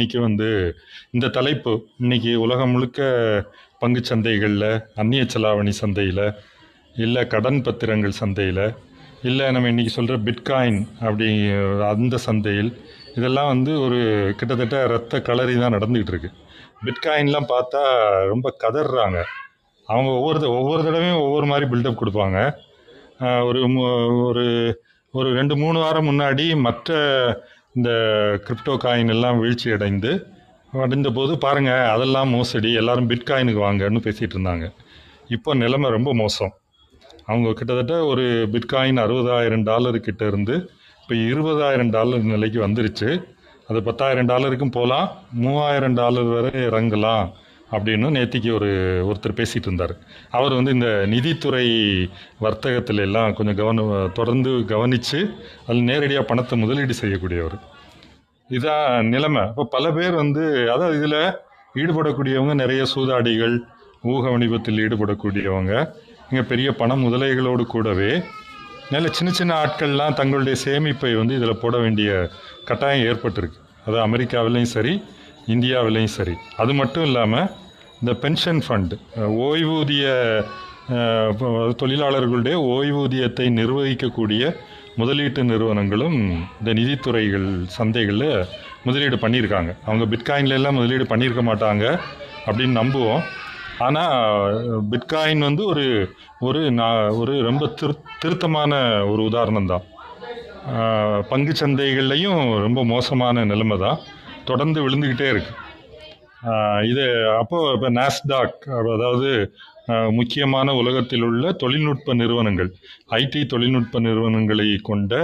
இன்னைக்கு வந்து இந்த தலைப்பு இன்னைக்கு உலகம் முழுக்க பங்கு சந்தைகளில் அந்நிய செலாவணி சந்தையில் இல்லை கடன் பத்திரங்கள் சந்தையில் இல்லை நம்ம இன்றைக்கி சொல்கிற பிட்காயின் அப்படி அந்த சந்தையில் இதெல்லாம் வந்து ஒரு கிட்டத்தட்ட ரத்த களரி தான் நடந்துக்கிட்டு இருக்கு. பிட்காயின்லாம் பார்த்தா ரொம்ப கதறாங்க அவங்க ஒவ்வொரு ஒவ்வொரு தடவையும் ஒவ்வொரு மாதிரி பில்டப் கொடுப்பாங்க. ஒரு ஒரு ஒரு ரெண்டு மூணு வாரம் முன்னாடி மற்ற இந்த கிரிப்டோ காயின் எல்லாம் வீழ்ச்சி அடைந்து அடைந்த போது பாருங்கள் அதெல்லாம் மோசடி எல்லாரும் பிட்காயினுக்கு வாங்கன்னு பேசிகிட்டு இருந்தாங்க. இப்போ நிலைமை ரொம்ப மோசம். அவங்க கிட்டத்தட்ட ஒரு பிட்காயின் அறுபதாயிரம் டாலருக்கிட்ட இருந்து இப்போ இருபதாயிரம் டாலர் நிலைக்கு வந்துருச்சு. அது பத்தாயிரம் டாலருக்கும் போகலாம் மூவாயிரம் டாலர் வரை இறங்கலாம். அப்படின்னு நேற்றுக்கு ஒரு ஒருத்தர் பேசிகிட்டு இருந்தார். அவர் வந்து இந்த நிதித்துறை வர்த்தகத்தில் எல்லாம் கொஞ்சம் கவன தொடர்ந்து கவனித்து அதில் நேரடியாக பணத்தை முதலீடு செய்யக்கூடியவர். இதான் நிலைமை. இப்போ பல பேர் வந்து அதாவது இதில் ஈடுபடக்கூடியவங்க நிறைய சூதாடிகள் ஊக வணிபத்தில் ஈடுபடக்கூடியவங்க. இங்கே பெரிய பண முதலைகளோடு கூடவே நல்ல சின்ன சின்ன ஆட்கள்லாம் தங்களுடைய சேமிப்பை வந்து இதில் போட வேண்டிய கட்டாயம் ஏற்பட்டிருக்கு. அது அமெரிக்காவிலையும் சரி இந்தியாவிலையும் சரி. அது மட்டும் இல்லாமல் இந்த பென்ஷன் ஃபண்ட் ஓய்வூதிய தொழிலாளர்களுடைய ஓய்வூதியத்தை நிர்வகிக்கக்கூடிய முதலீட்டு நிறுவனங்களும் இந்த நிதித்துறைகள் சந்தைகளில் முதலீடு பண்ணியிருக்காங்க. அவங்க பிட்காயின்ல எல்லாம் முதலீடு பண்ணியிருக்க மாட்டாங்க அப்படின்னு நம்புவோம். ஆனால் பிட்காயின் வந்து ஒரு ஒரு நா- ஒரு ரொம்ப திரு திருத்தமான ஒரு உதாரணம் தான் பங்கு சந்தைகள்லையும் ரொம்ப மோசமான நிலைமை தான் தொடர்ந்து விழுந்துக்கிட்டே இருக்கு. இது அப்போது இப்போ நாஸ்டாக் அதாவது முக்கியமான உலகத்தில் உள்ள தொழில்நுட்ப நிறுவனங்கள் ஐடி தொழில்நுட்ப நிறுவனங்களை கொண்ட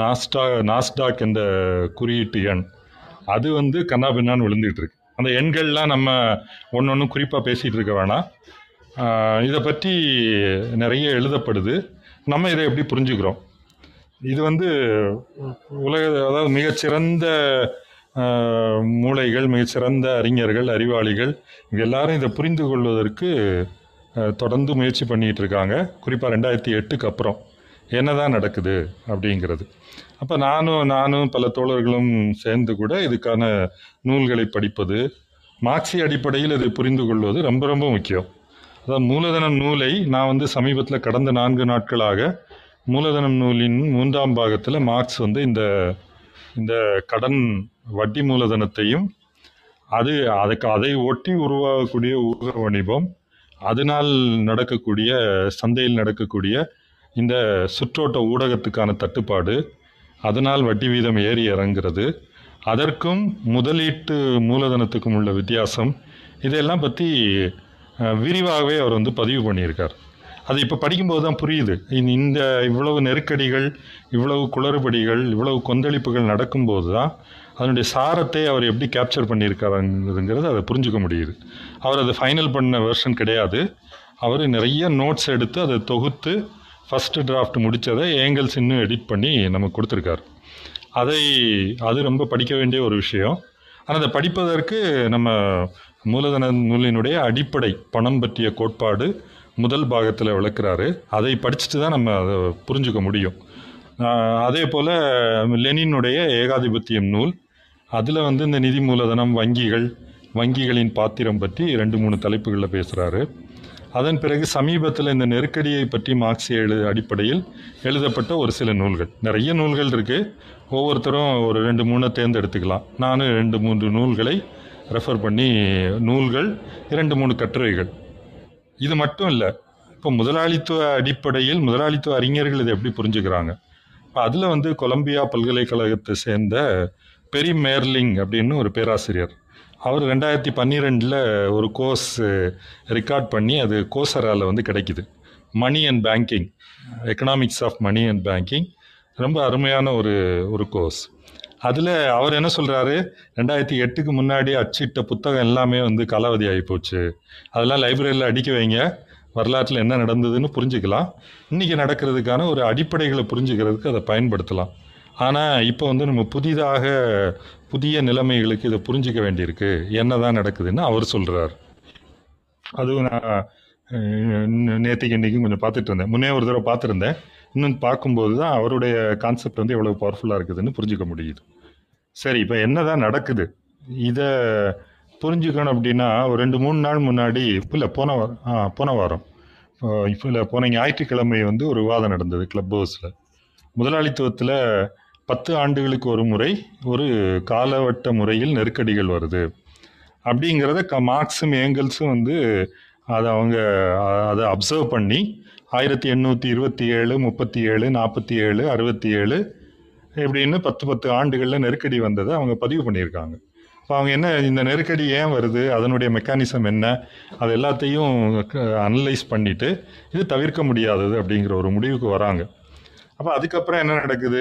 நாஸ்டா நாஸ்டாக் என்ற குறியீட்டு எண் அது வந்து கண்ணாபின்னான்னு விழுந்துகிட்டு இருக்கு. அந்த எண்கள்லாம் நம்ம ஒன்று ஒன்று குறிப்பாக பேசிகிட்டு இருக்க வேணாம். இதை பற்றி நிறைய எழுதப்படுது. நம்ம இதை எப்படி புரிஞ்சுக்கிறோம்? இது வந்து உலக அதாவது மிகச்சிறந்த மூளைகள் மிகச்சிறந்த அறிஞர்கள் அறிவாளிகள் இவங்க எல்லாரும் இதை புரிந்து கொள்வதற்கு தொடர்ந்து முயற்சி பண்ணிகிட்டு இருக்காங்க. குறிப்பாக ரெண்டாயிரத்தி எட்டுக்கு அப்புறம் என்னதான் நடக்குது அப்படிங்கிறது. அப்போ நானும் நானும் பல தோழர்களும் சேர்ந்து கூட இதுக்கான நூல்களை படிப்பது மார்க்சி அடிப்படையில் இதை புரிந்து கொள்வது ரொம்ப ரொம்ப முக்கியம். அதாவது மூலதனம் நூலை நான் வந்து சமீபத்தில் கடந்த நான்கு நாட்களாக மூலதனம் நூலின் மூன்றாம் பாகத்தில் மார்க்ஸ் வந்து இந்த இந்த கடன் வட்டி மூலதனத்தையும் அது அதுக்கு அதை ஒட்டி உருவாகக்கூடிய ஊக வணிபம் அதனால் நடக்கக்கூடிய சந்தையில் நடக்கக்கூடிய இந்த சுற்றோட்ட ஊடகத்துக்கான தட்டுப்பாடு அதனால் வட்டி வீதம் ஏறி இறங்குறது அதற்கும் முதலீட்டு மூலதனத்துக்கும் உள்ள வித்தியாசம் இதையெல்லாம் பற்றி விரிவாகவே அவர் வந்து பதிவு பண்ணியிருக்கார். அது இப்போ படிக்கும்போது தான் புரியுது. இந்த இவ்வளவு நெருக்கடிகள் இவ்வளவு குளறுபடிகள் இவ்வளவு கொந்தளிப்புகள் நடக்கும்போது தான் அதனுடைய சாரத்தை அவர் எப்படி கேப்சர் பண்ணியிருக்காருங்கிறது அதை புரிஞ்சுக்க முடியுது. அவர் அதை ஃபைனல் பண்ண வெர்ஷன் கிடையாது. அவர் நிறைய நோட்ஸ் எடுத்து அதை தொகுத்து ஃபஸ்ட்டு டிராஃப்ட் முடித்ததை ஏங்கல்ஸ் இன்னும் எடிட் பண்ணி நமக்கு கொடுத்துருக்காரு. அதை அது ரொம்ப படிக்க வேண்டிய ஒரு விஷயம். ஆனால் அதை படிப்பதற்கு நம்ம மூலதன நூலினுடைய அடிப்படை பணம் பற்றிய கோட்பாடு முதல் பாகத்தில் விளக்குறாரு. அதை படிச்சுட்டு தான் நம்ம அதை புரிஞ்சுக்க முடியும். அதே போல் லெனினுடைய ஏகாதிபத்தியம் நூல். அதில் வந்து இந்த நிதி மூலதனம் வங்கிகள் வங்கிகளின் பாத்திரம் பற்றி ரெண்டு மூணு தலைப்புகளில் பேசுகிறாரு அதன் பிறகு சமீபத்தில் இந்த நெருக்கடியை பற்றி மார்க்சிய எழு அடிப்படையில் எழுதப்பட்ட ஒரு சில நூல்கள். நிறைய நூல்கள் இருக்குது ஒவ்வொருத்தரும் ஒரு ரெண்டு மூணை தேர்ந்தெடுத்துக்கலாம். நானும் ரெண்டு மூன்று நூல்களை ரெஃபர் பண்ணி நூல்கள் இரண்டு மூணு கட்டுரைகள். இது மட்டும் இல்லை இப்போ முதலாளித்துவ அடிப்படையில் முதலாளித்துவ அறிஞர்கள் இதை எப்படி புரிஞ்சுக்கிறாங்க? அதில் வந்து கொலம்பியா பல்கலைக்கழகத்தை சேர்ந்த பெரி மேர்லிங் அப்படின்னு ஒரு பேராசிரியர். அவர் ரெண்டாயிரத்தி பன்னிரெண்டில் ஒரு கோர்ஸ் ரெக்கார்ட் பண்ணி அது கோசரால வந்து கிடைக்குது. Money and banking economics of money and banking ரொம்ப அருமையான ஒரு ஒரு கோர்ஸ். அதில் அவர் என்ன சொல்கிறாரு ரெண்டாயிரத்தி எட்டுக்கு முன்னாடி அச்சிட்ட புத்தகம் எல்லாமே வந்து காலாவதி ஆகி போச்சு. அதெல்லாம் லைப்ரரியில் அடிக்க வைங்க. வரலாற்றில் என்ன நடந்ததுன்னு புரிஞ்சுக்கலாம். இன்றைக்கி நடக்கிறதுக்கான ஒரு அடிப்படைகளை புரிஞ்சுக்கிறதுக்கு அதை பயன்படுத்தலாம். ஆனால் இப்போ வந்து நம்ம புதிதாக புதிய நிலைமைகளுக்கு இதை புரிஞ்சிக்க வேண்டியிருக்கு. என்ன தான் நடக்குதுன்னு அவர் சொல்கிறார் அதுவும் நான் நேற்றுக்கு இன்றைக்கும் கொஞ்சம் பார்த்துட்டு இருந்தேன். முன்னே ஒரு தடவை பார்த்துருந்தேன். இன்னும் பார்க்கும்போது தான் அவருடைய கான்செப்ட் வந்து எவ்வளோ பவர்ஃபுல்லாக இருக்குதுன்னு புரிஞ்சுக்க முடியுது. சரி இப்போ என்ன தான் நடக்குது? இதை புரிஞ்சுக்கணும் அப்படின்னா ஒரு ரெண்டு மூணு நாள் முன்னாடி இல்லை போன வாரம் ஆ போன வாரம் இப்போ இல்லை போன ஞாயிற்றுக்கிழமை வந்து ஒரு விவாதம் நடந்தது கிளப் ஹவுஸில் முதலாளித்துவத்தில் பத்து ஆண்டுகளுக்கு ஒரு முறை ஒரு காலவட்ட முறையில் நெருக்கடிகள் வருது. அப்படிங்கிறத க மார்க்ஸும் ஏங்கல்ஸும் வந்து அதை அவங்க அதை அப்சர்வ் பண்ணி ஆயிரத்தி எண்ணூற்றி இருபத்தி ஏழு முப்பத்தி ஏழு நாற்பத்தி ஏழு அறுபத்தி ஏழு இப்படின்னு பத்து பத்து ஆண்டுகளில் நெருக்கடி வந்ததை அவங்க பதிவு பண்ணியிருக்காங்க. இப்போ அவங்க என்ன இந்த நெருக்கடி ஏன் வருது? அதனுடைய மெக்கானிசம் என்ன? அது எல்லாத்தையும் அனலைஸ் பண்ணிவிட்டு இது தவிர்க்க முடியாதது அப்படிங்கிற ஒரு முடிவுக்கு வராங்க. அப்போ அதுக்கப்புறம் என்ன நடக்குது?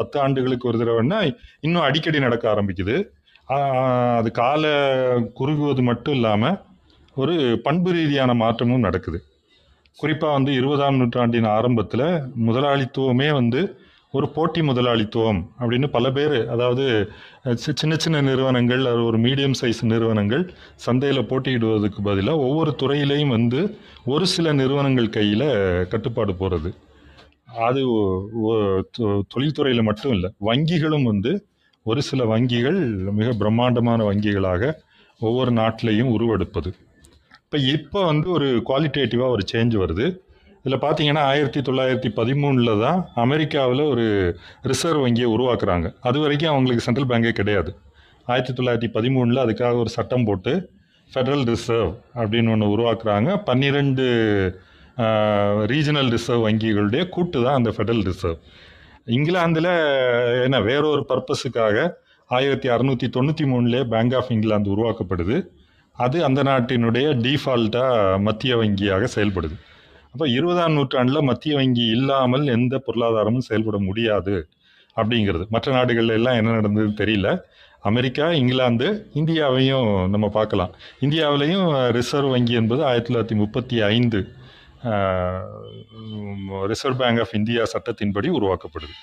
பத்து ஆண்டுகளுக்கு ஒரு தடவைன்னா இன்னும் அடிக்கடி நடக்க ஆரம்பிக்குது. அது கால குறுகுவது மட்டும் இல்லாமல் ஒரு பண்பு ரீதியான மாற்றமும் நடக்குது. குறிப்பாக வந்து இருபதாம் நூற்றாண்டின் ஆரம்பத்தில் முதலாளித்துவமே வந்து ஒரு போட்டி முதலாளித்துவம் அப்படின்னு பல பேர் அதாவது சின்ன சின்ன நிறுவனங்கள் அது ஒரு மீடியம் சைஸ் நிறுவனங்கள் சந்தையில் போட்டியிடுவதற்கு பதிலாக ஒவ்வொரு துறையிலையும் வந்து ஒரு சில நிறுவனங்கள் கையில் கட்டுப்பாடு போகிறது அது தொ- தொழில்துறையில் மட்டும் இல்லை வங்கிகளும் வந்து ஒரு சில வங்கிகள் மிக பிரம்மாண்டமான வங்கிகளாக ஒவ்வொரு நாட்டிலையும் உருவெடுப்பது. இப்போ இப்போ வந்து ஒரு குவாலிட்டேட்டிவாக ஒரு சேஞ்ச் வருது. இதில் பார்த்தீங்கன்னா ஆயிரத்தி தொள்ளாயிரத்தி பதிமூணில் தான் அமெரிக்காவில் ஒரு ரிசர்வ் வங்கியை உருவாக்குறாங்க. அது வரைக்கும் அவங்களுக்கு சென்ட்ரல் பேங்கே கிடையாது. ஆயிரத்தி தொள்ளாயிரத்தி பதிமூணில் அதுக்காக ஒரு சட்டம் போட்டு ஃபெடரல் ரிசர்வ் அப்படின்னு ஒன்று உருவாக்குறாங்க. பன்னிரெண்டு ரீஜனல் ரிசர்வ் வங்கிகளுடைய கூட்டு தான் அந்த ஃபெடரல் ரிசர்வ் இங்கிலாந்தில் என்ன வேறொரு பர்பஸுக்காக ஆயிரத்தி அறுநூற்றி தொண்ணூற்றி மூணுலேயே பேங்க் ஆஃப் இங்கிலாந்து உருவாக்கப்படுது. அது அந்த நாட்டினுடைய டீஃபால்ட்டாக மத்திய வங்கியாக செயல்படுது. அப்போ இருபதாம் நூற்றாண்டில் மத்திய வங்கி இல்லாமல் எந்த பொருளாதாரமும் செயல்பட முடியாது அப்படிங்கிறது. மற்ற நாடுகள்ல எல்லாம் என்ன நடந்ததுன்னு தெரியல. அமெரிக்கா இங்கிலாந்து இந்தியாவையும் நம்ம பார்க்கலாம். இந்தியாவிலையும் ரிசர்வ் வங்கி என்பது ஆயிரத்தி தொள்ளாயிரத்தி முப்பத்தி ஐந்து ரிசர்வ் பேங்க் ஆஃப் இந்தியா சட்டத்தின்படி உருவாக்கப்படுது.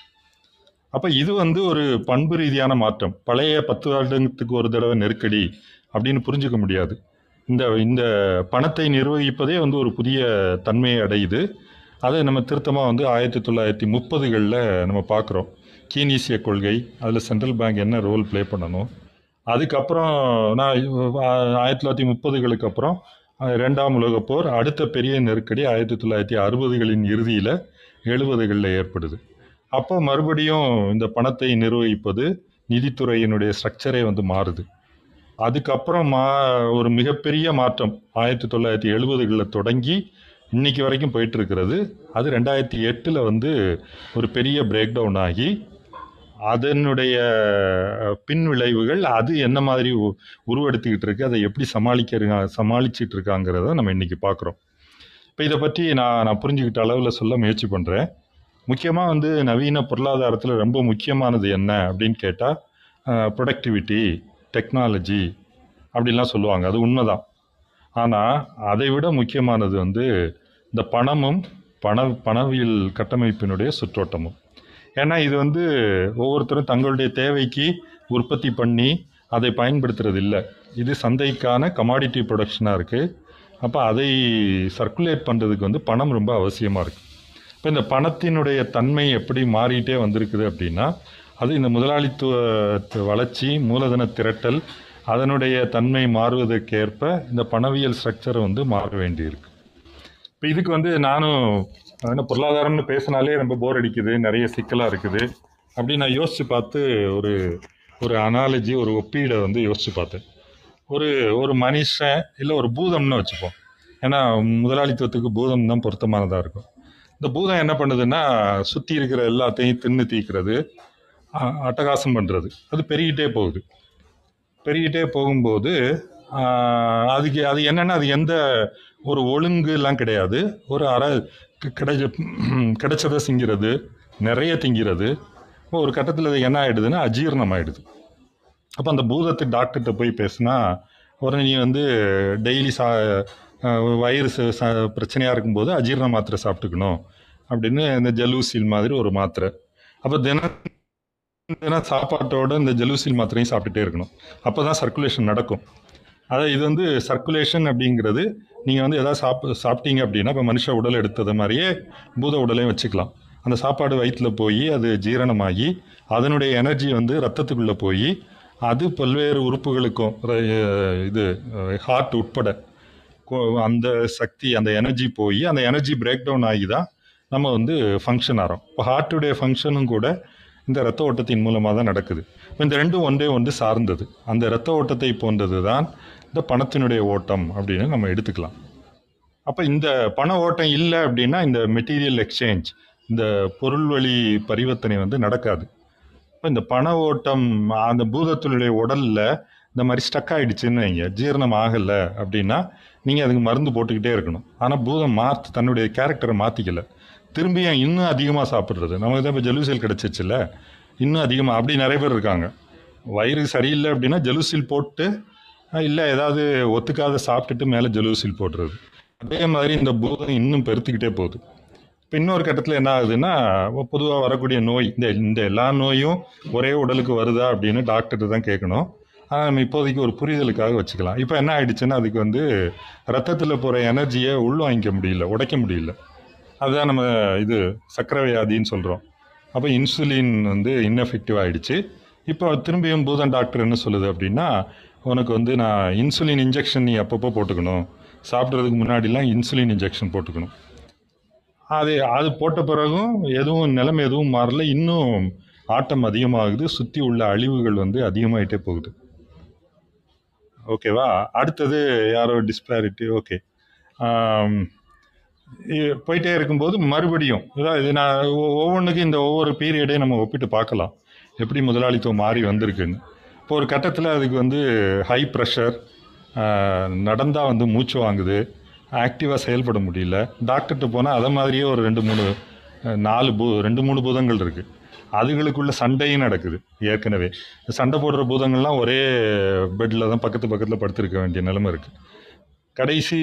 அப்போ இது வந்து ஒரு பண்பு ரீதியான மாற்றம். பழைய பத்து வருடத்துக்கு ஒரு தடவை நெருக்கடி அப்படின்னு புரிஞ்சுக்க முடியாது. இந்த இந்த பணத்தை நிர்வகிப்பதே வந்து ஒரு புதிய தன்மையை அடையுது. அதை நம்ம திருத்தமாக வந்து ஆயிரத்தி தொள்ளாயிரத்தி முப்பதுகளில் நம்ம பார்க்குறோம் கீனீசிய கொள்கை அதில் சென்ட்ரல் பேங்க் என்ன ரோல் ப்ளே பண்ணணும். அதுக்கப்புறம் நான் ஆயிரத்தி தொள்ளாயிரத்தி முப்பதுகளுக்கு அப்புறம் ரெண்டாம் உலகப்போர் உலகப் போர் அடுத்த பெரிய நெருக்கடி ஆயிரத்தி தொள்ளாயிரத்தி அறுபதுகளின் இறுதியில் எழுபதுகளில் ஏற்படுது. அப்போ மறுபடியும் இந்த பணத்தை நிர்வகிப்பது நிதித்துறையினுடைய ஸ்ட்ரக்சரே வந்து மாறுது. அதுக்கப்புறம் மா ஒரு மிகப்பெரிய மாற்றம் ஆயிரத்தி தொள்ளாயிரத்தி எழுபதுகளில் தொடங்கி இன்னைக்கு வரைக்கும் போயிட்டு இருக்கிறது அது ரெண்டாயிரத்தி எட்டில் வந்து ஒரு பெரிய பிரேக் டவுன் ஆகி அதனுடைய பின் விளைவுகள் அது என்ன மாதிரி உ- உருவெடுத்துக்கிட்டு இருக்கு அதை எப்படி சமாளிக்க சமாளிச்சிட்டு இருக்காங்கிறத நம்ம இன்னைக்கு பார்க்குறோம் இப்போ இதை பற்றி நான் நான் புரிஞ்சுக்கிட்ட அளவில் சொல்ல முயற்சி பண்ணுறேன் முக்கியமாக வந்து நவீன பொருளாதாரத்தில் ரொம்ப முக்கியமானது என்ன அப்படின்னு கேட்டால் ப்ரொடக்டிவிட்டி டெக்னாலஜி அப்படிலாம் சொல்லுவாங்க. அது உண்மைதான். ஆனால் அதை விட முக்கியமானது வந்து இந்த பணமும் பண பணவியல் கட்டமைப்பினுடைய சுற்றோட்டமும். ஏன்னா இது வந்து ஒவ்வொருத்தரும் தங்களுடைய தேவைக்கு உற்பத்தி பண்ணி அதை பயன்படுத்துறது இல்லை இது சந்தைக்கான கமாடிட்டி ப்ரொடக்ஷனாக இருக்குது அப்போ அதை சர்க்குலேட் பண்ணுறதுக்கு வந்து பணம் ரொம்ப அவசியமாக இருக்குது இப்போ இந்த பணத்தினுடைய தன்மை எப்படி மாறிட்டே வந்திருக்குது அப்படின்னா அது இந்த முதலாளித்துவ வளர்ச்சி மூலதன திரட்டல் அதனுடைய தன்மை மாறுவதற்கேற்ப இந்த பணவியல் ஸ்ட்ரக்சரை வந்து மாற வேண்டியிருக்கு. இப்போ இதுக்கு வந்து நானும் என்ன பொருளாதாரம்னு பேசினாலே ரொம்ப போர் அடிக்குது நிறைய சிக்கலாக இருக்குது. அப்படி நான் யோசித்து பார்த்து ஒரு ஒரு அனாலஜி ஒரு ஒப்பீடை வந்து யோசித்து பார்த்தேன். ஒரு ஒரு மனுஷன் இல்லை ஒரு பூதம்னு வச்சுப்போம். ஏன்னா முதலாளித்துவத்துக்கு பூதம் தான் பொருத்தமானதாக இருக்கும். இந்த பூதம் என்ன பண்ணுதுன்னா சுற்றி இருக்கிற எல்லாத்தையும் தின்னு தீக்கிறது அட்டகாசம் பண்ணுறது அது பெருகிட்டே போகுது. பெருகிட்டே போகும்போது அதுக்கு அது என்னென்னா அது எந்த ஒரு ஒழுங்குலாம் கிடையாது. ஒரு அற கிடைச்ச கிடைச்சதை சிங்கிறது நிறைய திங்கிறது. ஒரு கட்டத்தில் அது என்ன ஆகிடுதுன்னா அஜீரணம் ஆகிடுது அப்போ அந்த பூதத்து டாக்டர்கிட்ட போய் பேசுனா உடனே நீ வந்து டெய்லி சா வயிறு ச- பிரச்சனையாக இருக்கும்போது அஜீரண மாத்திரை சாப்பிட்டுக்கணும். அப்படின்னு இந்த ஜலூசில் மாதிரி ஒரு மாத்திரை. அப்போ தினம் தினம் சாப்பாட்டோட இந்த ஜலூசில் மாத்திரையும் சாப்பிட்டுட்டே இருக்கணும். அப்போ தான் சர்க்குலேஷன் நடக்கும். அதாவது இது வந்து சர்க்குலேஷன் அப்படிங்கிறது நீங்கள் வந்து எதாவது சாப் சாப்பிட்டீங்க அப்படின்னா இப்போ மனுஷ உடல் எடுத்தது மாதிரியே பூத உடலையும் வச்சுக்கலாம். அந்த சாப்பாடு வயிற்றில் போய் அது ஜீரணமாகி அதனுடைய எனர்ஜி வந்து ரத்தத்துக்குள்ளே போய் அது பல்வேறு உறுப்புகளுக்கும் இது ஹார்ட் உட்பட அந்த சக்தி அந்த எனர்ஜி போய் அந்த எனர்ஜி பிரேக் டவுன் ஆகி தான் நம்ம வந்து ஃபங்க்ஷன் ஆகிறோம் இப்போ ஹார்ட்டுடைய ஃபங்க்ஷனும் கூட இந்த ரத்த ஓட்டத்தின் மூலமாக தான் நடக்குது. இந்த ரெண்டும் ஒன்றே ஒன்று சார்ந்தது. அந்த ரத்த ஓட்டத்தை போன்றது தான் இந்த பணத்தினுடைய ஓட்டம் அப்படின்னு நம்ம எடுத்துக்கலாம். அப்போ இந்த பண ஓட்டம் இல்லை அப்படின்னா இந்த மெட்டீரியல் எக்ஸ்சேஞ்ச் இந்த பொருள் வழி பரிவர்த்தனை வந்து நடக்காது. இப்போ இந்த பண ஓட்டம் அந்த பூதத்தினுடைய உடலில் இந்த மாதிரி ஸ்டக் ஆகிடுச்சின்னு வைங்க ஜீரணம் ஆகலை அப்படின்னா நீங்கள் அதுக்கு மருந்து போட்டுக்கிட்டே இருக்கணும். ஆனால் பூதம் மாற்று தன்னுடைய கேரக்டரை மாற்றிக்கலை திரும்பியும் இன்னும் அதிகமாக சாப்பிட்றது? நமக்கு தான் இப்போ ஜெலுசியல் கிடச்சிச்சுல்ல. இன்னும் அதிகமாக அப்படி நிறைய பேர் இருக்காங்க. வயிறு சரியில்லை அப்படின்னா ஜெலுசில் போட்டு இல்லை ஏதாவது ஒத்துக்காத சாப்பிட்டுட்டு மேலே ஜெலுசில் போடுறது. அதே மாதிரி இந்த பூதம் இன்னும் பெருத்துக்கிட்டே போகுது. இப்போ இன்னொரு கட்டத்தில் என்ன ஆகுதுன்னா பொதுவாக வரக்கூடிய நோய் இந்த இந்த எல்லா நோயும் ஒரே உடலுக்கு வருதா அப்படின்னு டாக்டர்கிட்ட தான் கேட்கணும். ஆனால் நம்ம இப்போதைக்கு ஒரு புரிதலுக்காக வச்சுக்கலாம். இப்போ என்ன ஆயிடுச்சுன்னா அதுக்கு வந்து ரத்தத்தில் போகிற எனர்ஜியை உள்வாங்கிக்க முடியல உடைக்க முடியல. அதுதான் நம்ம இது சக்கரை வியாதின்னு சொல்கிறோம் அப்போ இன்சுலின் வந்து இன்எஃபெக்டிவ் ஆகிடுச்சு இப்போ திரும்பியும் பூதன் டாக்டர் என்ன சொல்லுது அப்படின்னா உனக்கு வந்து நான் இன்சுலின் இன்ஜெக்ஷன் நீ அப்பப்போ போட்டுக்கணும். சாப்பிட்றதுக்கு முன்னாடிலாம் இன்சுலின் இன்ஜெக்ஷன் போட்டுக்கணும். அது அது போட்ட பிறகும் எதுவும் நிலைமை எதுவும் மாறல. இன்னும் ஆட்டம் அதிகமாகுது. சுற்றி உள்ள அழிவுகள் வந்து அதிகமாகிட்டே போகுது. ஓகேவா அடுத்தது யாரோ டிஸ்பேரிட்டி ஓகே போயிட்டே இருக்கும்போது மறுபடியும் இது நான் ஒவ்வொன்றுக்கும் இந்த ஒவ்வொரு பீரியடையும் நம்ம ஒப்பிட்டு பார்க்கலாம். எப்படி முதலாளித்துவம் மாறி வந்திருக்குன்னு. இப்போ ஒரு கட்டத்தில் அதுக்கு வந்து ஹை ப்ரெஷர் நடந்தால் வந்து மூச்சு வாங்குது. ஆக்டிவாக செயல்பட முடியல. டாக்டர்கிட்ட போனால் அதை மாதிரியே ஒரு ரெண்டு மூணு நாலு பூ ரெண்டு மூணு பூதங்கள் இருக்குது அதுகளுக்குள்ள சண்டையும் நடக்குது ஏற்கனவே. இந்த சண்டை போடுற பூதங்கள்லாம் ஒரே பெட்டில் தான் பக்கத்து பக்கத்தில் படுத்திருக்க வேண்டிய நிலைமை இருக்குது கடைசி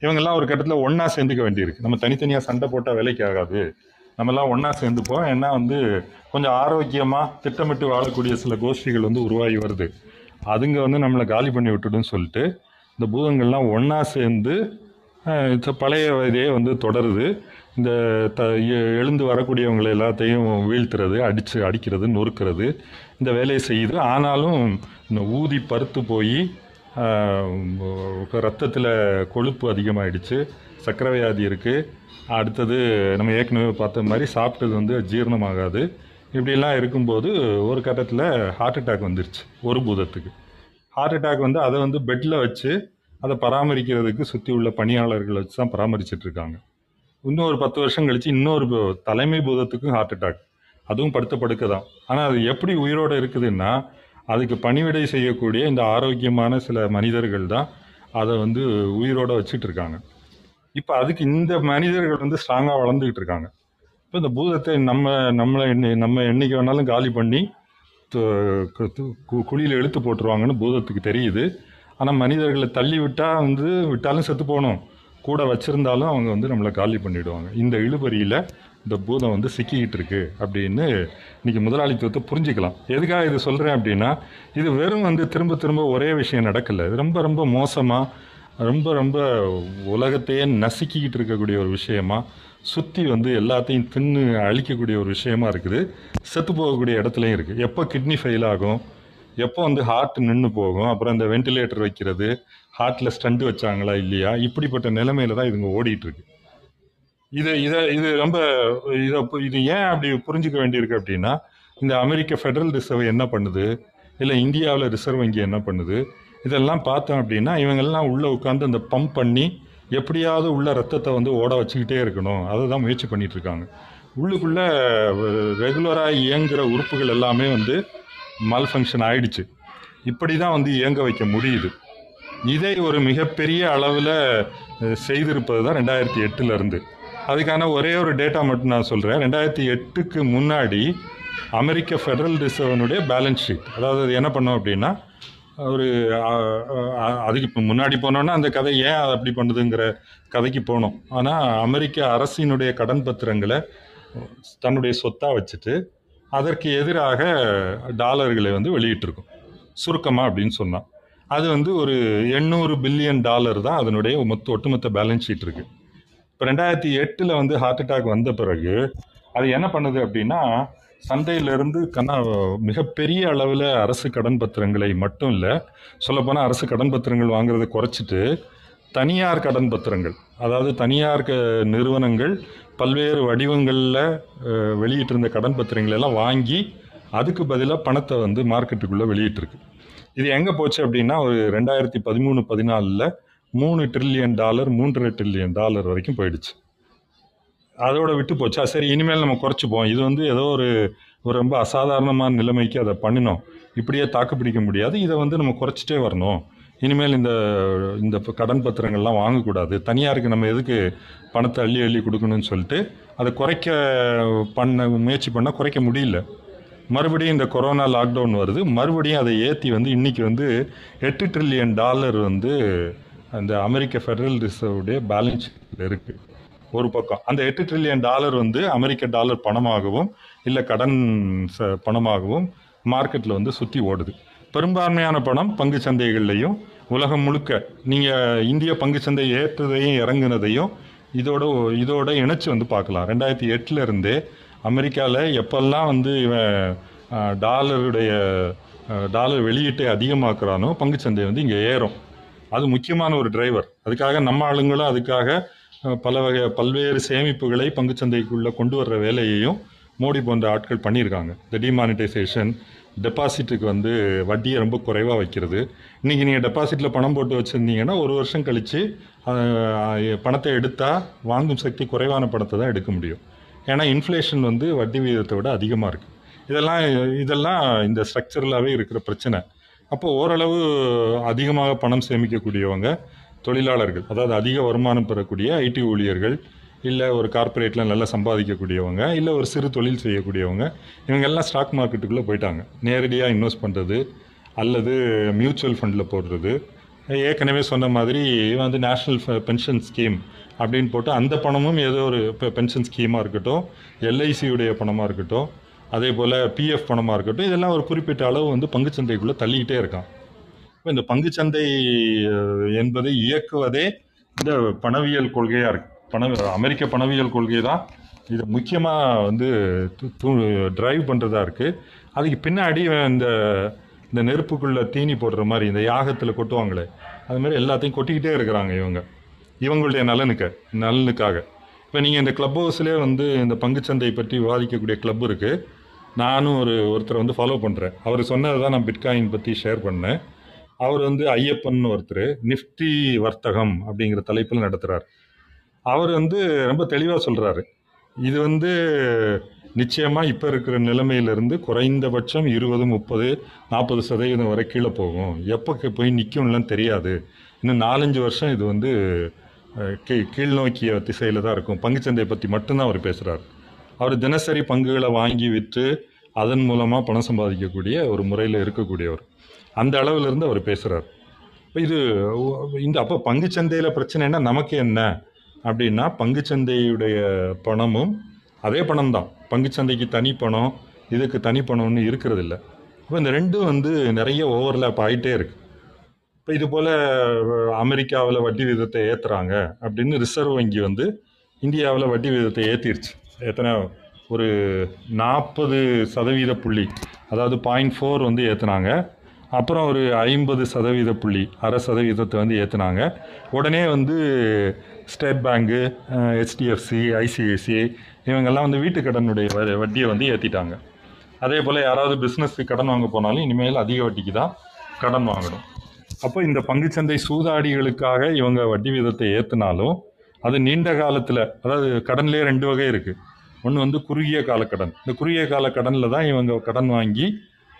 இவங்கெல்லாம் ஒரு கட்டத்தில் ஒன்றா சேர்ந்துக்க வேண்டியிருக்கு. நம்ம தனித்தனியாக சண்டை போட்டால் வேலைக்கு ஆகாது. நம்மலாம் ஒன்றா சேர்ந்துப்போம். ஏன்னா வந்து கொஞ்சம் ஆரோக்கியமாக திட்டமிட்டு வாழக்கூடிய சில கோஷ்டிகள் வந்து உருவாகி வருது. அதுங்க வந்து நம்மளை காலி பண்ணி விட்டுடுன்னு சொல்லிட்டு இந்த பூதங்கள்லாம் ஒன்றா சேர்ந்து பழைய இதே வந்து தொடருது. இந்த த எ- எழுந்து வரக்கூடியவங்களை எல்லாத்தையும் வீழ்த்துறது அடித்து அடிக்கிறது நொறுக்கிறது இந்த வேலையை செய்யுது. ஆனாலும் இந்த ஊதி பருத்து போய் ரத்தத்தில் கொழுப்பு அதிகமாகிடுச்சு சக்கரை வியாதி இருக்குது அடுத்தது நம்ம ஏற்கனவே பார்த்த மாதிரி சாப்பிட்டது வந்து ஜீரணமாகாது. இப்படிலாம் இருக்கும்போது ஒரு கட்டத்தில் ஹார்ட் அட்டாக் வந்துருச்சு ஒரு பூதத்துக்கு. ஹார்ட் அட்டாக் வந்து அதை வந்து பெட்டில் வச்சு அதை பராமரிக்கிறதுக்கு சுற்றி உள்ள பணியாளர்கள் வச்சு தான் பராமரிச்சிட்ருக்காங்க இன்னும் ஒரு பத்து வருஷம் கழிச்சு இன்னொரு தலைமை பூதத்துக்கும் ஹார்ட் அட்டாக் அதுவும் படுத்த படுக்க தான். ஆனால் அது எப்படி உயிரோடு இருக்குதுன்னா அதுக்கு பணிவிடை செய்யக்கூடிய இந்த ஆரோக்கியமான சில மனிதர்கள் தான் அதை வந்து உயிரோடு வச்சுட்டு இருக்காங்க இப்போ அதுக்கு இந்த மனிதர்கள் வந்து ஸ்ட்ராங்காக வளர்ந்துக்கிட்டு இருக்காங்க இப்போ இந்த பூதத்தை நம்ம நம்மளை என்னை- நம்ம என்னைக்கு வேணாலும் காலி பண்ணி கு- குழியில் இழுத்து போட்டுருவாங்கன்னு பூதத்துக்கு தெரியுது. ஆனால் மனிதர்களை தள்ளி விட்டால் வந்து விட்டாலும் செத்து போகணும். கூட வச்சுருந்தாலும் அவங்க வந்து நம்மளை காலி பண்ணிவிடுவாங்க இந்த இழுபறியில் இந்த பூதம் வந்து சிக்கிக்கிட்டு இருக்கு அப்படின்னு இன்றைக்கி முதலாளித்துவத்தை புரிஞ்சுக்கலாம். எதுக்காக இது சொல்கிறேன் அப்படின்னா இது வெறும் வந்து திரும்ப திரும்ப ஒரே விஷயம் நடக்கல. இது ரொம்ப ரொம்ப மோசமாக ரொம்ப ரொம்ப உலகத்தையே நசுக்கிக்கிட்டு இருக்கக்கூடிய ஒரு விஷயமா சுற்றி வந்து எல்லாத்தையும் தின்னு அழிக்கக்கூடிய ஒரு விஷயமா இருக்குது. செத்து போகக்கூடிய இடத்துலையும் இருக்குது எப்போ கிட்னி ஃபெயில் ஆகும்? எப்போ வந்து ஹார்ட் நின்று போகும்? அப்புறம் இந்த வென்டிலேட்டர் வைக்கிறது ஹார்ட்டில் ஸ்டண்ட் வச்சாங்களா இல்லையா? இப்படிப்பட்ட நிலைமையில தான் இதுங்க ஓடிட்டு இருக்கு இது இதை இது ரொம்ப இதை இது ஏன் அப்படி புரிஞ்சுக்க வேண்டியிருக்கு அப்படின்னா இந்த அமெரிக்க ஃபெடரல் ரிசர்வ் என்ன பண்ணுது? இல்லை இந்தியாவில் ரிசர்வ் வங்கி என்ன பண்ணுது? இதெல்லாம் பார்த்தோம் அப்படின்னா இவங்கெல்லாம் உள்ளே உட்காந்து அந்த பம்ப் பண்ணி எப்படியாவது உள்ள ரத்தத்தை வந்து ஓட வச்சுக்கிட்டே இருக்கணும். அதை தான் முயற்சி பண்ணிகிட்டு இருக்காங்க உள்ளுக்குள்ளே ரெகுலராக இயங்குகிற உறுப்புகள் எல்லாமே வந்து மல் ஃபங்க்ஷன் ஆயிடுச்சு. இப்படி தான் வந்து இயங்க வைக்க முடியுது. இதை ஒரு மிகப்பெரிய அளவில் செய்திருப்பது தான் ரெண்டாயிரத்தி எட்டுலேருந்து அதுக்கான ஒரே ஒரு டேட்டா மட்டும் நான் சொல்கிறேன் ரெண்டாயிரத்தி எட்டுக்கு முன்னாடி அமெரிக்க ஃபெடரல் ரிசர்வனுடைய பேலன்ஸ் ஷீட் அதாவது அது என்ன பண்ணோம் அப்படின்னா ஒரு அதுக்கு முன்னாடி போனோன்னா அந்த கதை ஏன் அது அப்படி பண்ணுதுங்கிற கதைக்கு போனோம். ஆனால் அமெரிக்க அரசினுடைய கடன் பத்திரங்களை தன்னுடைய சொத்தாக வச்சுட்டு அதற்கு எதிராக டாலர்களை வந்து வெளியிட்டிருக்கோம். சுருக்கமாக அப்படின்னு சொன்னான் அது வந்து ஒரு எண்ணூறு பில்லியன் டாலர் தான் அதனுடைய மொத்த ஒட்டுமொத்த பேலன்ஸ் ஷீட் இருக்குது இப்போ ரெண்டாயிரத்தி எட்டில் வந்து ஹார்ட் அட்டாக் வந்த பிறகு அது என்ன பண்ணுது அப்படின்னா சந்தையிலிருந்து கண்ணா மிகப்பெரிய அளவில் அரசு கடன் பத்திரங்களை மட்டும் இல்லை சொல்லப்போனால் அரசு கடன் பத்திரங்கள் வாங்குறதை குறைச்சிட்டு தனியார் கடன் பத்திரங்கள் அதாவது தனியார் க நிறுவனங்கள் பல்வேறு வடிவங்களில் வெளியிட்டிருந்த கடன் பத்திரங்களெல்லாம் வாங்கி அதுக்கு பதிலாக பணத்தை வந்து மார்க்கெட்டுக்குள்ளே வெளியிட்டிருக்கு. இது எங்கே போச்சு அப்படின்னா ஒரு ரெண்டாயிரத்தி பதிமூணு பதினாலில் மூணு ட்ரில்லியன் டாலர் மூன்றரை ட்ரில்லியன் டாலர் வரைக்கும் போயிடுச்சு. அதோட விட்டு போச்சா. சரி இனிமேல் நம்ம குறைச்சிப்போம். இது வந்து ஏதோ ஒரு ஒரு ரொம்ப அசாதாரணமான நிலைமைக்கு அதை பண்ணினோம். இப்படியே தாக்கு பிடிக்க முடியாது. இதை வந்து நம்ம குறைச்சிட்டே வரணும். இனிமேல் இந்த இந்த கடன் பத்திரங்கள்லாம் வாங்கக்கூடாது. தனியாருக்கு நம்ம எதுக்கு பணத்தை அள்ளி அள்ளி கொடுக்கணும்னு சொல்லிட்டு அதை குறைக்க பண்ண முயற்சி பண்ணால் குறைக்க முடியல. மறுபடியும் இந்த கொரோனா லாக்டவுன் வருது. மறுபடியும் அதை ஏற்றி வந்து இன்றைக்கி வந்து எட்டு ட்ரில்லியன் டாலர் வந்து அந்த அமெரிக்க ஃபெடரல் ரிசர்வுடைய பேலன்ஸ் இருக்குது ஒரு பக்கம். அந்த எட்டு ட்ரில்லியன் டாலர் வந்து அமெரிக்க டாலர் பணமாகவும் இல்லை கடன் ச- பணமாகவும் மார்க்கெட்டில் வந்து சுற்றி ஓடுது. பெரும்பான்மையான பணம் பங்கு சந்தைகள்லையும் உலகம் முழுக்க நீங்கள் இந்திய பங்கு சந்தை ஏற்றதையும் இறங்குனதையும் இதோட இதோட இணைச்சி வந்து பார்க்கலாம். ரெண்டாயிரத்தி எட்டுல இருந்தே அமெரிக்காவில் எப்பெல்லாம் வந்து இவன் டாலருடைய டாலர் வெளியீட்டை அதிகமாக்குறானோ பங்கு சந்தை வந்து இங்கே ஏறும். அது முக்கியமான ஒரு டிரைவர் அதுக்காக நம்ம ஆளுங்களும் அதுக்காக பல வகை பல்வேறு சேமிப்புகளை பங்குச்சந்தைக்குள்ளே கொண்டு வர்ற வேலையையும் மோடி போன்ற ஆட்கள் பண்ணியிருக்காங்க. இந்த டிமானிட்டைசேஷன் டெபாசிட்டுக்கு வந்து வட்டியை ரொம்ப குறைவாக வைக்கிறது. இன்றைக்கி நீங்கள் டெபாசிட்டில் பணம் போட்டு வச்சுருந்தீங்கன்னா ஒரு வருஷம் கழித்து பணத்தை எடுத்தால் வாங்கும் சக்தி குறைவான பணத்தை தான் எடுக்க முடியும். ஏன்னா இன்ஃப்ளேஷன் வந்து வட்டி விகிதத்தை விட அதிகமாக இருக்குது இதெல்லாம் இதெல்லாம் இந்த ஸ்ட்ரக்சரலாகவே இருக்கிற பிரச்சனை. அப்போ ஓரளவு அதிகமாக பணம் சேமிக்கக்கூடியவங்க தொழிலாளர்கள் அதாவது அதிக வருமானம் பெறக்கூடிய ஐடி ஊழியர்கள் இல்லை ஒரு கார்ப்பரேட்டில் நல்லா சம்பாதிக்கக்கூடியவங்க இல்லை ஒரு சிறு தொழில் செய்யக்கூடியவங்க இவங்கெல்லாம் ஸ்டாக் மார்க்கெட்டுக்குள்ளே போயிட்டாங்க. நேரடியாக இன்வெஸ்ட் பண்ணுறது அல்லது மியூச்சுவல் ஃபண்டில் போடுறது. ஏற்கனவே சொன்ன மாதிரி வந்து நேஷ்னல் பென்ஷன் ஸ்கீம் அப்படின்னு போட்டு அந்த பணமும் ஏதோ ஒரு இப்போ பென்ஷன் ஸ்கீமாக இருக்கட்டும் எல்ஐசியுடைய பணமாக இருக்கட்டும் அதே போல் பிஎஃப் பணமாக இருக்கட்டும் இதெல்லாம் ஒரு குறிப்பிட்ட அளவு வந்து பங்குச்சந்தைக்குள்ளே தள்ளிக்கிட்டே இருக்கான். இப்போ இந்த பங்குச்சந்தை என்பதை இயக்குவதே இந்த பணவியல் கொள்கையாக இருக்கு. பண அமெரிக்க பணவியல் கொள்கை தான் இது முக்கியமாக வந்து டிரைவ் பண்ணுறதா இருக்குது அதுக்கு பின்னாடி இந்த இந்த நெருப்புக்குள்ளே தீனி போடுற மாதிரி இந்த யாகத்தில் கொட்டுவாங்களே அது மாதிரி எல்லாத்தையும் கொட்டிக்கிட்டே இருக்கிறாங்க இவங்க. இவங்களுடைய நலனுக்கு நலனுக்காக. இப்போ நீங்கள் இந்த கிளப் ஹவுஸ்லேயே வந்து இந்த பங்குச்சந்தை பற்றி விவாதிக்கக்கூடிய கிளப் இருக்குது நானும் ஒரு ஒருத்தரை வந்து ஃபாலோ பண்ணுறேன் அவர் சொன்னதை தான் நான் பிட்காயின் பற்றி ஷேர் பண்ணேன். அவர் வந்து ஐயப்பன் ஒருத்தர் நிஃப்டி வர்த்தகம் அப்படிங்கிற தலைப்பில் நடத்துகிறார் அவர் வந்து ரொம்ப தெளிவாக சொல்கிறாரு இது வந்து நிச்சயமாக இப்போ இருக்கிற நிலைமையிலேருந்து குறைந்தபட்சம் இருபது முப்பது நாற்பது சதவீதம் வரை கீழே போகும். எப்போ போய் நிற்கும்லாம் தெரியாது. இன்னும் நாலஞ்சு வருஷம் இது வந்து கீழ் கீழ்நோக்கிய திசையில் தான் இருக்கும். பங்குச்சந்தையை பற்றி மட்டும்தான் அவர் பேசுகிறார் அவர் தினசரி பங்குகளை வாங்கி விற்று அதன் மூலமாக பணம் சம்பாதிக்கக்கூடிய ஒரு முறையில் இருக்கக்கூடியவர். அந்த அளவிலிருந்து அவர் பேசுகிறார் இது இந்த அப்போ பங்குச்சந்தையில் பிரச்சனைனா நமக்கு என்ன? அப்படின்னா பங்குச்சந்தையுடைய பணமும் அதே பணம் தான் பங்குச்சந்தைக்கு தனி பணம் இதுக்கு தனி பணம்னு இருக்கிறது இப்போ இந்த ரெண்டும் வந்து நிறைய ஓவர்லேப் ஆகிட்டே இருக்குது இப்போ இது போல் அமெரிக்காவில் வட்டி விகிதத்தை ஏற்றுறாங்க அப்படின்னு ரிசர்வ் வங்கி வந்து இந்தியாவில் வட்டி விகிதத்தை ஏற்றிருச்சு எத்தனை ஒரு நாற்பது சதவீத புள்ளி அதாவது பாயிண்ட் ஃபோர் வந்து ஏற்றுனாங்க அப்புறம் ஒரு ஐம்பது சதவீத புள்ளி அரை சதவீதத்தை வந்து ஏற்றுனாங்க உடனே வந்து ஸ்டேட் பேங்கு ஹெச்டிஎஃப்சி ஐசிஐசி இவங்கெல்லாம் வந்து வீட்டு கடனுடைய வ- வட்டியை வந்து ஏற்றிட்டாங்க அதே போல் யாராவது பிஸ்னஸ்க்கு கடன் வாங்க போனாலும் இனிமேல் அதிக வட்டிக்கு தான் கடன் வாங்கணும். அப்போ இந்த பங்குச்சந்தை சூதாடிகளுக்காக இவங்க வட்டி வீதத்தை ஏற்றினாலும் அது நீண்ட காலத்தில் அதாவது கடன்லேயே ரெண்டு வகை இருக்குது ஒன்று வந்து குறுகிய கால கடன். இந்த குறுகிய கால கடனில் தான் இவங்க கடன் வாங்கி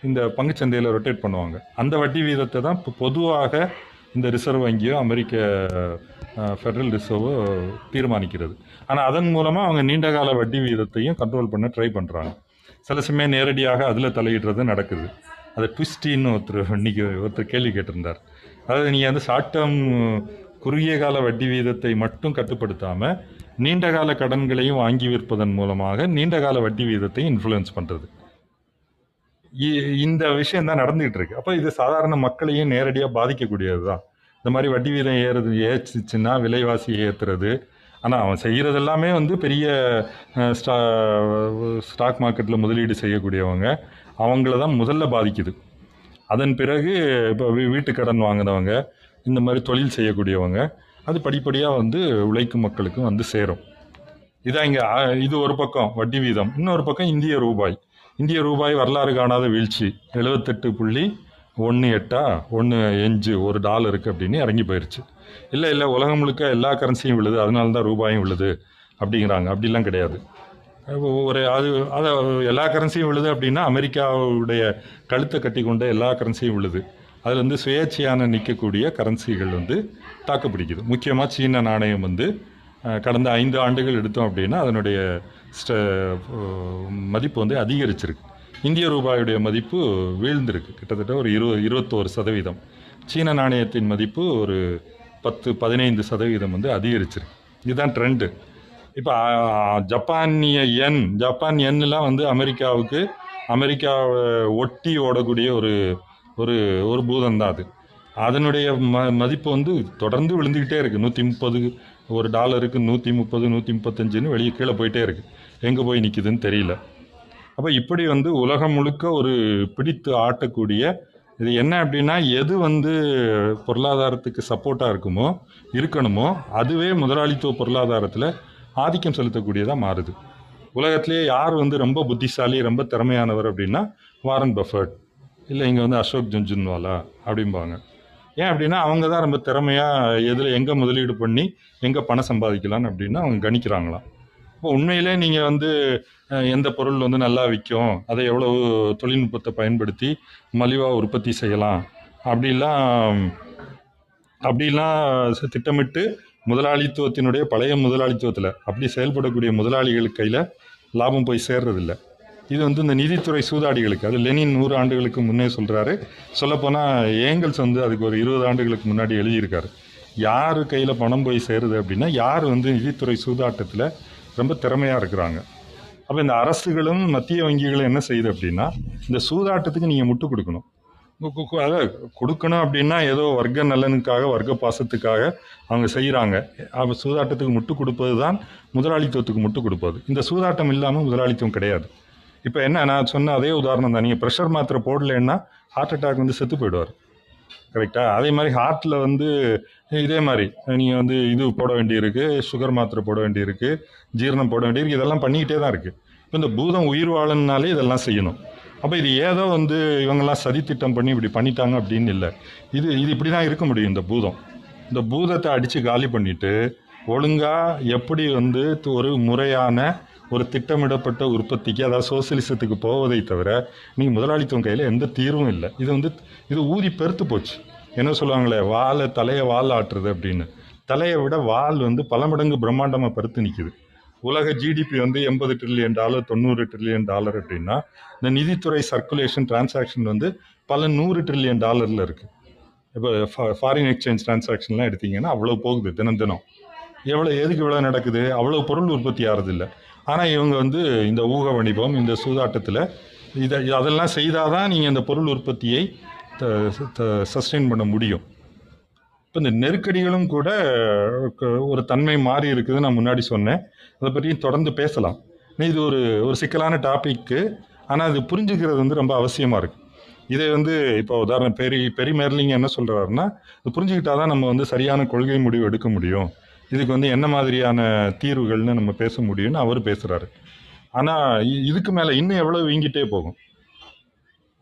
இந்த பங்குச்சந்தையில் ரொட்டேட் பண்ணுவாங்க. அந்த வட்டி வீதத்தை தான் இப்போ பொதுவாக இந்த ரிசர்வ் வங்கியோ அமெரிக்க ஃபெடரல் ரிசர்வோ தீர்மானிக்கிறது. ஆனால் அதன் மூலமாக அவங்க நீண்ட கால வட்டி வீதத்தையும் கண்ட்ரோல் பண்ண ட்ரை பண்ணுறாங்க சில சமயம் நேரடியாக அதில் தலையிடுறது நடக்குது. அதை ட்விஸ்டின்னு ஒருத்தர் இன்னைக்கு ஒருத்தர் கேள்வி கேட்டிருந்தார். அதாவது நீங்கள் வந்து ஷார்ட் டேர்ம் குறுகிய கால வட்டி வீதத்தை மட்டும் கட்டுப்படுத்தாமல் நீண்ட கால கடன்களையும் வாங்கி விற்பதன் மூலமாக நீண்ட கால வட்டி வீதத்தை இன்ஃப்ளூயன்ஸ் பண்ணுறது இந்த விஷயம் தான் நடந்துகிட்டு இருக்கு. அப்போ இது சாதாரண மக்களையும் நேரடியாக பாதிக்கக்கூடியது தான் இந்த மாதிரி வட்டி வீதம் ஏறது ஏச்சிச்சுன்னா விலைவாசி ஏற்றுறது ஆனால் அவன் செய்கிறது எல்லாமே வந்து பெரிய ஸ்டா ஸ்டாக் மார்க்கெட்டில் முதலீடு செய்யக்கூடியவங்க. அவங்கள தான் முதல்ல பாதிக்குது. அதன் பிறகு இப்போ வீட்டு கடன் வாங்கினவங்க இந்த மாதிரி தொழில் செய்யக்கூடியவங்க அது படிப்படியாக வந்து உழைக்கும் மக்களுக்கும் வந்து சேரும். இதான் இங்கே இது ஒரு பக்கம் வட்டி வீதம். இன்னொரு பக்கம் இந்திய ரூபாய். இந்திய ரூபாய் வரலாறு காணாத வீழ்ச்சி. எழுபத்தெட்டு புள்ளி ஒன்று எட்டா ஒன்று எஞ்சு ஒரு டாலருக்கு அப்படின்னு இறங்கி போயிடுச்சு இல்லை இல்லை உலகம் முழுக்க எல்லா கரன்சியும் விழுது. அதனால தான் ரூபாயும் விழுது அப்படிங்கிறாங்க. அப்படிலாம் கிடையாது. ஒரு அது அது எல்லா கரன்சியும் விழுது அப்படின்னா அமெரிக்காவுடைய கழுத்தை கட்டி கொண்ட எல்லா கரன்சியும் விழுது. அதில் வந்து சுயேட்சையான நிற்கக்கூடிய கரன்சிகள் வந்து தாக்கு பிடிக்குது முக்கியமாக சீன நாணயம் வந்து கடந்த ஐந்து ஆண்டுகள் எடுத்தோம் அப்படின்னா அதனுடைய ஸ்ட- மதிப்பு வந்து அதிகரிச்சிருக்கு. இந்திய ரூபாயுடைய மதிப்பு வீழ்ந்திருக்கு. கிட்டத்தட்ட ஒரு இரு இருபத்தோரு சதவீதம். சீன நாணயத்தின் மதிப்பு ஒரு பத்து பதினைந்து சதவீதம் வந்து அதிகரிச்சிருக்கு. இதுதான் ட்ரெண்டு இப்போ ஜப்பானிய எண் ஜப்பான் எண்ணெலாம் வந்து அமெரிக்காவுக்கு அமெரிக்காவை ஒட்டி ஓடக்கூடிய ஒரு ஒரு ஒரு பூதம் தான் அது. அதனுடைய ம மதிப்பு வந்து தொடர்ந்து விழுந்துக்கிட்டே இருக்குது நூற்றி முப்பது ஒரு டாலருக்கு நூற்றி முப்பது நூற்றி முப்பத்தஞ்சுன்னு வெளியே கீழே போயிட்டே இருக்குது எங்கே போய் நிற்கிதுன்னு தெரியல. அப்போ இப்படி வந்து உலகம் முழுக்க ஒரு பிடித்து ஆட்டக்கூடிய இது என்ன அப்படின்னா எது வந்து பொருளாதாரத்துக்கு சப்போர்ட்டாக இருக்குமோ இருக்கணுமோ அதுவே முதலாளித்துவ பொருளாதாரத்தில் ஆதிக்கம் செலுத்தக்கூடியதாக மாறுது. உலகத்திலேயே யார் வந்து ரொம்ப புத்திசாலி ரொம்ப திறமையானவர் அப்படின்னா வாரன் பஃபர்ட். இல்லை இங்கே வந்து அசோக் ஜுன்ஜுன்வாலா அப்படிம்பாங்க. ஏன் அப்படின்னா அவங்க தான் ரொம்ப திறமையாக எதில் எங்கே முதலீடு பண்ணி எங்கே பணம் சம்பாதிக்கலாம்னு அப்படின்னு அவங்க கணிக்கிறாங்களாம். இப்போ உண்மையிலே நீங்கள் வந்து எந்த பொருள் வந்து நல்லா விற்கும் அதை எவ்வளவு தொழில்நுட்பத்தை பயன்படுத்தி மலிவாக உற்பத்தி செய்யலாம் அப்படிலாம் அப்படிலாம் திட்டமிட்டு முதலாளித்துவத்தினுடைய பழைய முதலாளித்துவத்தில் அப்படி செயல்படக்கூடிய முதலாளிகள் கையில் லாபம் போய் சேர்றதில்ல. இது வந்து இந்த நிதித்துறை சூதாடிகளுக்கு அது லெனின் நூறு ஆண்டுகளுக்கு முன்னே சொல்கிறாரு சொல்லப்போனால் ஏங்கல்ஸ் வந்து அதுக்கு ஒரு இருபது ஆண்டுகளுக்கு முன்னாடி எழுதியிருக்காரு. யார் கையில் பணம் போய் சேருது அப்படின்னா யார் வந்து நிதித்துறை சூதாட்டத்தில் ரொம்ப திறமையாக இருக்கிறாங்க. அப்போ இந்த அரசுகளும் மத்திய வங்கிகளும் என்ன செய்யுது அப்படின்னா இந்த சூதாட்டத்துக்கு நீங்கள் முட்டு கொடுக்கணும். அதாவது கொடுக்கணும் அப்படின்னா ஏதோ வர்க்க நலனுக்காக வர்க்க பாசத்துக்காக அவங்க செய்கிறாங்க அப்போ சூதாட்டத்துக்கு முட்டு கொடுப்பது தான் முதலாளித்துவத்துக்கு முட்டு கொடுப்பது. இந்த சூதாட்டம் இல்லாமல் முதலாளித்துவம் கிடையாது. இப்போ என்ன நான் சொன்ன அதே உதாரணம் தான். நீங்கள் ப்ரெஷர் மாத்திரை போடலைன்னா ஹார்ட் அட்டாக் வந்து செத்து போயிடுவார். கரெக்டாக அதே மாதிரி ஹார்ட்டில் வந்து இதே மாதிரி நீங்கள் வந்து இது போட வேண்டியிருக்கு சுகர் மாத்திரை போட வேண்டியிருக்கு ஜீரணம் போட வேண்டியிருக்கு இதெல்லாம் பண்ணிக்கிட்டே தான் இருக்குது இப்போ இந்த பூதம் உயிர் வாழணுனாலே இதெல்லாம் செய்யணும். அப்போ இது ஏதோ வந்து இவங்கெல்லாம் சதித்திட்டம் பண்ணி இப்படி பண்ணிட்டாங்க அப்படின்னு இல்லை. இது இது இப்படி தான் இருக்க முடியும் இந்த பூதம். இந்த பூதத்தை அடித்து காலி பண்ணிவிட்டு ஒழுங்காக எப்படி வந்து ஒரு முறையான ஒரு திட்டமிடப்பட்ட உற்பத்திக்கு அதாவது சோசியலிசத்துக்கு போவதை தவிர நீங்கள் முதலாளித்துவம் கையில் எந்த தீர்வும் இல்லை. இது வந்து இது ஊதி பெருத்து போச்சு. என்ன சொல்லுவாங்களே வாழை தலையை வால் ஆட்டுறது அப்படின்னு. தலையை விட வால் வந்து பல மடங்கு பிரம்மாண்டமாக பருத்து நிற்கிது உலக ஜிடிபி வந்து எண்பது ட்ரில்லியன் டாலர் தொண்ணூறு ட்ரில்லியன் டாலர் அப்படின்னா இந்த நிதித்துறை சர்க்குலேஷன் டிரான்சாக்ஷன் வந்து பல நூறு ட்ரில்லியன் டாலரில் இருக்குது இப்போ ஃபாரின் எக்ஸ்சேஞ்ச் டிரான்சாக்ஷன்லாம் எடுத்தீங்கன்னா அவ்வளோ போகுது தினம் தினம். எவ்வளோ எதுக்கு இவ்வளோ நடக்குது? அவ்வளோ பொருள் உற்பத்தி ஆகிறதில்ல ஆனால் இவங்க வந்து இந்த ஊக வணிபம் இந்த சூதாட்டத்தில் இதை அதெல்லாம் செய்தால் தான் நீங்கள் இந்த பொருள் உற்பத்தியை சஸ்டெயின் பண்ண முடியும். இப்போ இந்த நெருக்கடிகளும் கூட ஒரு தன்மை மாறி இருக்குது நான் முன்னாடி சொன்னேன். அதை பற்றியும் தொடர்ந்து பேசலாம். இது ஒரு ஒரு சிக்கலான டாப்பிக்கு ஆனால் அது புரிஞ்சுக்கிறது வந்து ரொம்ப அவசியமாக இருக்குது இதை வந்து இப்போ உதாரணம் பெரி பெரி மேர்லிங்க என்ன சொல்கிறாருன்னா இது புரிஞ்சுக்கிட்டா தான் நம்ம வந்து சரியான கொள்கை முடிவு எடுக்க முடியும். இதுக்கு வந்து என்ன மாதிரியான தீர்வுகள்னு நம்ம பேச முடியும்னு அவர் பேசுகிறாரு ஆனால் இதுக்கு மேலே இன்னும் எவ்வளோ வீங்கிட்டே போகும்?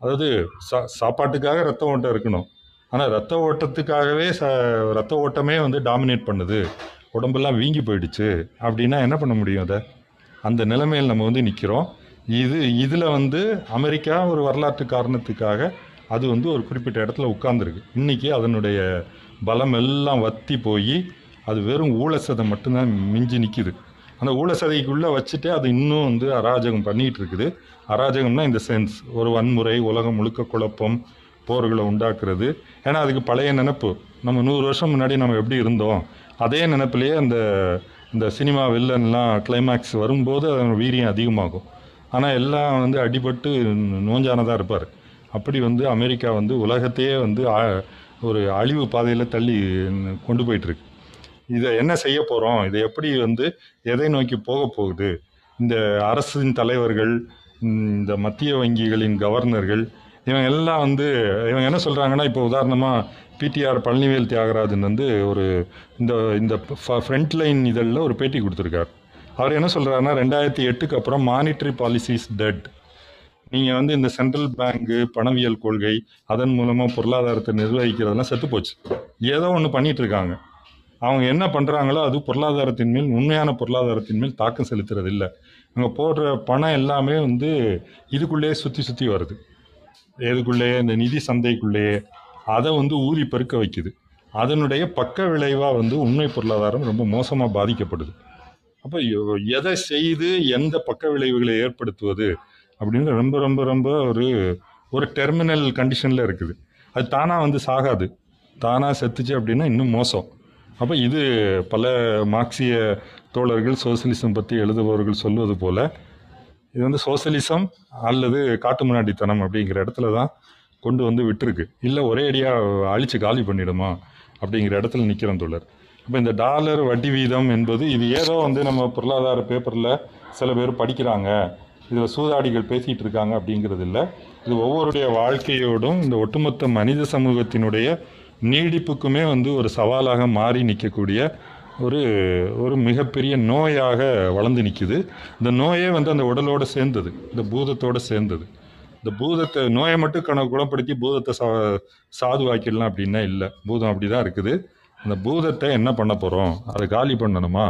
அதாவது சா சாப்பாட்டுக்காக ரத்த ஓட்டம் இருக்கணும். ஆனால் ரத்த ஓட்டத்துக்காகவே ச ரத்த ஓட்டமே வந்து டாமினேட் பண்ணுது. உடம்பெல்லாம் வீங்கி போயிடுச்சு. அப்படின்னா என்ன பண்ண முடியும் அதை? அந்த நிலைமையில் நம்ம வந்து நிற்கிறோம் இது இதில் வந்து அமெரிக்கா ஒரு வரலாற்று காரணத்துக்காக அது வந்து ஒரு குறிப்பிட்ட இடத்துல உட்காந்துருக்கு இன்றைக்கி அதனுடைய பலம் எல்லாம் வத்தி போய் அது வெறும் ஊழசதை மட்டும்தான் மிஞ்சி நிற்கிது அந்த ஊழசதைக்குள்ளே வச்சுட்டு அது இன்னும் வந்து அராஜகம் பண்ணிகிட்டு இருக்குது. அராஜகம்னா இந்த சென்ஸ் ஒரு வன்முறை உலகம் முழுக்க குழப்பம் போர்களை உண்டாக்குறது. ஏன்னா அதுக்கு பழைய நினப்பு. நம்ம நூறு வருஷம் முன்னாடி நம்ம எப்படி இருந்தோம்? அதே நினப்பிலேயே அந்த இந்த சினிமா வில்லன்லாம் கிளைமேக்ஸ் வரும்போது அதன் வீரியம் அதிகமாகும். ஆனால் எல்லாம் வந்து அடிபட்டு நோஞ்சானதாக இருப்பார். அப்படி வந்து அமெரிக்கா வந்து உலகத்தையே வந்து ஒரு அழிவு பாதையில் தள்ளி கொண்டு போயிட்டுருக்கு. இதை என்ன செய்ய போகிறோம் இதை எப்படி வந்து எதை நோக்கி போக போகுது? இந்த அரசின் தலைவர்கள் இந்த மத்திய வங்கிகளின் கவர்னர்கள் இவங்க எல்லாம் வந்து இவங்க என்ன சொல்கிறாங்கன்னா இப்போ உதாரணமாக பிடிஆர் பழனிவேல் தியாகராஜன் வந்து ஒரு இந்த இந்த ஃப்ரண்ட் லைன் இதழில் ஒரு பேட்டி கொடுத்துருக்கார். அவர் என்ன சொல்கிறாருன்னா ரெண்டாயிரத்தி எட்டுக்கு அப்புறம் மானிட்டரி பாலிசிஸ் டெட் நீங்கள் வந்து இந்த சென்ட்ரல் பேங்க்கு பணவியல் கொள்கை அதன் மூலமாக பொருளாதாரத்தை நிர்வகிக்கிறதெல்லாம் செத்து போச்சு. ஏதோ ஒன்று பண்ணிகிட்ருக்காங்க இருக்காங்க. அவங்க என்ன பண்ணுறாங்களோ அது பொருளாதாரத்தின் மேல் உண்மையான பொருளாதாரத்தின் மேல் தாக்கம் செலுத்துறது இல்லை அங்கே போடுற பணம் எல்லாமே வந்து இதுக்குள்ளேயே சுற்றி சுற்றி வருது. எதுக்குள்ளேயே இந்த நிதி சந்தைக்குள்ளேயே அதை வந்து ஊறி பெருக்க வைக்குது. அதனுடைய பக்க விளைவாக வந்து உண்மை பொருளாதாரம் ரொம்ப மோசமாக பாதிக்கப்படுது. அப்போ எதை செய்து எந்த பக்க விளைவுகளை ஏற்படுத்துவது அப்படின்னு ரொம்ப ரொம்ப ரொம்ப ஒரு ஒரு டெர்மினல் கண்டிஷனில் இருக்குது. அது தானாக வந்து சாகாது. தானாக செத்துச்சு அப்படின்னா இன்னும் மோசம். அப்போ இது பல மார்க்சிய தோழர்கள் சோசியலிசம் பற்றி எழுதுபவர்கள் சொல்வது போல் இது வந்து சோசியலிசம் அல்லது காட்டு முன்னாடித்தனம் அப்படிங்கிற இடத்துல தான் கொண்டு வந்து விட்டுருக்கு. இல்லை ஒரே அடியாக அழித்து காலி பண்ணிடுமா அப்படிங்கிற இடத்துல நிற்கிறோம் தோழர். இப்போ இந்த டாலர் வட்டி வீதம் என்பது இது ஏதோ வந்து நம்ம பொருளாதார பேப்பரில் சில பேர் படிக்கிறாங்க. இதில் சூதாடிகள் பேசிகிட்டு இருக்காங்க அப்படிங்கிறது இல்லை. இது ஒவ்வொருடைய வாழ்க்கையோடும் இந்த ஒட்டுமொத்த மனித சமூகத்தினுடைய நீடிப்புக்குமே வந்து ஒரு சவாலாக மாறி நிற்கக்கூடிய ஒரு ஒரு மிகப்பெரிய நோயாக வளர்ந்து நிற்குது இந்த நோயே வந்து அந்த உடலோடு சேர்ந்தது. இந்த பூதத்தோடு சேர்ந்தது. இந்த பூதத்தை நோயை மட்டும் கண குணப்படுத்தி பூதத்தை சா சாதுவாக்கிடலாம் அப்படின்னா இல்லை. பூதம் அப்படி தான் இருக்குது. அந்த பூதத்தை என்ன பண்ண போகிறோம் அதை காலி பண்ணணுமா?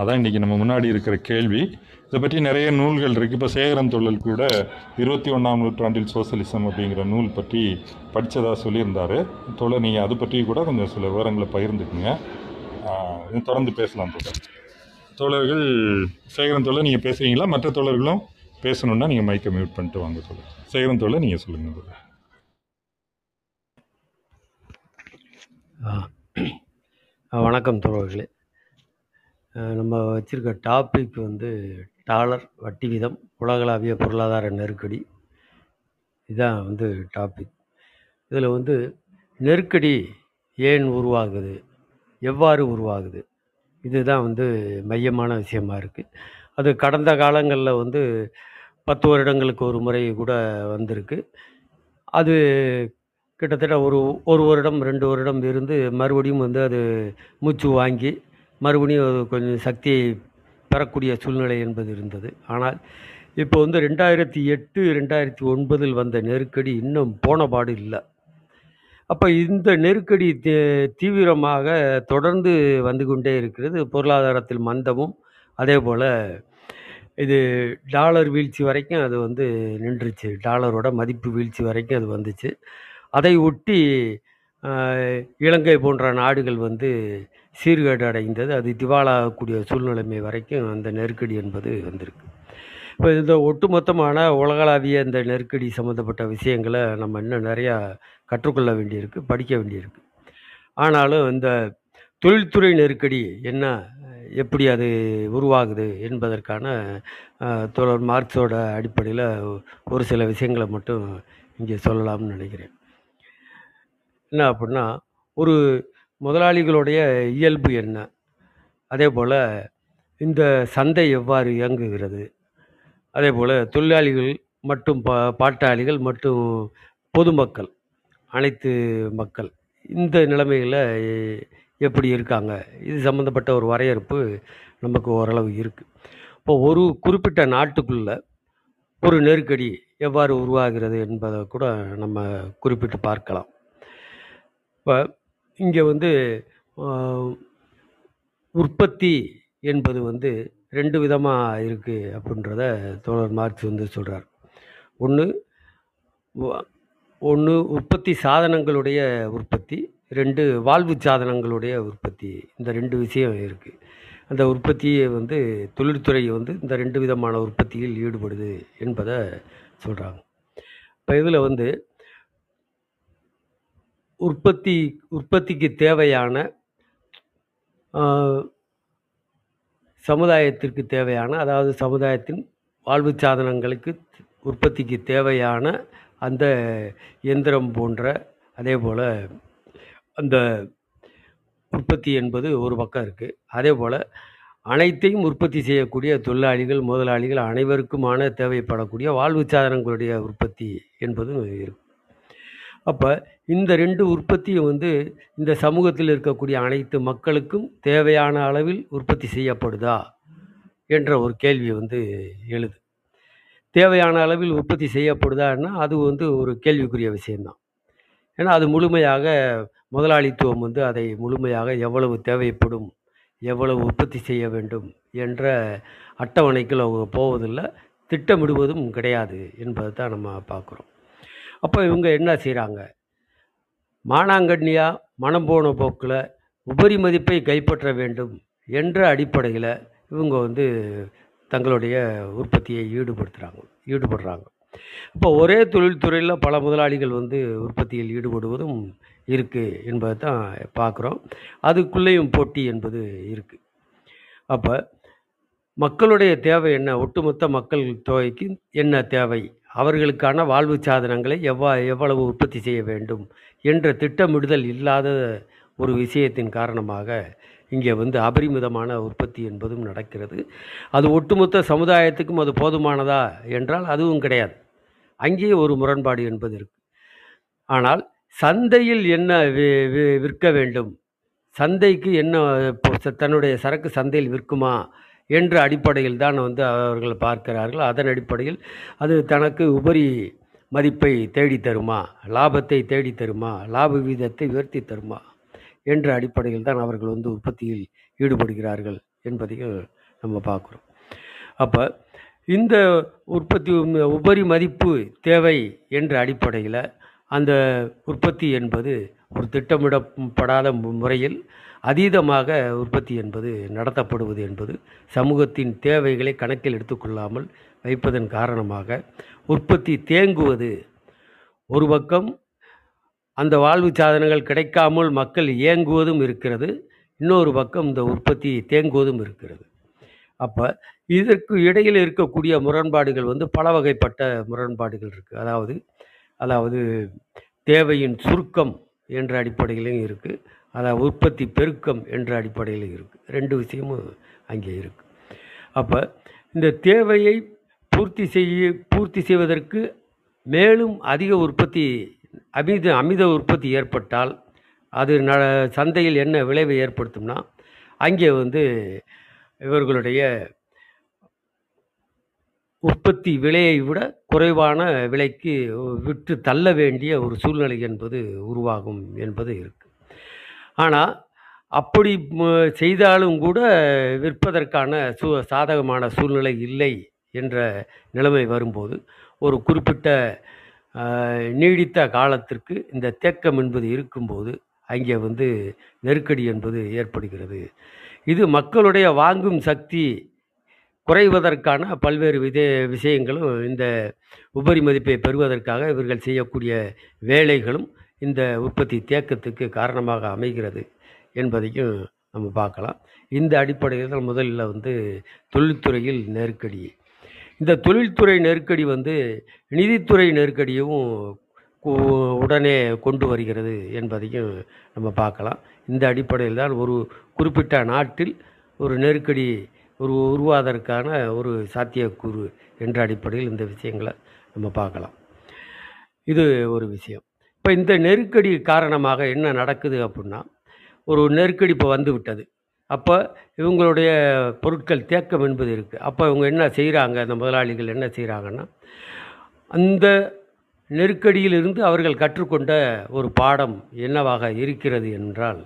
அதான் இன்றைக்கி நம்ம முன்னாடி இருக்கிற கேள்வி. இதை பற்றி நிறைய நூல்கள் இருக்குது இப்போ சேகரம் தொழில் கூட இருபத்தி ஒன்றாம் நூற்றாண்டில் சோசலிசம் அப்படிங்கிற நூல் பற்றி படித்ததாக சொல்லியிருந்தார். தொழில் நீங்கள் அது பற்றி கூட கொஞ்சம் சில விவரங்களை பகிர்ந்துக்குங்க. தொடர்ந்து பேசலாம் தோழர். தோழர்கள் சேகரன் தோழர் நீங்கள் பேசுகிறீங்களா மற்ற தோழர்களும் பேசணுன்னா நீங்கள் மைக்கை மியூட் பண்ணிட்டு வாங்க தோழர். சேகரன் தோழர் நீங்கள் சொல்லுங்கள் தோழர். வணக்கம் தோழர்களே. நம்ம வச்சுருக்க டாபிக் வந்து டாலர் வட்டி வீதம் உலகளாவிய பொருளாதார நெருக்கடி. இதுதான் வந்து டாபிக் இதில் வந்து நெருக்கடி ஏன் உருவாகுது? எவ்வாறு உருவாகுது? இதுதான் வந்து மையமான விஷயமா இருக்குது அது கடந்த காலங்களில் வந்து பத்து வருடங்களுக்கு ஒரு முறை கூட வந்திருக்கு. அது கிட்டத்தட்ட ஒரு ஒரு வருடம் ரெண்டு வருடம் இருந்து மறுபடியும் வந்து அது மூச்சு வாங்கி மறுபடியும் அது கொஞ்சம் சக்தியை பெறக்கூடிய சூழ்நிலை என்பது இருந்தது. ஆனால் இப்போ வந்து ரெண்டாயிரத்தி எட்டு ரெண்டாயிரத்தி ஒன்பதில் வந்த நெருக்கடி இன்னும் போன பாடு இல்லை. அப்போ இந்த நெருக்கடி தீ- தீவிரமாக தொடர்ந்து வந்து கொண்டே இருக்கிறது. பொருளாதாரத்தில் மந்தமும் அதே போல் இது டாலர் வீழ்ச்சி வரைக்கும் அது வந்து நின்றுச்சு. டாலரோட மதிப்பு வீழ்ச்சி வரைக்கும் அது வந்துச்சு. அதை ஒட்டி இலங்கை போன்ற நாடுகள் வந்து சீர்கேடு அடைந்தது அது திவாலாகக்கூடிய சூழ்நிலைமை வரைக்கும் அந்த நெருக்கடி என்பது வந்திருக்கு. இப்போ இந்த ஒட்டுமொத்தமான உலகளாவிய இந்த நெருக்கடி சம்மந்தப்பட்ட விஷயங்களை நம்ம இன்னும் நிறையா கற்றுக்கொள்ள வேண்டியிருக்கு படிக்க வேண்டியிருக்கு. ஆனாலும் இந்த தொழில்துறை நெருக்கடி என்ன எப்படி அது உருவாகுது என்பதற்கான ஆஹ், தோழர் மார்க்ஸோட அடிப்படையில் ஒரு சில விஷயங்களை மட்டும் இங்கே சொல்லலாம்னு நினைக்கிறேன். என்ன அப்படின்னா ஒரு முதலாளிகளுடைய இயல்பு என்ன? அதே போல் இந்த சந்தை எவ்வாறு இயங்குகிறது? அதே போல் தொழிலாளிகள் மற்றும் பா பாட்டாளிகள் மற்றும் பொதுமக்கள் அனைத்து மக்கள் இந்த நிலைமையில் எப்படி இருக்காங்க? இது சம்மந்தப்பட்ட ஒரு வரையறுப்பு நமக்கு ஓரளவு இருக்குது இப்போ ஒரு குறிப்பிட்ட நாட்டுக்குள்ள ஒரு நெருக்கடி எவ்வாறு உருவாகிறது என்பதை கூட நம்ம குறிப்பிட்டு பார்க்கலாம். இப்போ இங்கே வந்து உற்பத்தி என்பது வந்து ரெண்டு விதமாக இருக்குது அப்படின்றத தோழர் மார்க்ஸ் வந்து சொல்கிறார் ஒன்று ஒன்று உற்பத்தி சாதனங்களுடைய உற்பத்தி ரெண்டு வாழ்வு சாதனங்களுடைய உற்பத்தி. இந்த ரெண்டு விஷயம் இருக்குது அந்த உற்பத்தியை வந்து தொழில்துறை வந்து இந்த ரெண்டு விதமான உற்பத்தியில் ஈடுபடுது என்பதை சொல்கிறாங்க இப்போ இதில் வந்து உற்பத்தி உற்பத்திக்கு தேவையான சமுதாயத்திற்கு தேவையான அதாவது சமுதாயத்தின் வாழ்வு சாதனங்களுக்கு உற்பத்திக்கு தேவையான அந்த இயந்திரம் போன்ற அதே போல் அந்த உற்பத்தி என்பது ஒரு பக்கம் இருக்குது அதே போல் அனைத்தையும் உற்பத்தி செய்யக்கூடிய தொழிலாளிகள் முதலாளிகள் அனைவருக்குமான தேவைப்படக்கூடிய வாழ்வு சாதனங்களுடைய உற்பத்தி என்பதும் இருக்கும் அப்போ இந்த ரெண்டு உற்பத்தியும் வந்து இந்த சமூகத்தில் இருக்கக்கூடிய அனைத்து மக்களுக்கும் தேவையான அளவில் உற்பத்தி செய்யப்படுதா என்ற ஒரு கேள்வி வந்து எழுது. தேவையான அளவில் உற்பத்தி செய்யப்படுதான்னா அது வந்து ஒரு கேள்விக்குரிய விஷயம்தான் ஏன்னா அது முழுமையாக முதலாளித்துவம் வந்து அதை முழுமையாக எவ்வளவு தேவைப்படும் எவ்வளவு உற்பத்தி செய்ய வேண்டும் என்ற அட்டவணைக்குள் அவங்க போவதில்லை திட்டமிடுவதும் கிடையாது என்பதை தான் நம்ம பார்க்குறோம். அப்போ இவங்க என்ன செய்கிறாங்க மானாங்கண்ணியாக மனம் போன போக்கில் உபரி மதிப்பை கைப்பற்ற வேண்டும் என்ற அடிப்படையில் இவங்க வந்து தங்களுடைய உற்பத்தியை ஈடுபடுத்துகிறாங்க ஈடுபடுறாங்க. இப்போ ஒரே தொழில்துறையில் பல முதலாளிகள் வந்து உற்பத்தியில் ஈடுபடுவதும் இருக்குது என்பதை தான் பார்க்குறோம். அதுக்குள்ளேயும் போட்டி என்பது இருக்குது அப்போ மக்களுடைய தேவை என்ன? ஒட்டுமொத்த மக்கள் தொகைக்கு என்ன தேவை? அவர்களுக்கான வாழ்வு சாதனங்களை எவ்வா எவ்வளவு உற்பத்தி செய்ய வேண்டும்? என்ற திட்டமிடுதல் இல்லாத ஒரு விஷயத்தின் காரணமாக இங்கே வந்து அபரிமிதமான உற்பத்தி என்பதும் நடக்கிறது. அது ஒட்டுமொத்த சமுதாயத்துக்கும் அது போதுமானதா என்றால் அதுவும் கிடையாது. அங்கேயே ஒரு முரண்பாடு என்பது இருக்கு. ஆனால் சந்தையில் என்ன விற்க வேண்டும்? சந்தைக்கு என்ன ச- தன்னுடைய சரக்கு சந்தையில் விற்குமா என்ற அடிப்படையில் தான் வந்து அவர்கள் பார்க்கிறார்கள். அதன் அடிப்படையில் அது தனக்கு உபரி மதிப்பை தேடி தருமா? லாபத்தை தேடி தருமா? லாப வீதத்தை உயர்த்தி தருமா? என்ற அடிப்படையில் தான் அவர்கள் வந்து உற்பத்தியில் ஈடுபடுகிறார்கள் என்பதையும் நம்ம பார்க்குறோம். அப்போ இந்த உற்பத்தி உபரி மதிப்பு தேவை என்ற அடிப்படையில் அந்த உற்பத்தி என்பது ஒரு திட்டமிடப்படாத முறையில் அதீதமாக உற்பத்தி என்பது நடத்தப்படுவது என்பது சமூகத்தின் தேவைகளை கணக்கில் எடுத்துக்கொள்ளாமல் வைப்பதன் காரணமாக உற்பத்தி தேங்குவது ஒரு பக்கம் அந்த வாழ்வு சாதனங்கள் கிடைக்காமல் மக்கள் இயங்குவதும் இருக்கிறது. இன்னொரு பக்கம் இந்த உற்பத்தி தேங்குவதும் இருக்கிறது. அப்போ இதற்கு இடையில் இருக்கக்கூடிய முரண்பாடுகள் வந்து பல வகைப்பட்ட முரண்பாடுகள் இருக்குது அதாவது அதாவது தேவையின் சுருக்கம் என்ற அடிப்படையிலையும் இருக்குது அதாவது உற்பத்தி பெருக்கம் என்ற அடிப்படையிலும் இருக்குது ரெண்டு விஷயமும் அங்கே இருக்குது அப்போ இந்த தேவையை பூர்த்தி செய்ய பூர்த்தி செய்வதற்கு மேலும் அதிக உற்பத்தி அமித அமித உற்பத்தி ஏற்பட்டால் அது ந சந்தையில் என்ன விளைவை ஏற்படுத்தும்னா அங்கே வந்து இவர்களுடைய உற்பத்தி விலையை விட குறைவான விலைக்கு விற்று தள்ள வேண்டிய ஒரு சூழ்நிலை என்பது உருவாகும் என்பது இருக்கு. ஆனால் அப்படி செய்தாலும் கூட விற்பதற்கான சூ சாதகமான சூழ்நிலை இல்லை என்ற நிலைமை வரும்போது ஒரு குறிப்பிட்ட நீடித்த காலத்திற்கு இந்த தேக்கம் என்பது இருக்கும்போது அங்கே வந்து நெருக்கடி என்பது ஏற்படுகிறது. இது மக்களுடைய வாங்கும் சக்தி குறைவதற்கான பல்வேறு வித விஷயங்களும் இந்த உபரி மதிப்பை பெறுவதற்காக இவர்கள் செய்யக்கூடிய வேலைகளும் இந்த உற்பத்தி தேக்கத்துக்கு காரணமாக அமைகிறது என்பதையும் நம்ம பார்க்கலாம். இந்த அடிப்படையில் தான் வந்து தொழில்துறையில் நெருக்கடி இந்த தொழில்துறை நெருக்கடி வந்து நிதித்துறை நெருக்கடியும் உடனே கொண்டு வருகிறது என்பதையும் நம்ம பார்க்கலாம். இந்த அடிப்படையில் தான் ஒரு குறிப்பிட்ட நாட்டில் ஒரு நெருக்கடி ஒரு உருவாதற்கான ஒரு சாத்தியக்கூறு என்ற அடிப்படையில் இந்த விஷயங்களை நம்ம பார்க்கலாம். இது ஒரு விஷயம். இப்போ இந்த நெருக்கடி காரணமாக என்ன நடக்குது அப்படின்னா ஒரு நெருக்கடி இப்போ வந்து விட்டது அப்போ இவங்களுடைய பொருட்கள் தேக்கம் என்பது இருக்குது அப்போ இவங்க என்ன செய்கிறாங்க அந்த முதலாளிகள் என்ன செய்கிறாங்கன்னா அந்த நெருக்கடியிலிருந்து அவர்கள் கற்றுக்கொண்ட ஒரு பாடம் என்னவாக இருக்கிறது என்றால்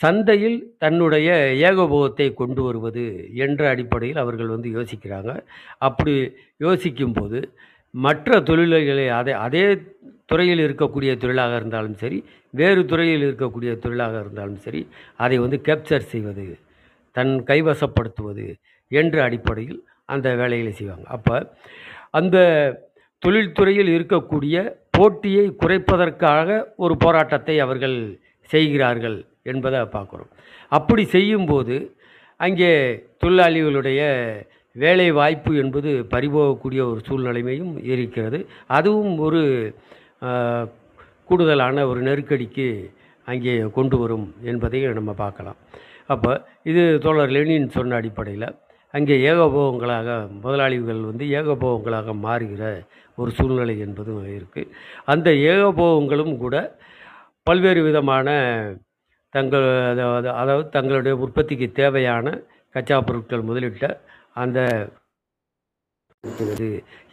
சந்தையில் தன்னுடைய ஏகபோகத்தை கொண்டு வருவது என்ற அடிப்படையில் அவர்கள் வந்து யோசிக்கிறாங்க. அப்படி யோசிக்கும்போது மற்ற தொழில்களை அதே அதே துறையில் இருக்கக்கூடிய தொழிலாக இருந்தாலும் சரி வேறு துறையில் இருக்கக்கூடிய தொழிலாக இருந்தாலும் சரி அதை வந்து கேப்சர் செய்வது தன் கைவசப்படுத்துவது என்ற அடிப்படையில் அந்த வேலைகளை செய்வாங்க. அப்போ அந்த தொழில்துறையில் இருக்கக்கூடிய போட்டியை குறைப்பதற்காக ஒரு போராட்டத்தை அவர்கள் செய்கிறார்கள் என்பதை பார்க்குறோம். அப்படி செய்யும்போது அங்கே தொழிலாளிகளுடைய வேலை வாய்ப்பு என்பது பறிபோகக்கூடிய ஒரு சூழ்நிலைமையும் இருக்கிறது. அதுவும் ஒரு கூடுதலான ஒரு நெருக்கடிக்கு அங்கே கொண்டு வரும் என்பதையும் நம்ம பார்க்கலாம். அப்போ இது தோழர் லெனின் சொன்ன அடிப்படையில் அங்கே ஏகபோகங்களாக முதலாளிகள் வந்து ஏகபோகங்களாக மாறுகிற ஒரு சூழ்நிலை என்பதும் இருக்குது அந்த ஏகபோகங்களும் கூட பல்வேறு விதமான தங்கள் அதாவது அதாவது தங்களுடைய உற்பத்திக்கு தேவையான கச்சா பொருட்கள் முதலிட்ட அந்த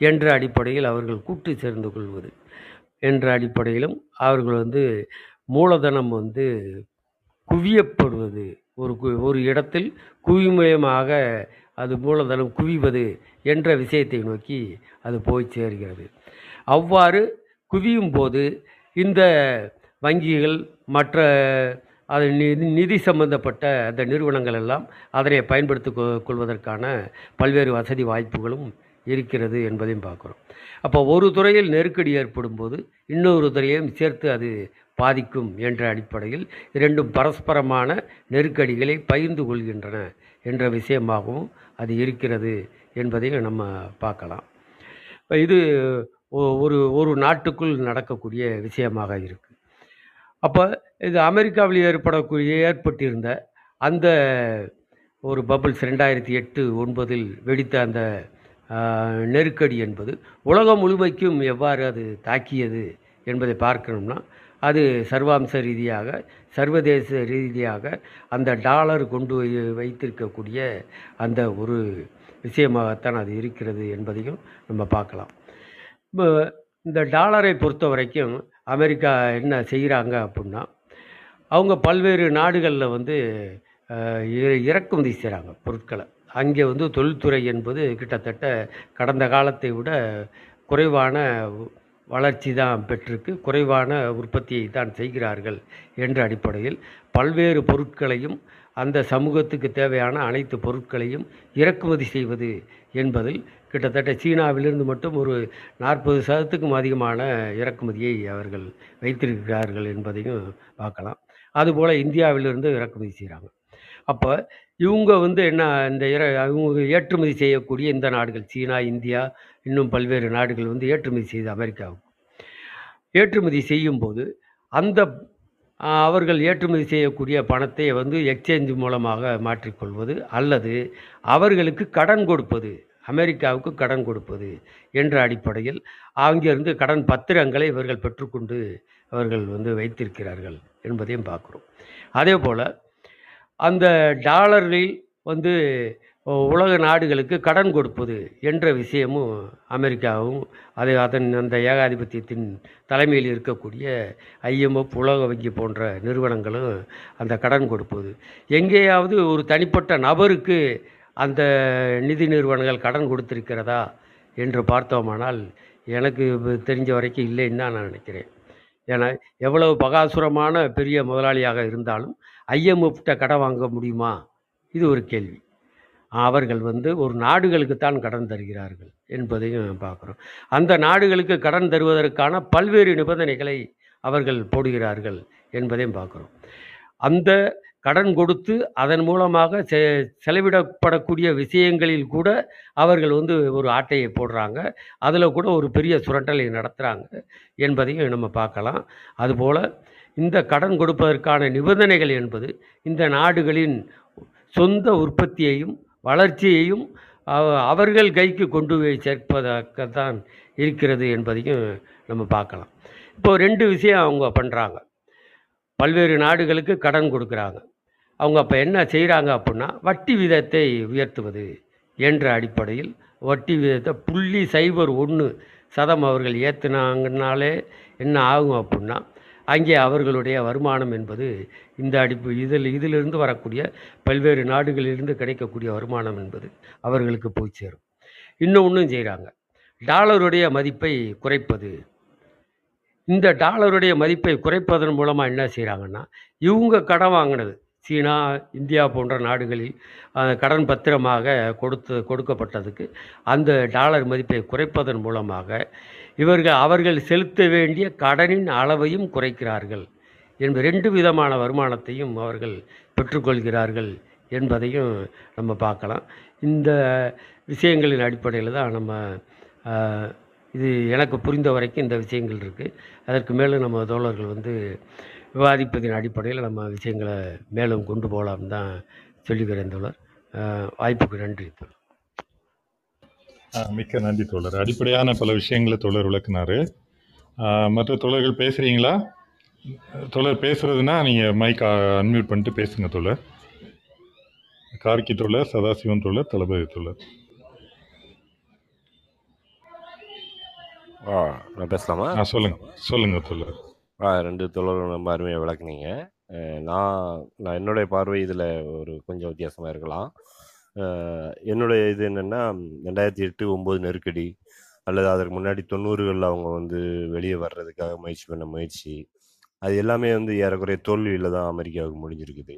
என்ற அடிப்படையில் அவர்கள் கூட்டு சேர்ந்து கொள்வது. என்ற அடிப்படையிலும் அவர்கள் வந்து மூலதனம் வந்து குவியப்படுவது. ஒரு கு ஒரு இடத்தில் குவிமயமாக அது மூலதனம் குவிவது என்ற விஷயத்தை நோக்கி அது போய் சேர்கிறது. அவ்வாறு குவியும் போது இந்த வங்கிகள் மற்ற அது நிதி நிதி சம்பந்தப்பட்ட அந்த நிறுவனங்கள் எல்லாம் அதனை பயன்படுத்தி கொள்வதற்கான பல்வேறு வசதி வாய்ப்புகளும் இருக்கிறது என்பதையும் பார்க்குறோம். அப்போ ஒரு துறையில் நெருக்கடி ஏற்படும் போது இன்னொரு துறையையும் சேர்த்து அது பாதிக்கும் என்ற அடிப்படையில் இரண்டும் பரஸ்பரமான நெருக்கடிகளை பகிர்ந்து கொள்கின்றன என்ற விஷயமாகவும் அது இருக்கிறது என்பதையும் நம்ம பார்க்கலாம். இது ஒரு ஒரு நாட்டுக்குள் நடக்கக்கூடிய விஷயமாக இருக்குது அப்போ இது அமெரிக்காவில் ஏற்படக்கூடிய ஏற்பட்டிருந்த அந்த ஒரு பபிள்ஸ் ரெண்டாயிரத்தி எட்டு ஒன்பதில் வெடித்த அந்த நெருக்கடி என்பது உலகம் முழுமைக்கும் எவ்வாறு அது தாக்கியது என்பதை பார்க்கணும்னா அது சர்வாம்ச ரீதியாக சர்வதேச ரீதியாக அந்த டாலர் கொண்டு வை- வைத்திருக்கக்கூடிய அந்த ஒரு விஷயமாகத்தான் அது இருக்கிறது என்பதையும் நம்ம பார்க்கலாம். இப்போ இந்த டாலரை பொறுத்த வரைக்கும் அமெரிக்கா என்ன செய்கிறாங்க அப்படின்னா அவங்க பல்வேறு நாடுகளில் வந்து இற- இறக்குமதி செய்கிறாங்க பொருட்களை. அங்கே வந்து தொழில்துறை என்பது கிட்டத்தட்ட கடந்த காலத்தை விட குறைவான வளர்ச்சி தான் பெற்றிருக்கு. குறைவான உற்பத்தியை தான் செய்கிறார்கள் என்ற அடிப்படையில் பல்வேறு பொருட்களையும் அந்த சமூகத்துக்கு தேவையான அனைத்து பொருட்களையும் இறக்குமதி செய்வது என்பதில் கிட்டத்தட்ட சீனாவிலிருந்து மட்டும் ஒரு நாற்பது சதத்துக்கும் அதிகமான இறக்குமதியை அவர்கள் வைத்திருக்கிறார்கள் என்பதையும் பார்க்கலாம். அதுபோல் இந்தியாவிலிருந்து இறக்குமதி செய்கிறாங்க அப்போ இவங்க வந்து என்ன இந்த இற அவங்க ஏற்றுமதி செய்யக்கூடிய இந்த நாடுகள் சீனா இந்தியா இன்னும் பல்வேறு நாடுகள் வந்து ஏற்றுமதி செய்து அமெரிக்காவுக்கு. ஏற்றுமதி செய்யும்போது அந்த அவர்கள் ஏற்றுமதி செய்யக்கூடிய பணத்தை வந்து எக்ஸ்சேஞ்சு மூலமாக மாற்றிக்கொள்வது அல்லது அவர்களுக்கு கடன் கொடுப்பது அமெரிக்காவுக்கு கடன் கொடுப்பது என்ற அடிப்படையில் அங்கிருந்து கடன் பத்திரங்களை இவர்கள் பெற்றுக்கொண்டு அவர்கள் வந்து வைத்திருக்கிறார்கள் என்பதையும் பார்க்குறோம். அதே போல் அந்த டாலரில் வந்து உலக நாடுகளுக்கு கடன் கொடுப்பது என்ற விஷயமும் அமெரிக்காவும் அது அதன் அந்த ஏகாதிபத்தியத்தின் தலைமையில் இருக்கக்கூடிய ஐஎம்எஃப் உலக வங்கி போன்ற நிறுவனங்களும் அந்த கடன் கொடுப்பது. எங்கேயாவது ஒரு தனிப்பட்ட நபருக்கு அந்த நிதி நிறுவனங்கள் கடன் கொடுத்திருக்கிறதா என்று பார்த்தோமானால் எனக்கு தெரிஞ்ச வரைக்கும் இல்லைன்னு தான் நான் நினைக்கிறேன். ஏன்னா எவ்வளவு பகாசுரமான பெரிய முதலாளியாக இருந்தாலும் ஐஎம்எஃப்ட கடன் வாங்க முடியுமா? இது ஒரு கேள்வி. அவர்கள் வந்து ஒரு நாடுகளுக்கு தான் கடன் தருகிறார்கள் என்பதையும் பார்க்குறோம். அந்த நாடுகளுக்கு கடன் தருவதற்கான பல்வேறு நிபந்தனைகளை அவர்கள் போடுகிறார்கள் என்பதையும் பார்க்குறோம். அந்த கடன் கொடுத்து அதன் மூலமாக செ செலவிடப்படக்கூடிய விஷயங்களில் கூட அவர்கள் வந்து ஒரு ஆட்டையை போடுறாங்க. அதில் கூட ஒரு பெரிய சுரண்டலை நடத்துகிறாங்க என்பதையும் நம்ம பார்க்கலாம். அதுபோல் இந்த கடன் கொடுப்பதற்கான நிபந்தனைகள் என்பது இந்த நாடுகளின் சொந்த உற்பத்தியையும் வளர்ச்சியையும் அவ- அவர்கள் கைக்கு கொண்டு போய் சேர்ப்பதாகத்தான் இருக்கிறது என்பதையும் நம்ம பார்க்கலாம். இப்போ ரெண்டு விஷயம் அவங்க பண்ணுறாங்க பல்வேறு நாடுகளுக்கு கடன் கொடுக்குறாங்க. அவங்க அப்போ என்ன செய்கிறாங்க அப்படின்னா வட்டி விதத்தை உயர்த்துவது என்ற அடிப்படையில் வட்டி விதத்தை புள்ளி சைபர் ஒன்று சதம் அவர்கள் ஏற்றுனாங்கனாலே என்ன ஆகும் அப்படின்னா அங்கே அவர்களுடைய வருமானம் என்பது இந்த அடிப்பு இதில் இதிலிருந்து வரக்கூடிய பல்வேறு நாடுகளிலிருந்து கிடைக்கக்கூடிய வருமானம் என்பது அவர்களுக்கு போய் சேரும். இன்னொன்றும் செய்கிறாங்க டாலருடைய மதிப்பை குறைப்பது. இந்த டாலருடைய மதிப்பை குறைப்பதன் மூலமாக என்ன செய்கிறாங்கன்னா இவங்க கடன் வாங்கினது. சீனா இந்தியா போன்ற நாடுகளில் கடன் பத்திரமாக கொடுத்து கொடுக்கப்பட்டதுக்கு அந்த டாலர் மதிப்பை குறைப்பதன் மூலமாக இவர்கள் அவர்கள் செலுத்த வேண்டிய கடனின் அளவையும் குறைக்கிறார்கள். என்பது ரெண்டு விதமான வருமானத்தையும் அவர்கள் பெற்றுக்கொள்கிறார்கள் என்பதையும் நம்ம பார்க்கலாம். இந்த விஷயங்களின் அடிப்படையில் தான் நம்ம இது எனக்கு புரிந்த வரைக்கும் இந்த விஷயங்கள் இருக்குது அதற்கு மேலும் நம்ம தோழர்கள் வந்து விவாதிப்பதின் அடிப்படையில் நம்ம விஷயங்களை மேலும் கொண்டு போகலாம் தான் சொல்லுகிறேன் தோழர். வாய்ப்புக்கு நன்றி தோழர். மிக்க நன்றி தோழர். அடிப்படையான பல விஷயங்களை தோழர் விளக்குனாரு. மற்ற தோழர்கள் பேசுகிறீங்களா தோழர் பேசுறதுன்னா நீங்கள் மைக் அன்மியூட் பண்ணிட்டு பேசுங்க தோழர். கார்கி தோழர் சதாசிவம் தோழர் தளபதி தோழர். ஆ நான் பேசலாமா? ஆ சொல்லுங்க சொல்லுங்க தோழர். ஆ ரெண்டு தொழிலும் ரொம்ப அருமையாக விளக்குனீங்க. நான் நான் என்னுடைய பார்வை இதில் ஒரு கொஞ்சம் வித்தியாசமாக இருக்கலாம். என்னுடைய இது என்னென்னா ரெண்டாயிரத்தி எட்டு ஒம்பது நெருக்கடி அல்லது அதற்கு முன்னாடி தொண்ணூறுகளில் அவங்க வந்து வெளியே வர்றதுக்காக முயற்சி பண்ண முயற்சி அது எல்லாமே வந்து ஏறக்குறைய தோல்வியில் தான் அமெரிக்காவுக்கு முடிஞ்சிருக்குது.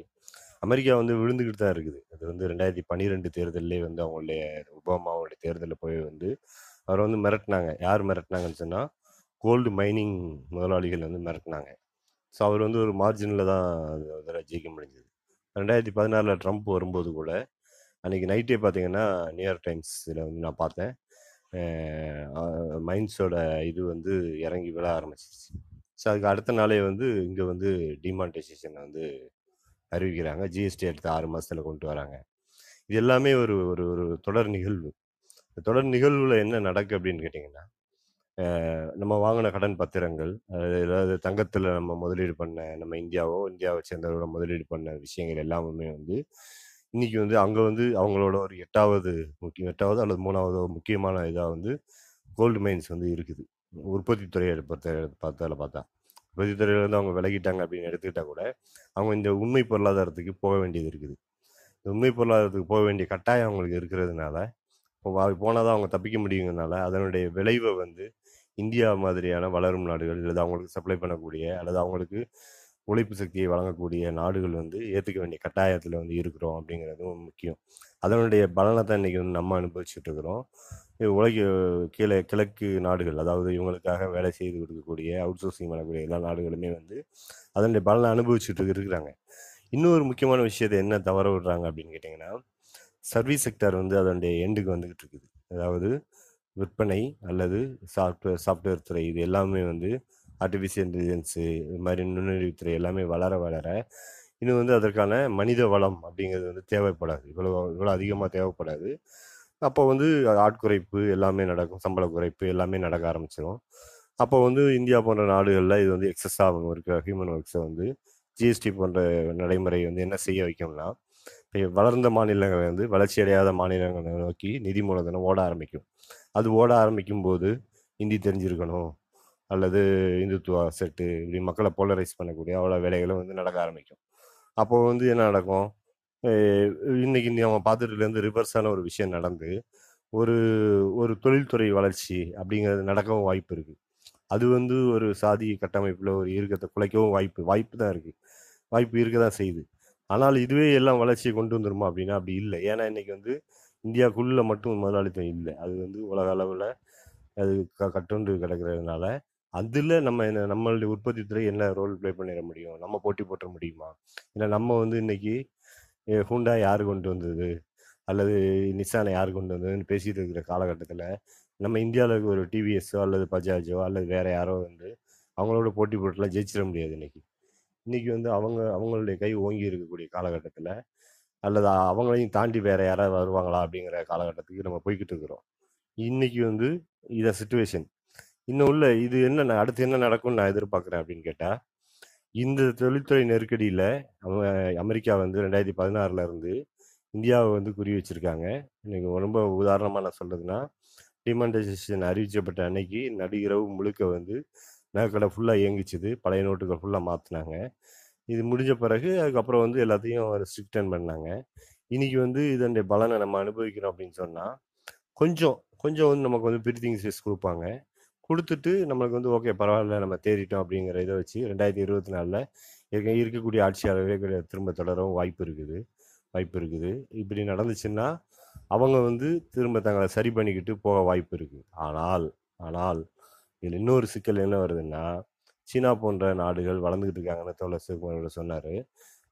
அமெரிக்கா வந்து விழுந்துக்கிட்டு தான் இருக்குது. அது வந்து ரெண்டாயிரத்தி பன்னிரெண்டு தேர்தலே வந்து அவங்களுடைய ஒபாமாவுடைய தேர்தலில் போய் வந்து அவரை வந்து மிரட்டினாங்க. யார் மிரட்டினாங்கன்னு சொன்னால் கோல்டு மைனிங் முதலாளிகள் வந்து மிரட்டினாங்க. ஸோ அவர் வந்து ஒரு மார்ஜினில் தான் அதில் ஜெயிக்க முடிஞ்சது. ரெண்டாயிரத்தி பதினாறில் ட்ரம்ப் வரும்போது கூட அன்றைக்கி நைட்டே பார்த்தீங்கன்னா நியூயார்க் டைம்ஸில் வந்து நான் பார்த்தேன். மைன்ஸோட இது வந்து இறங்கி விழ ஆரம்பிச்சிருச்சு. ஸோ அதுக்கு அடுத்த நாளே வந்து இங்கே வந்து டிமான்டைசேஷனை வந்து அறிவிக்கிறாங்க. ஜிஎஸ்டி அடுத்த ஆறு மாதத்தில் கொண்டு வராங்க. இது எல்லாமே ஒரு ஒரு ஒரு தொடர் நிகழ்வு. இந்த தொடர் நிகழ்வில் என்ன நடக்கு அப்படின்னு கேட்டிங்கன்னா நம்ம வாங்கின கடன் பத்திரங்கள் அதாவது தங்கத்தில் நம்ம முதலீடு பண்ண நம்ம இந்தியாவோ இந்தியாவை சேர்ந்தவரோட முதலீடு பண்ண விஷயங்கள் எல்லாமே வந்து இன்னைக்கு வந்து அங்கே வந்து அவங்களோட ஒரு எட்டாவது முக்கிய எட்டாவது அல்லது மூணாவது முக்கியமான இதாக வந்து கோல்டு மைன்ஸ் வந்து இருக்குது. உற்பத்தி துறையை பொறுத்த பார்த்ததில் பார்த்தா. உற்பத்தி துறையிலேருந்து அவங்க விலகிட்டாங்க அப்படின்னு எடுத்துக்கிட்டால் கூட அவங்க இந்த உண்மை பொருளாதாரத்துக்கு போக வேண்டியது இருக்குது. இந்த உண்மை பொருளாதாரத்துக்கு போக வேண்டிய கட்டாயம் அவங்களுக்கு இருக்கிறதுனால இப்போ போனால் தான் அவங்க தப்பிக்க முடியுங்கிறதுனால அதனுடைய விளைவை வந்து இந்தியா மாதிரியான வளரும் நாடுகள் அல்லது அவங்களுக்கு சப்ளை பண்ணக்கூடிய அல்லது அவங்களுக்கு உழைப்பு சக்தியை வழங்கக்கூடிய நாடுகள் வந்து ஏற்றுக்க வேண்டிய கட்டாயத்தில் வந்து இருக்கிறோம் அப்படிங்கிறதும் முக்கியம். அதனுடைய பலனை தான் இன்றைக்கி வந்து நம்ம அனுபவிச்சுட்டு இருக்கிறோம். உலக கீழே கிழக்கு நாடுகள் அதாவது இவங்களுக்காக வேலை செய்து கொடுக்கக்கூடிய அவுட் சோர்சிங் பண்ணக்கூடிய எல்லா நாடுகளுமே வந்து அதனுடைய பலனை அனுபவிச்சுட்டு இருக்கிறாங்க. இன்னொரு முக்கியமான விஷயத்தை என்ன தவற விடுறாங்க அப்படின்னு கேட்டிங்கன்னா சர்வீஸ் செக்டர் வந்து அதனுடைய எண்டுக்கு வந்துக்கிட்டு இருக்குது. அதாவது விற்பனை அல்லது சாஃப்ட்வேர் சாஃப்ட்வேர் துறை இது எல்லாமே வந்து ஆர்டிஃபிஷியல் இன்டெலிஜென்ஸு இது மாதிரி நுண்ணறிவுத்துறை எல்லாமே வளர வளர இன்னும் வந்து அதற்கான மனித வளம் அப்படிங்கிறது வந்து தேவைப்படாது. இவ்வளோ இவ்வளோ அதிகமாக தேவைப்படாது. அப்போ வந்து ஆட்குறைப்பு எல்லாமே நடக்கும். சம்பள குறைப்பு எல்லாமே நடக்க ஆரம்பிச்சிடும் அப்போ வந்து இந்தியா போன்ற நாடுகளில் இது வந்து எக்ஸஸாக இருக்கிற ஹியூமன் ஒர்க்ஸை வந்து ஜிஎஸ்டி போன்ற நடைமுறை வந்து என்ன செய்ய வைக்கும்னா இப்போ வளர்ந்த மாநிலங்களை வந்து வளர்ச்சி அடையாத மாநிலங்களை நோக்கி நிதி மூலதனம் ஓட ஆரம்பிக்கும். அது ஓட ஆரம்பிக்கும் போது ஹிந்தி தெரிஞ்சிருக்கணும் அல்லது இந்துத்துவா செட்டு இப்படி மக்களை போலரைஸ் பண்ணக்கூடிய அவ்வளோ வேலைகளும் வந்து நடக்க ஆரம்பிக்கும். அப்போ வந்து என்ன நடக்கும்? இன்னைக்கு நம்ம பார்த்துட்டுலேருந்து ரிவர்ஸான ஒரு விஷயம் நடந்து ஒரு ஒரு தொழில்துறை வளர்ச்சி அப்படிங்கிறது நடக்கவும் வாய்ப்பு இருக்குது அது வந்து ஒரு சாதி கட்டமைப்பில் ஒரு இருக்கத்தை குலைக்கவும் வாய்ப்பு வாய்ப்பு தான் இருக்குது வாய்ப்பு இருக்க தான் செய்யுது. ஆனால் இதுவே எல்லாம் வளர்ச்சியை கொண்டு வந்துருமா அப்படின்னா அப்படி இல்லை. ஏன்னா இன்னைக்கு வந்து இந்தியாவுக்குள்ளே மட்டும் முதலாளித்துவம் இல்லை. அது வந்து உலக அளவில் அது க கட்டுண்டு கிடக்கிறதுனால அதில் நம்ம என்ன நம்மளுடைய உற்பத்தி துறை என்ன ரோல் ப்ளே பண்ணிட முடியும்? நம்ம போட்டி போட்ட முடியுமா? இல்லை நம்ம வந்து இன்னைக்கு ஹூண்டா யார் கொண்டு வந்தது? அல்லது நிசானை யார் கொண்டு வந்ததுன்னு பேசிட்டு இருக்கிற காலகட்டத்தில் நம்ம இந்தியாவில் இருக்க ஒரு டிவிஎஸ்ஸோ அல்லது பஜாஜோ அல்லது வேறு யாரோ வந்து அவங்களோட போட்டி போட்டுலாம் ஜெயிச்சிட முடியாது இன்னைக்கு. இன்றைக்கி வந்து அவங்க அவங்களுடைய கை ஓங்கி இருக்கக்கூடிய காலகட்டத்தில் அல்லது அவங்களையும் தாண்டி வேறு யாராவது வருவாங்களா அப்படிங்கிற காலகட்டத்துக்கு நம்ம போய்கிட்டு இருக்கிறோம். இன்றைக்கி வந்து இதை சுச்சுவேஷன் இன்னும் உள்ள இது என்ன அடுத்து என்ன நடக்கும்னு நான் எதிர்பார்க்குறேன் அப்படின்னு கேட்டால் இந்த தொழில்துறை நெருக்கடியில் அமெரிக்கா வந்து ரெண்டாயிரத்தி பதினாறுல இருந்து இந்தியாவை வந்து குறி வச்சிருக்காங்க. இன்னைக்கு ரொம்ப உதாரணமாக நான் சொல்றதுன்னா டிமானிட்டைசேஷன் அறிவிக்கப்பட்ட அன்னைக்கு நடு முழுக்க வந்து நகைக்கடை ஃபுல்லாக இயங்கிச்சுது. பழைய நோட்டுகள் ஃபுல்லாக மாற்றினாங்க இது முடிஞ்ச பிறகு அதுக்கப்புறம் வந்து எல்லாத்தையும் ஸ்ட்ரிக்டன் பண்ணாங்க. இன்னைக்கு வந்து இதனுடைய பலனை நம்ம அனுபவிக்கிறோம் அப்படின்னு சொன்னால் கொஞ்சம் கொஞ்சம் வந்து நமக்கு வந்து பிரீத்திங் ஸ்பேஸ் கொடுப்பாங்க. கொடுத்துட்டு நம்மளுக்கு வந்து ஓகே பரவாயில்ல நம்ம தேறிட்டோம் அப்படிங்கிற இதை வச்சு ரெண்டாயிரத்தி இருபத்தி நாலில் இருக்க இருக்கக்கூடிய ஆட்சியாளர்களே திரும்ப தொடரவும் வாய்ப்பு இருக்குது. வாய்ப்பு இருக்குது. இப்படி நடந்துச்சுன்னா அவங்க வந்து திரும்ப தங்களை சரி பண்ணிக்கிட்டு போக வாய்ப்பு இருக்குது ஆனால் ஆனால் இதில் இன்னொரு சிக்கல் என்ன வருதுன்னா சீனா போன்ற நாடுகள் வளர்ந்துக்கிட்டு இருக்காங்கன்னு தோழர் சிவகுமாரோட சொன்னார்.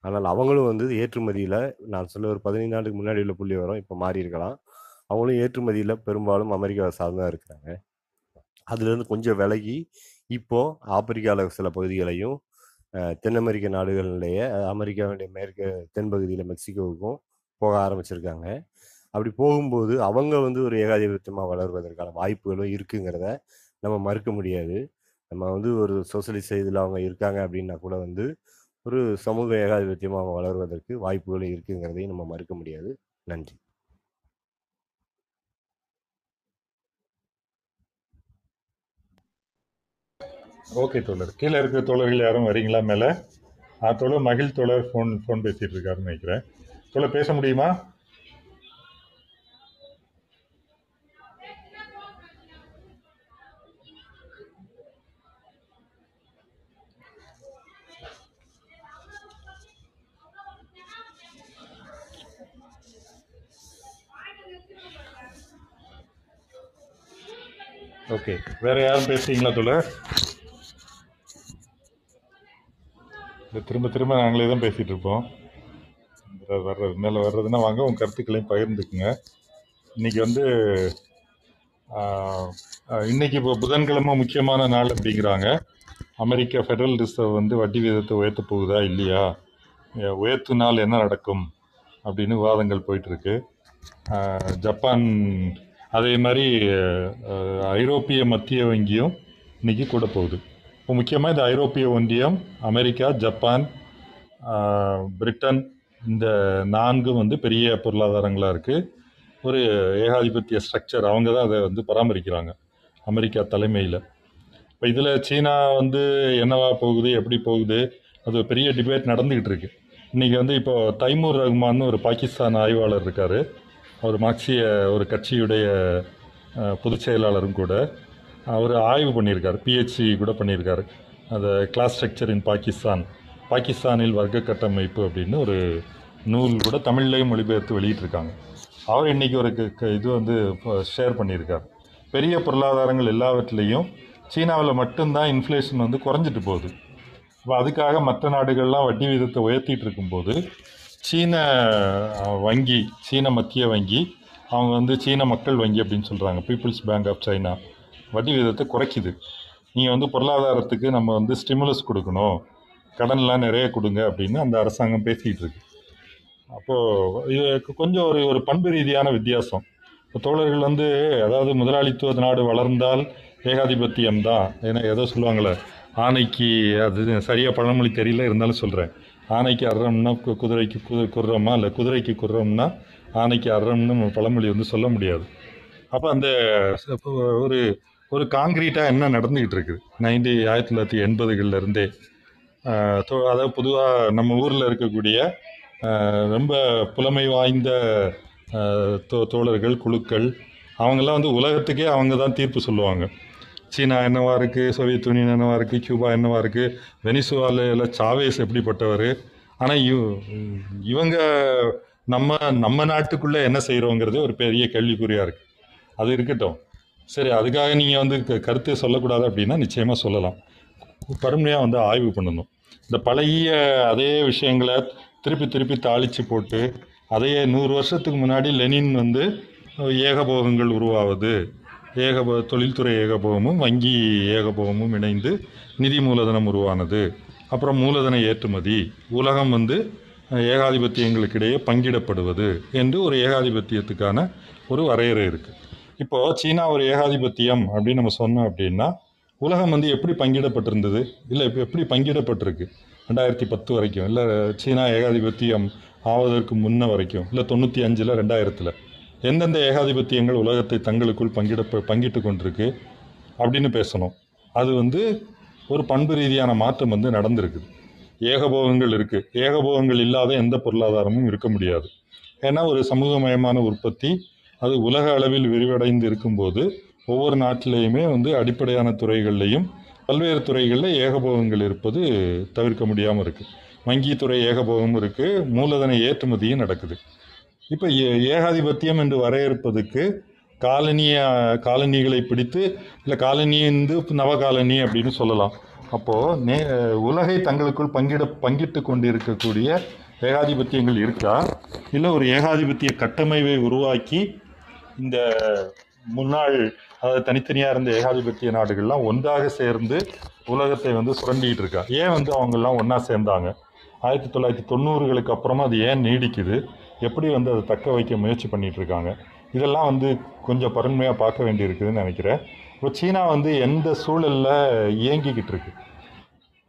ஆனால் அவங்களும் வந்து ஏற்றுமதியில் நான் சொல்ல ஒரு பதினைந்து ஆண்டுக்கு முன்னாடி உள்ள புள்ளி வரும் இப்போ மாறி இருக்கலாம். அவங்களும் ஏற்றுமதியில் பெரும்பாலும் அமெரிக்காவை சார்ந்து தான் இருக்கிறாங்க. அதுலேருந்து கொஞ்சம் விலகி இப்போது ஆப்பிரிக்காவில் சில பகுதிகளையும் தென் அமெரிக்க நாடுகளிலேயே அமெரிக்காவுடைய மேற்கு தென்பகுதியில் மெக்சிகோவுக்கும் போக ஆரம்பிச்சிருக்காங்க. அப்படி போகும்போது அவங்க வந்து ஒரு ஏகாதிபத்தியமாக வளர்வதற்கான வாய்ப்புகளும் இருக்குங்கிறத நம்ம மறுக்க முடியாது. நம்ம வந்து ஒரு சோசியலிச இதில் அவங்க இருக்காங்க அப்படின்னா கூட வந்து ஒரு சமூக ஏகாதிபத்தியமாக அவங்க வளர்வதற்கு வாய்ப்புகளும் இருக்குங்கிறதையும் நம்ம மறுக்க முடியாது. நன்றி. ஓகே தோழர். கீழே இருக்கிற தோழர்கள் யாரும் வரீங்களா மேலே? ஆ தோழர் மகிழ் தோழர் ஃபோன் ஃபோன் பேசிட்டு இருக்காருன்னு நினைக்கிறேன். தோழர் பேச முடியுமா? ஓகே. வேற யாரும் பேசுறீங்களா தோழர்? இது திரும்ப திரும்ப நாங்களே தான் பேசிகிட்டு இருப்போம். வர்றது மேலே வர்றதுன்னா வாங்க உங்கள் கருத்துக்களையும் பகிர்ந்துக்குங்க. இன்னைக்கு வந்து இன்றைக்கி இப்போ புதன்கிழமை முக்கியமான நாள் அப்படிங்கிறாங்க. அமெரிக்கா ஃபெடரல் ரிசர்வ் வந்து வட்டி விகிதத்தை உயர்த்த போகுதா இல்லையா? உயர்த்தினால் என்ன நடக்கும் அப்படின்னு விவாதங்கள் போயிட்டுருக்கு. ஜப்பான் அதே மாதிரி ஐரோப்பிய மத்திய வங்கியும் இன்றைக்கி கூட போகுது. இப்போ முக்கியமாக இந்த ஐரோப்பிய ஒன்றியம் அமெரிக்கா ஜப்பான் பிரிட்டன் இந்த நான்கும் வந்து பெரிய பொருளாதாரங்களாக இருக்குது ஒரு ஏகாதிபத்திய ஸ்ட்ரக்சர் அவங்க தான் அதை வந்து பராமரிக்கிறாங்க அமெரிக்கா தலைமையில். இப்போ இதில் சீனா வந்து என்னவா போகுது எப்படி போகுது அது பெரிய டிபேட் நடந்துக்கிட்டு இருக்கு. இன்றைக்கி வந்து இப்போ தைமூர் ரஹ்மான் ஒரு பாகிஸ்தான் ஆய்வாளர் இருக்கார். அவர் மார்க்சிய ஒரு கட்சியுடைய பொதுச் செயலாளரும் கூட. அவர் ஆய்வு பண்ணியிருக்கார் பிஹெச்சி கூட பண்ணியிருக்கார். அந்த கிளாஸ் ஸ்ட்ரக்சர் இன் பாகிஸ்தான் பாகிஸ்தானில் வர்க்க கட்டமைப்பு அப்படின்னு ஒரு நூல் கூட தமிழ்லேயும் மொழிபெயர்த்து வெளியிட்டிருக்காங்க. அவர் இன்னைக்கு ஒரு க- இது வந்து ஷேர் பண்ணியிருக்கார். பெரிய பொருளாதாரங்கள் எல்லாவற்றிலையும் சீனாவில் மட்டும்தான் இன்ஃப்ளேஷன் வந்து குறைஞ்சிட்டு போகுது. இப்போ அதுக்காக மற்ற நாடுகள்லாம் வட்டி விகிதத்தை உயர்த்திட்டு இருக்கும்போது சீன வங்கி சீன மத்திய வங்கி அவங்க வந்து சீன மக்கள் வங்கி அப்படின்னு சொல்கிறாங்க பீப்புள்ஸ் பேங்க் ஆஃப் சைனா வட்டி விகிதத்தை குறைக்குது. நீங்கள் வந்து பொருளாதாரத்துக்கு நம்ம வந்து ஸ்டிமுலஸ் கொடுக்கணும். கடன்லாம் நிறைய கொடுங்க அப்படின்னு அந்த அரசாங்கம் பேசிக்கிட்டு இருக்கு. அப்போது இது கொஞ்சம் ஒரு ஒரு பண்பு ரீதியான வித்தியாசம். இப்போ தோழர்கள் வந்து அதாவது முதலாளித்துவ நாடு வளர்ந்தால் ஏகாதிபத்தியம் தான் ஏன்னா ஏதோ சொல்லுவாங்களே ஆணைக்கு அது சரியாக பழமொழி தெரியல இருந்தாலும் சொல்கிறேன் ஆணைக்கு அறம்னா கு- குதிரைக்கு குதிரை குர்றமா? இல்லை குதிரைக்கு குர்றம்னா ஆணைக்கு அறம்னு பழமொழி வந்து சொல்ல முடியாது. அப்போ அந்த ஒரு ஒரு காங்கிரீட்டாக என்ன நடந்துக்கிட்டு இருக்குது நைன்டி ஆயிரத்தி தொள்ளாயிரத்தி எண்பதுகள்ல இருந்தே தோ- அதாவது பொதுவாக நம்ம ஊரில் இருக்கக்கூடிய ரொம்ப புலமை வாய்ந்த தோ தோழர்கள் குழுக்கள் அவங்கெல்லாம் வந்து உலகத்துக்கே அவங்க தான் தீர்ப்பு சொல்லுவாங்க. சீனா என்னவா இருக்குது சோவியத் யூனியன் என்னவா இருக்குது கியூபா என்னவா இருக்குது வெனிசுவாலையில் சாவேஸ் எப்படிப்பட்டவர்? ஆனால் இவ் இவங்க நம்ம நம்ம நாட்டுக்குள்ளே என்ன செய்கிறோங்கிறது ஒரு பெரிய கேள்விக்குறியாக இருக்குது அது இருக்கட்டும். சரி அதுக்காக நீங்கள் வந்து க- கருத்து சொல்லக்கூடாது அப்படின்னா நிச்சயமாக சொல்லலாம். கடுமையாக வந்து ஆய்வு பண்ணணும். இந்த பழைய அதே விஷயங்களை திருப்பி திருப்பி தாளித்து போட்டு அதையே நூறு வருஷத்துக்கு முன்னாடி லெனின் வந்து ஏகபோகங்கள் உருவாவது ஏகபோ தொழில்துறை ஏகபோகமும் வங்கி ஏகபோகமும் இணைந்து நிதி மூலதனம் உருவானது அப்புறம் மூலதன ஏற்றுமதி உலகம் வந்து ஏகாதிபத்தியங்களுக்கிடையே பங்கிடப்படுவது என்று ஒரு ஏகாதிபத்தியத்துக்கான ஒரு வரையறை இருக்குது இப்போது சீனா ஒரு ஏகாதிபத்தியம் அப்படின்னு நம்ம சொன்னோம் அப்படின்னா உலகம் வந்து எப்படி பங்கிடப்பட்டிருந்தது? இல்லை இப்போ எப்படி பங்கிடப்பட்டிருக்கு? ரெண்டாயிரத்தி பத்து வரைக்கும். இல்லை சீனா ஏகாதிபத்தியம் ஆவதற்கு முன்ன வரைக்கும். இல்லை தொண்ணூற்றி அஞ்சில் ரெண்டாயிரத்தில். எந்தெந்த ஏகாதிபத்தியங்கள் உலகத்தை தங்களுக்குள் பங்கிட பங்கிட்டு கொண்டிருக்கு அப்படின்னு பேசணும். அது வந்து ஒரு பண்பு ரீதியான மாற்றம் வந்து நடந்திருக்குது ஏகபோகங்கள் இருக்குது ஏகபோகங்கள் இல்லாத எந்த பொருளாதாரமும் இருக்க முடியாது. ஏன்னா ஒரு சமூகமயமான உற்பத்தி அது உலக அளவில் விரிவடைந்து இருக்கும்போது ஒவ்வொரு நாட்டிலேயுமே வந்து அடிப்படையான துறைகள்லையும் பல்வேறு துறைகளில் ஏகபோகங்கள் இருப்பது தவிர்க்க முடியாமல் இருக்குது வங்கித்துறை ஏகபோகம் இருக்குது மூலதன ஏற்றுமதியும் நடக்குது. இப்போ ஏ- ஏகாதிபத்தியம் என்று வரையறுப்பதுக்கு காலனிய காலனிகளை பிடித்து இல்லை காலனி வந்து நவ காலனி அப்படின்னு சொல்லலாம். அப்போது நே உலகை தங்களுக்குள் பங்கிட பங்கிட்டு கொண்டிருக்கக்கூடிய ஏகாதிபத்தியங்கள் இருக்கா? இல்லை ஒரு ஏகாதிபத்திய கட்டமைப்பை உருவாக்கி இந்த முன்னாள் அதாவது தனித்தனியாக இருந்த ஏகாதிபத்திய நாடுகள்லாம் ஒன்றாக சேர்ந்து உலகத்தை வந்து சுரண்டிகிட்டு இருக்கா. ஏன் வந்து அவங்கெல்லாம் ஒன்றா சேர்ந்தாங்க? ஆயிரத்தி தொள்ளாயிரத்தி தொண்ணூறுகளுக்கு அப்புறமா அது ஏன் நீடிக்குது? எப்படி வந்து அதை தக்க வைக்க முயற்சி பண்ணிகிட்டு இருக்காங்க? இதெல்லாம் வந்து கொஞ்சம் பருண்மையாக பார்க்க வேண்டியிருக்குதுன்னு நினைக்கிறேன். இப்போ சீனா வந்து எந்த சூழலில் இயங்கிக்கிட்டு இருக்கு?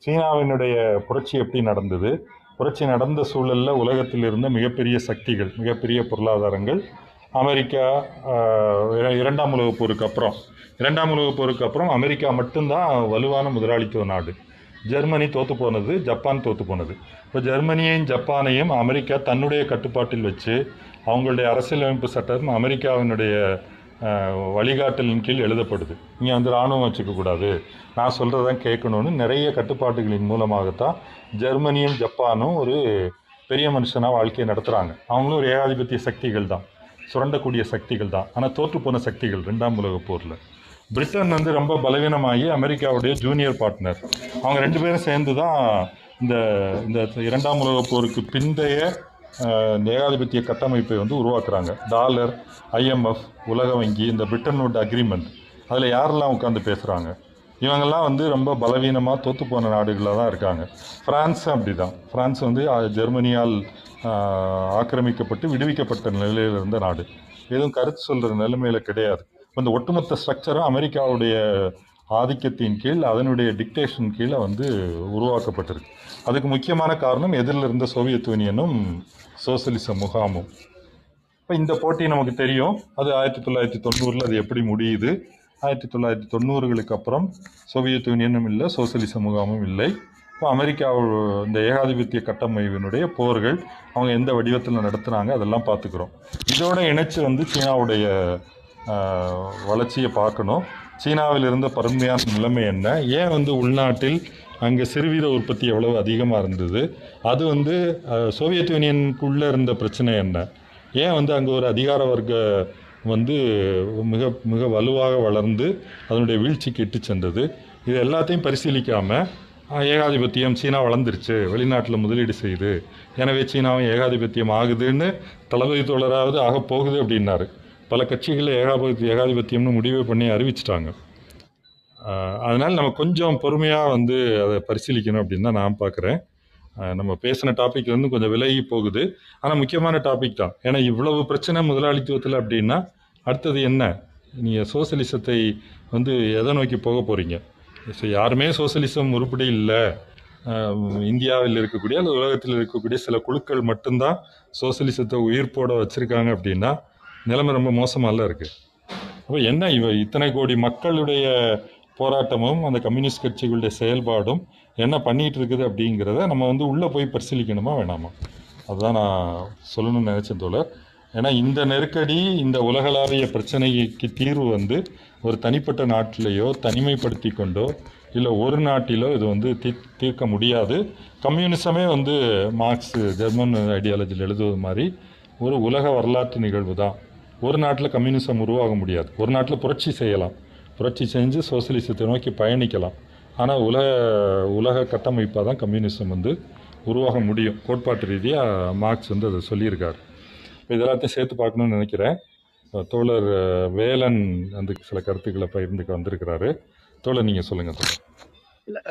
சீனாவினுடைய புரட்சி எப்படி நடந்தது? புரட்சி நடந்த சூழலில் உலகத்தில் இருந்த மிகப்பெரிய சக்திகள் மிகப்பெரிய பொருளாதாரங்கள் அமெரிக்கா இர- இரண்டாம் உலகப் போருக்கு அப்புறம். இரண்டாம் உலகப் போருக்கு அப்புறம் அமெரிக்கா மட்டும்தான் வலுவான முதலாளித்துவ நாடு. ஜெர்மனி தோத்து போனது ஜப்பான் தோத்து போனது. இப்போ ஜெர்மனியையும் ஜப்பானையும் அமெரிக்கா தன்னுடைய கட்டுப்பாட்டில் வச்சு அவங்களுடைய அரசியலமைப்பு சட்டம் அமெரிக்காவினுடைய வழிகாட்டலின் கீழ் எழுதப்படுது. இங்கே வந்து இராணுவம் வச்சுக்கக்கூடாது நான் சொல்கிறதான் கேட்கணும்னு நிறைய கட்டுப்பாட்டுகளின் மூலமாகத்தான் ஜெர்மனியும் ஜப்பானும் ஒரு பெரிய மனுஷனாக வாழ்க்கையை நடத்துகிறாங்க அவங்களும் ஒரு ஏகாதிபத்திய சக்திகள் தான் சுரண்டக்கூடிய சக்திகள் தான். ஆனால் தோற்று போன சக்திகள் ரெண்டாம் உலக போரில். பிரிட்டன் வந்து ரொம்ப பலவீனமாகி அமெரிக்காவுடைய ஜூனியர் பார்ட்னர். அவங்க ரெண்டு பேரும் சேர்ந்து தான் இந்த இந்த இரண்டாம் உலகப் போருக்கு பிந்தைய ஏகாதிபத்திய கட்டமைப்பை வந்து உருவாக்குறாங்க. டாலர் ஐஎம்எஃப் உலக வங்கி இந்த பிரிட்டனோட அக்ரிமெண்ட் அதில் யாரெல்லாம் உட்காந்து பேசுகிறாங்க இவங்கெல்லாம் வந்து ரொம்ப பலவீனமாக தோற்று போன நாடுகளாக தான் இருக்காங்க. ஃப்ரான்ஸும் அப்படி தான் ஃப்ரான்ஸ் வந்து ஜெர்மனியால் ஆக்கிரமிக்கப்பட்டு விடுவிக்கப்பட்ட நிலையில் இருந்த நாடு. எதுவும் கருத்து சொல்கிற நிலைமையில் கிடையாது. இந்த ஒட்டுமொத்த ஸ்ட்ரக்சரும் அமெரிக்காவுடைய ஆதிக்கத்தின் கீழ் அதனுடைய டிக்டேஷன் கீழே வந்து உருவாக்கப்பட்டிருக்கு. அதுக்கு முக்கியமான காரணம் எதிரில் இருந்த சோவியத் யூனியனும் சோசியலிச முகாமும். இப்போ இந்த போட்டி நமக்கு தெரியும். அது ஆயிரத்தி தொள்ளாயிரத்தி தொண்ணூறில் அது எப்படி முடியுது? ஆயிரத்தி தொள்ளாயிரத்தி தொண்ணூறுகளுக்கு அப்புறம் சோவியத் யூனியனும் இல்லை சோசலிச முகாமும் இல்லை. இப்போ அமெரிக்கா இந்த ஏகாதிபத்திய கட்டமைப்பினுடைய போர்கள் அவங்க எந்த வடிவத்தில் நடத்துனாங்க அதெல்லாம் பார்த்துக்கிறோம். இதோட இணைச்சு வந்து சீனாவுடைய வளர்ச்சியை பார்க்கணும். சீனாவில் இருந்த பருமையான நிலைமை என்ன? ஏன் வந்து உள்நாட்டில் அங்கே சிறுவீத உற்பத்தி எவ்வளவு அதிகமாக இருந்தது? அது வந்து சோவியத் யூனியனுக்குள்ளே இருந்த பிரச்சனை என்ன? ஏன் வந்து அங்கே ஒரு அதிகார வர்க்க வந்து மிக மிக வலுவாக வளர்ந்து அதனுடைய வீழ்ச்சிக்கு இட்டு சென்றது? இது எல்லாத்தையும் பரிசீலிக்காமல் ஏகாதிபத்தியம் சீனா வளர்ந்துருச்சு. வெளிநாட்டில் முதலீடு செய்யுது எனவே சீனாவும் ஏகாதிபத்தியம் ஆகுதுன்னு தளபதி தோழராவது ஆக போகுது அப்படின்னாரு. பல கட்சிகளில் ஏகாபதி ஏகாதிபத்தியம்னு முடிவு பண்ணி அறிவிச்சிட்டாங்க. அதனால் நம்ம கொஞ்சம் பொறுமையாக வந்து அதை பரிசீலிக்கணும் அப்படின்னு தான் நான் பார்க்குறேன் நம்ம பேசின டாபிக் வந்து கொஞ்சம் விலகி போகுது. ஆனால் முக்கியமான டாபிக் தான். ஏன்னா இவ்வளவு பிரச்சனை முதலாளித்துவத்தில் அப்படின்னா அடுத்தது என்ன? நீங்கள் சோசியலிசத்தை வந்து எதை நோக்கி போக போகிறீங்க ஸோ யாருமே சோசியலிசம் உருப்படி இல்லை. இந்தியாவில் இருக்கக்கூடிய அல்லது உலகத்தில் இருக்கக்கூடிய சில குழுக்கள் மட்டும்தான் சோசியலிசத்தை உயிர்ப்போட வச்சுருக்காங்க அப்படின்னா நிலைமை ரொம்ப மோசமாகலாம் இருக்குது அப்போ என்ன இவ இத்தனை கோடி மக்களுடைய போராட்டமும் அந்த கம்யூனிஸ்ட் கட்சிகளுடைய செயல்பாடும் என்ன பண்ணிகிட்டு இருக்குது அப்படிங்கிறத நம்ம வந்து உள்ளே போய் பரிசீலிக்கணுமா வேணாமா? அதுதான் நான் சொல்லணும்னு நினச்சேன் தோழர். ஏன்னா இந்த நெருக்கடி இந்த உலகளாவிய பிரச்சனைக்கு தீர்வு வந்து ஒரு தனிப்பட்ட நாட்டிலேயோ தனிமைப்படுத்தி கொண்டோ இல்லை ஒரு நாட்டிலோ இது வந்து தீ தீர்க்க முடியாது. கம்யூனிசமே வந்து மார்க்ஸ் ஜெர்மன் ஐடியாலஜியில் எழுதுவது மாதிரி ஒரு உலக வரலாற்று நிகழ்வு தான். ஒரு நாட்டில் கம்யூனிசம் உருவாக முடியாது. ஒரு நாட்டில் புரட்சி செய்யலாம். புரட்சி செஞ்சு சோசியலிசத்தை நோக்கி பயணிக்கலாம். ஆனால் உலக உலக கட்டமைப்பாக தான் கம்யூனிசம் வந்து உருவாக முடியும். கோட்பாட்டு ரீதியாக மார்க்ஸ் வந்து அதை சொல்லியிருக்கார். இப்போ இதெல்லாத்தையும் சேர்த்து பார்க்கணும்னு நினைக்கிறேன். தோழர் வேலன் அந்த சில கருத்துக்களை பகிர்ந்துக்க வந்திருக்கிறாரு. தோழர் நீங்கள் சொல்லுங்கள் தோழர். இல்லை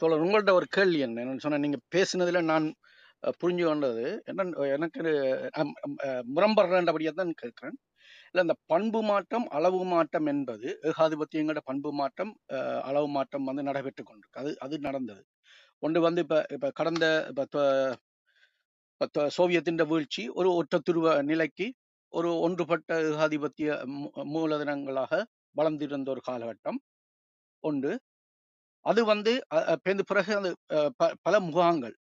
தோழர் உங்கள்கிட்ட ஒரு கேள்வி என்ன என்னன்னு சொன்னா நீங்கள் பேசுனதுல நான் புரிஞ்சு கொண்டது. என்ன எனக்கு அம், தான் கேட்கிறேன். இல்லை இந்த பண்பு மாற்றம் அளவு மாற்றம் என்பது ஏகாதிபத்தியங்களோட பண்பு மாற்றம் அளவு மாற்றம் வந்து நடைபெற்று கொண்டிருக்கு. அது அது நடந்தது. ஒன்று வந்து இப்போ இப்போ கடந்த இப்போ சோவியத்தின் வீழ்ச்சி ஒரு ஒற்ற துருவ நிலைக்கு ஒரு ஒன்றுபட்ட ஏகாதிபத்திய மூ- மூலதனங்களாக வளர்ந்திருந்த ஒரு காலகட்டம் ஒன்று அது வந்து பிறகு அந்த ப- பல முகாங்கள்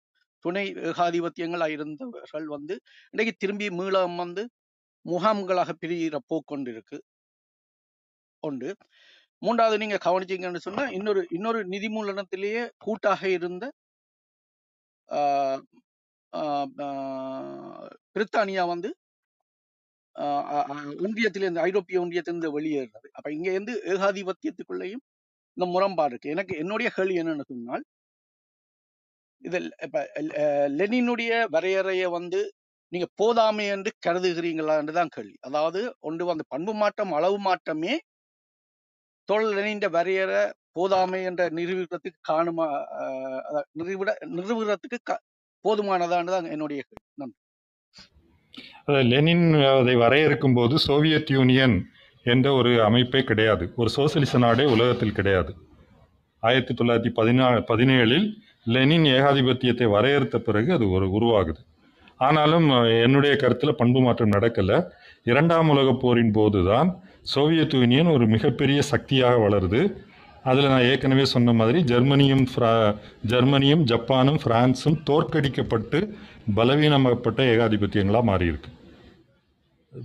துணை ஏகாதிபத்தியங்களா இருந்தவர்கள் வந்து இன்னைக்கு திரும்பி மீளம் வந்து முகாம்களாக பிரிகிற போக்கொண்டு இருக்கு ஒன்று மூன்றாவது நீங்க கவனிச்சீங்கன்னு சொன்னா இன்னொரு இன்னொரு நிதி மூலனத்திலேயே கூட்டாக இருந்த பிரித்தானியா வந்து ஒன்றியத்திலிருந்து ஐரோப்பிய ஒன்றியத்திலிருந்து வெளியேறினது அப்ப இங்க இருந்து ஏகாதிபத்தியத்துக்குள்ளேயும் இந்த முரண்பாடு இருக்கு. எனக்கு என்னுடைய கேள்வி என்னன்னு சொன்னால் இதில் இப்ப லெனினுடைய வரையறையை வந்து நீங்க போதாமை என்று கருதுகிறீங்களான்றதான் கேள்வி. அதாவது ஒன்று வந்து பண்பு மாற்றம் அளவு மாற்றமே தொழில் லெனின்ற வரையறை போதாமை என்ற நிரூபிக்கிறதுக்கு காணுமா ஆஹ் நிரூபிக்கிறதுக்கு நிறுவிட தான் என்னுடைய கேள்வி. நன்றி. லெனின் அதை வரையறுக்கும் போது சோவியத் யூனியன் என்ற ஒரு அமைப்பே கிடையாது. ஒரு சோசியலிச நாடே உலகத்தில் கிடையாது. ஆயிரத்தி தொள்ளாயிரத்தி பதினா பதினேழில் லெனின் ஏகாதிபத்தியத்தை வரையறுத்த பிறகு அது ஒரு உருவாகுது. ஆனாலும் என்னுடைய கருத்தில் பண்பு மாற்றம் நடக்கலை. இரண்டாம் உலகப் போரின் போதுதான் சோவியத் யூனியன் ஒரு மிகப்பெரிய சக்தியாக வளருது. அதில் நான் ஏற்கனவே சொன்ன மாதிரி ஜெர்மனியும் ஃப்ரா ஜெர்மனியும் ஜப்பானும் ஃப்ரான்ஸும் தோற்கடிக்கப்பட்டு பலவீனமாகப்பட்ட ஏகாதிபத்தியங்களாக மாறியிருக்கு.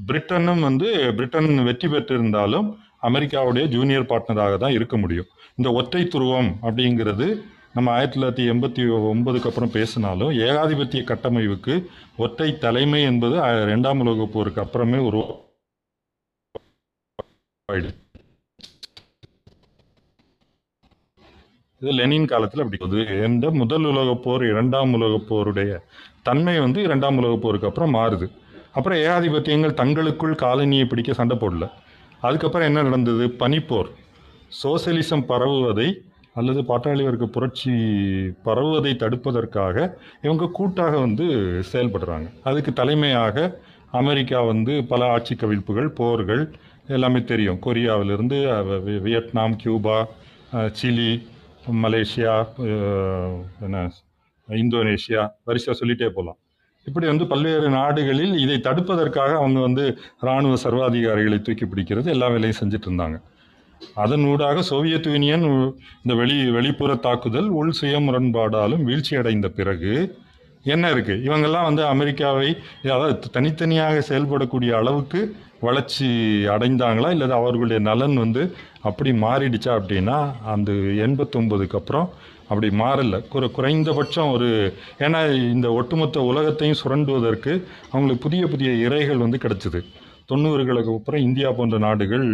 பிரிட்டனும் வந்து பிரிட்டன் வெற்றி பெற்றிருந்தாலும் அமெரிக்காவுடைய ஜூனியர் பார்ட்னராக தான் இருக்க முடியும். இந்த ஒற்றை துருவம் அப்படிங்கிறது நம்ம ஆயிரத்தி தொள்ளாயிரத்தி எண்பத்தி ஒன்பதுக்கு அப்புறம் பேசினாலும் ஏகாதிபத்திய கட்டமைவுக்கு ஒற்றை தலைமை என்பது ரெண்டாம் உலக போருக்கு அப்புறமே உருவாயிடுச்சு. இது லெனின் காலத்தில் அப்படி. இந்த எந்த முதல் உலகப் போர் இரண்டாம் உலகப் போருடைய தன்மை வந்து இரண்டாம் உலகப் போருக்கு அப்புறம் மாறுது. அப்புறம் ஏகாதிபத்தியங்கள் தங்களுக்குள் காலனியை பிடிக்க சண்டை போடல. அதுக்கப்புறம் என்ன நடந்தது? பனிப்போர். சோசியலிசம் பரவுவதை அல்லது பாட்டாளி வர்க்க புரட்சி பரவுவதை தடுப்பதற்காக இவங்க கூட்டாக வந்து செயல்படுறாங்க. அதுக்கு தலைமையாக அமெரிக்கா வந்து பல ஆட்சி கவிழ்ப்புகள் போர்கள் எல்லாமே தெரியும். கொரியாவிலிருந்து வியட்நாம் கியூபா சிலி மலேசியா என்ன இந்தோனேஷியா வரிசையாக சொல்லிட்டே போகலாம் இப்படி வந்து பல்வேறு நாடுகளில் இதை தடுப்பதற்காக அவங்க வந்து இராணுவ சர்வாதிகாரிகளை தூக்கி பிடிக்கிறது எல்லா வேலையும் செஞ்சுட்டு இருந்தாங்க. அதன் ஊடாக சோவியத் யூனியன் இந்த வெளி வெளிப்புற தாக்குதல் உள் சுய முரண்பாடாலும் வீழ்ச்சி அடைந்த பிறகு என்ன இருக்குது இவங்கெல்லாம் வந்து அமெரிக்காவை அதாவது தனித்தனியாக செயல்படக்கூடிய அளவுக்கு வளர்ச்சி அடைந்தாங்களா? இல்லை அவர்களுடைய நலன் வந்து அப்படி மாறிடுச்சா அப்படின்னா அந்த எண்பத்தொன்பதுக்கு அப்புறம் அப்படி மாறல. குறை குறைந்தபட்சம் ஒரு ஏன்னா இந்த ஒட்டுமொத்த உலகத்தையும் சுரண்டுவதற்கு அவங்களுக்கு புதிய புதிய இறைகள் வந்து கிடச்சிது. தொண்ணூறுகளுக்கு அப்புறம் இந்தியா போன்ற நாடுகள்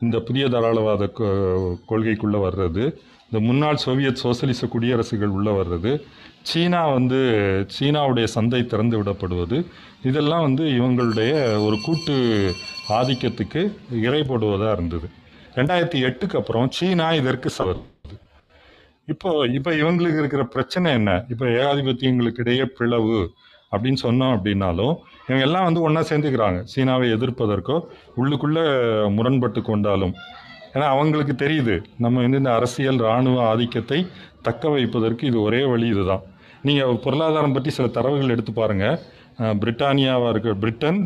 இந்த புதிய தாராளவாத கொள்கைக்குள்ளே வர்றது. இந்த முன்னாள் சோவியத் சோசலிச குடியரசுகள் உள்ளே வர்றது. சீனா வந்து சீனாவுடைய சந்தை திறந்து விடப்படுவது. இதெல்லாம் வந்து இவங்களுடைய ஒரு கூட்டு ஆதிக்கத்துக்கு இறை போடுவதாக இருந்தது. ரெண்டாயிரத்தி எட்டுக்கு அப்புறம் சீனா இதற்கு சவர் இப்போ இப்போ இவங்களுக்கு இருக்கிற பிரச்சனை என்ன? இப்போ ஏகாதிபத்தியங்களுக்கு இடையே பிளவு அப்படின்னு சொன்னோம் அப்படின்னாலும் இவங்க எல்லாம் வந்து ஒன்றா சேர்ந்துக்கிறாங்க. சீனாவை எதிர்ப்பதற்கோ உள்ளுக்குள்ளே முரண்பட்டு கொண்டாலும். ஏன்னா அவங்களுக்கு தெரியுது நம்ம வந்து இந்த அரசியல் இராணுவ ஆதிக்கத்தை தக்க வைப்பதற்கு இது ஒரே வழி இதுதான். நீங்கள் பொருளாதாரம் பற்றி சில தரவுகள் எடுத்து பாருங்கள் பிரிட்டானியாவாக இருக்க பிரிட்டன்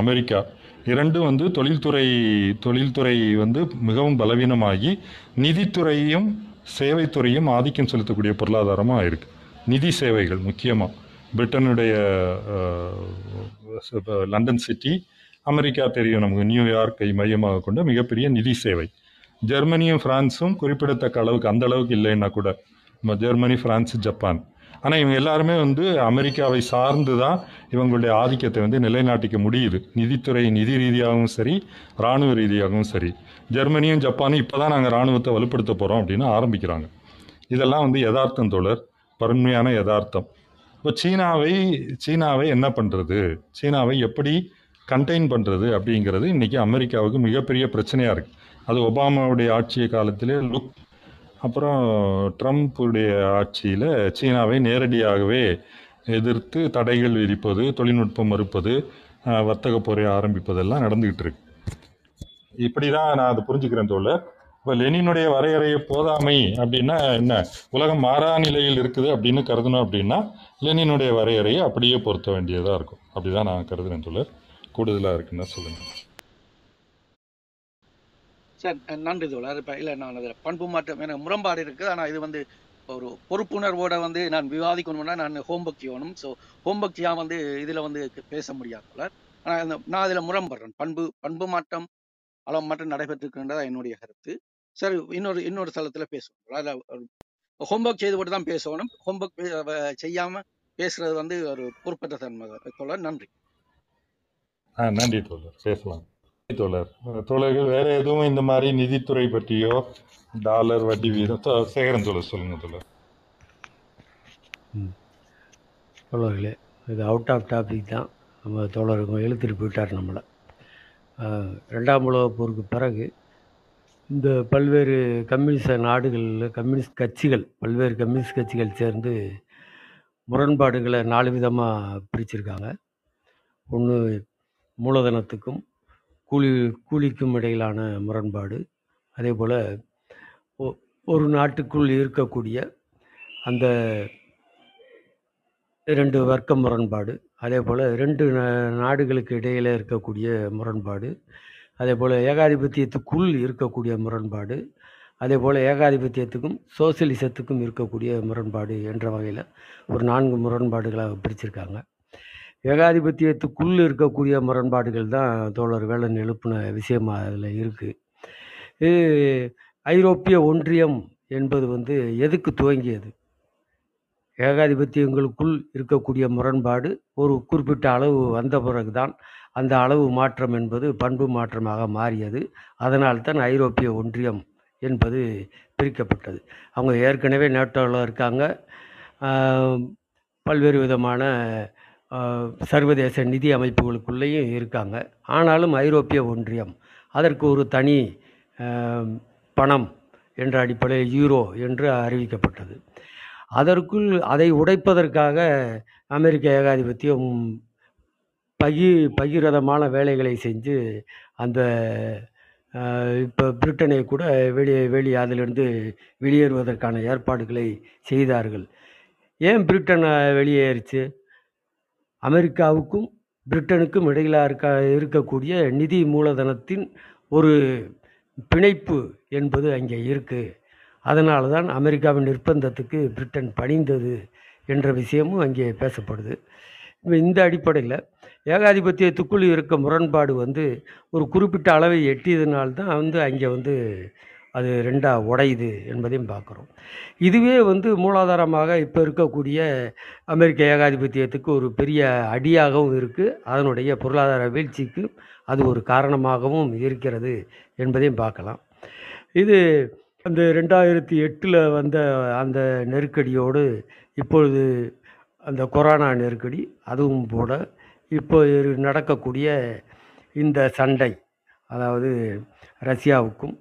அமெரிக்கா இரண்டும் வந்து தொழில்துறை தொழில்துறை வந்து மிகவும் பலவீனமாகி நிதித்துறையும் சேவைத்துறையும் ஆதிக்கம் செலுத்தக்கூடிய பொருளாதாரமாக இருக்குது நிதி சேவைகள் முக்கியமாக பிரிட்டனுடைய லண்டன் சிட்டி அமெரிக்கா தெரியும் நமக்கு நியூயார்க்கை மையமாக கொண்ட மிகப்பெரிய நிதி சேவை. ஜெர்மனியும் ஃப்ரான்ஸும் குறிப்பிடத்தக்க அளவுக்கு அந்த அளவுக்கு இல்லைன்னா கூட நம்ம ஜெர்மனி ஃப்ரான்ஸ் ஜப்பான். ஆனால் இவங்க எல்லாருமே வந்து அமெரிக்காவை சார்ந்து தான் இவங்களுடைய ஆதிக்கத்தை வந்து நிலைநாட்டிக்க முடியுது. நிதித்துறை நிதி ரீதியாகவும் சரி இராணுவ ரீதியாகவும் சரி. ஜெர்மனியும் ஜப்பானும் இப்போ தான் நாங்கள் இராணுவத்தை வலுப்படுத்த போகிறோம் அப்படின்னு ஆரம்பிக்கிறாங்க. இதெல்லாம் வந்து யதார்த்தம் தோழர். பருண்மையான யதார்த்தம். இப்போ சீனாவை சீனாவை என்ன பண்ணுறது சீனாவை எப்படி கண்டெயின் பண்ணுறது அப்படிங்கிறது இன்றைக்கி அமெரிக்காவுக்கு மிகப்பெரிய பிரச்சனையாக இருக்குது அது ஒபாமாவுடைய ஆட்சி காலத்திலே லுக் அப்புறம் ட்ரம்ப்புடைய ஆட்சியில் சீனாவை நேரடியாகவே எதிர்த்து தடைகள் விதிப்பது தொழில்நுட்பம் மறுப்பது வர்த்தக போரை ஆரம்பிப்பதெல்லாம் நடந்துக்கிட்டு இருக்கு. இப்படி தான் நான் அதை புரிஞ்சுக்கிறேன் தோழர் இப்போ லெனினுடைய வரையறையை போதாமை அப்படின்னா என்ன? உலகம் மாறா நிலையில் இருக்குது அப்படின்னு கருதணும் அப்படின்னா லெனினுடைய வரையறையை அப்படியே பொருத்த வேண்டியதாக இருக்கும். அப்படி தான் நான் கருதுகிறேன் தோழர் கூடுதலாக இருக்குன்னா சொல்லுங்கள் சார் நன்றி தோழர் இப்போ இல்லை நான் அதில் பண்பு மாற்றம் எனக்கு முரண்பாடு இருக்குது. ஆனால் இது வந்து ஒரு பொறுப்புணர்வோட வந்து நான் விவாதிக்கணும்னா நான் ஹோம்ஒர்க் வேணும் ஸோ ஹோம்பக்தியாக வந்து இதில் வந்து பேச முடியாது தோழர் ஆனால் நான் அதில் முரண்படுறேன். பண்பு பண்பு மாற்றம் அளவு மாற்றம் நடைபெற்றிருக்கின்றதா என்னுடைய கருத்து. சரி இன்னொரு இன்னொரு தளத்தில் பேசுவோம். அதில் ஹோம்ஒர்க் செய்து போட்டு தான் பேசணும். ஹோம்ஒர்க் செய்யாமல் பேசுறது வந்து ஒரு பொறுப்பற்ற தன்மை தோழர் நன்றி. ஆ நன்றி தோழர். பேசலாம். தோழர். தோழர்கள் வேற எதுவும் இந்த மாதிரி நிதித்துறை பற்றியோ டாலர் வட்டி வீதம் சேகரன் தோழர் சொல்லுங்க தோழர். தோழர்களே இது அவுட் ஆஃப் டாபிக் தான். நம்ம தோழருங்க இழுத்துட்டு போயிட்டார் நம்மளை. ரெண்டாம் உலகப் போருக்கு பிறகு இந்த பல்வேறு கம்யூனிச நாடுகளில் கம்யூனிஸ்ட் கட்சிகள் பல்வேறு கம்யூனிஸ்ட் கட்சிகள் சேர்ந்து முரண்பாடுகளை நாலு விதமாக பிரிச்சிருக்காங்க. ஒன்று மூலதனத்துக்கும் கூலி கூலிக்கும் இடையிலான முரண்பாடு. அதே போல் ஒரு நாட்டுக்குள் இருக்கக்கூடிய அந்த இரண்டு வர்க்க முரண்பாடு. அதே போல் ரெண்டு நா- நாடுகளுக்கு இடையில் இருக்கக்கூடிய முரண்பாடு அதே போல் ஏகாதிபத்தியத்துக்குள் இருக்கக்கூடிய முரண்பாடு அதே போல் ஏகாதிபத்தியத்துக்கும் சோசியலிசத்துக்கும் இருக்கக்கூடிய முரண்பாடு என்ற வகையில் ஒரு நான்கு முரண்பாடுகளாக பிரிச்சிருக்காங்க. ஏகாதிபத்தியத்துக்குள் இருக்கக்கூடிய முரண்பாடுகள் தான் தோழர் வேலன் எழுப்பின விஷயமாக அதில் இருக்குது இது ஐரோப்பிய ஒன்றியம் என்பது வந்து எதுக்கு துவங்கியது? ஏகாதிபத்தியங்களுக்குள் இருக்கக்கூடிய முரண்பாடு ஒரு குறிப்பிட்ட அளவு வந்த பிறகுதான் அந்த அளவு மாற்றம் என்பது பண்பு மாற்றமாக மாறியது. அதனால் தான் ஐரோப்பிய ஒன்றியம் என்பது பிரிக்கப்பட்டது. அவங்க ஏற்கனவே நேட்டோவில் இருக்காங்க. பல்வேறு விதமான சர்வதேச நிதி அமைப்புகளுக்குள்ளேயும் இருக்காங்க. ஆனாலும் ஐரோப்பிய ஒன்றியம் அதற்கு ஒரு தனி பணம் என்ற அடிப்படையில் யூரோ என்று அறிவிக்கப்பட்டது. அதற்குள் அதை உடைப்பதற்காக அமெரிக்க ஏகாதிபத்தியம் பகி பகிரதமான வேலைகளை செஞ்சு அந்த இப்போ பிரிட்டனை கூட வெளியே வெளியே அதிலிருந்து வெளியேறுவதற்கான ஏற்பாடுகளை செய்தார்கள். ஏன் பிரிட்டன் வெளியேறிச்சு வெளியேறுச்சு? அமெரிக்காவுக்கும் பிரிட்டனுக்கும் இடையில இருக்க இருக்கக்கூடிய நிதி மூலதனத்தின் ஒரு பிணைப்பு என்பது அங்கே இருக்குது அதனால தான் அமெரிக்காவின் நிர்பந்தத்துக்கு பிரிட்டன் பணிந்தது என்ற விஷயமும் அங்கே பேசப்படுது. இந்த அடிப்படையில் ஏகாதிபத்தியத்துக்குள் இருக்க முரண்பாடு வந்து ஒரு குறிப்பிட்ட அளவை எட்டியதுனால்தான் வந்து அங்கே வந்து அது ரெண்டாக உடையுது என்பதையும் பார்க்குறோம். இதுவே வந்து மூலாதாரமாக இப்போ இருக்கக்கூடிய அமெரிக்க ஏகாதிபத்தியத்துக்கு ஒரு பெரிய அடியாகவும் இருக்குது அதனுடைய பொருளாதார வீழ்ச்சிக்கு அது ஒரு காரணமாகவும் இருக்கிறது என்பதையும் பார்க்கலாம். இது அந்த ரெண்டாயிரத்தி எட்டில் வந்த அந்த நெருக்கடியோடு இப்பொழுது அந்த கொரோனா நெருக்கடி அதுவும் போட இப்போ நடக்கக்கூடிய இந்த சண்டை அதாவது ரஷ்யாவுக்கும்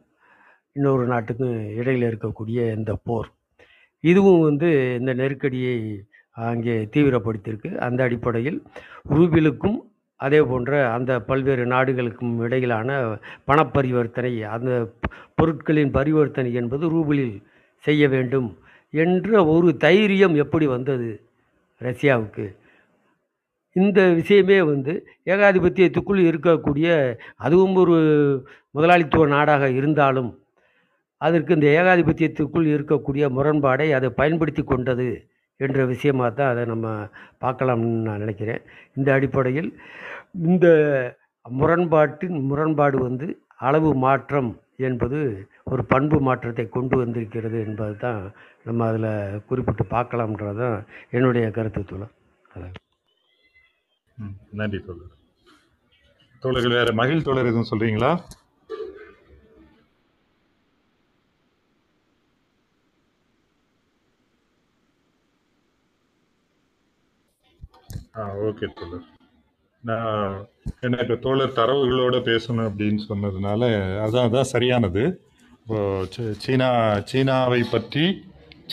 இன்னொரு நாட்டுக்கும் இடையில் இருக்கக்கூடிய இந்த போர் இதுவும் வந்து இந்த நெருக்கடியை அங்கே தீவிரப்படுத்தியிருக்கு. அந்த அடிப்படையில் ரூபிலுக்கும் அதே போன்ற அந்த பல்வேறு நாடுகளுக்கும் இடையிலான பணப்பரிவர்த்தனை அந்த பொருட்களின் பரிவர்த்தனை என்பது ரூபிளில் செய்ய வேண்டும் என்ற ஒரு தைரியம் எப்படி வந்தது ரஷ்யாவுக்கு? இந்த விஷயமே வந்து ஏகாதிபத்தியத்துக்குள் இருக்கக்கூடிய அதுவும் ஒரு முதலாளித்துவ நாடாக இருந்தாலும் அதற்கு இந்த ஏகாதிபத்தியத்துக்குள் இருக்கக்கூடிய முரண்பாடை அதை பயன்படுத்தி கொண்டது. என்ற விஷயமாக தான் அதை நம்ம பார்க்கலாம்னு நான் நினைக்கிறேன். இந்த அடிப்படையில் இந்த முரண்பாட்டின் முரண்பாடு வந்து அளவு மாற்றம் என்பது ஒரு பண்பு மாற்றத்தை கொண்டு வந்திருக்கிறது என்பது தான் நம்ம அதில் குறிப்பிட்டு பார்க்கலாம்ன்றது தான் என்னுடைய கருத்து தோழர். அதான் ம், நன்றி தோழர். தோழர்கள் வேறு மகிழ் தோழர் எதுவும் சொல்கிறீங்களா ஆ ஓகே தோழர். நான் எனக்கு தோழர் தரவுகளோட பேசணும் அப்படின்னு சொன்னதுனால அதான் அதான் சரியானது. இப்போ சீனா சீனாவை பற்றி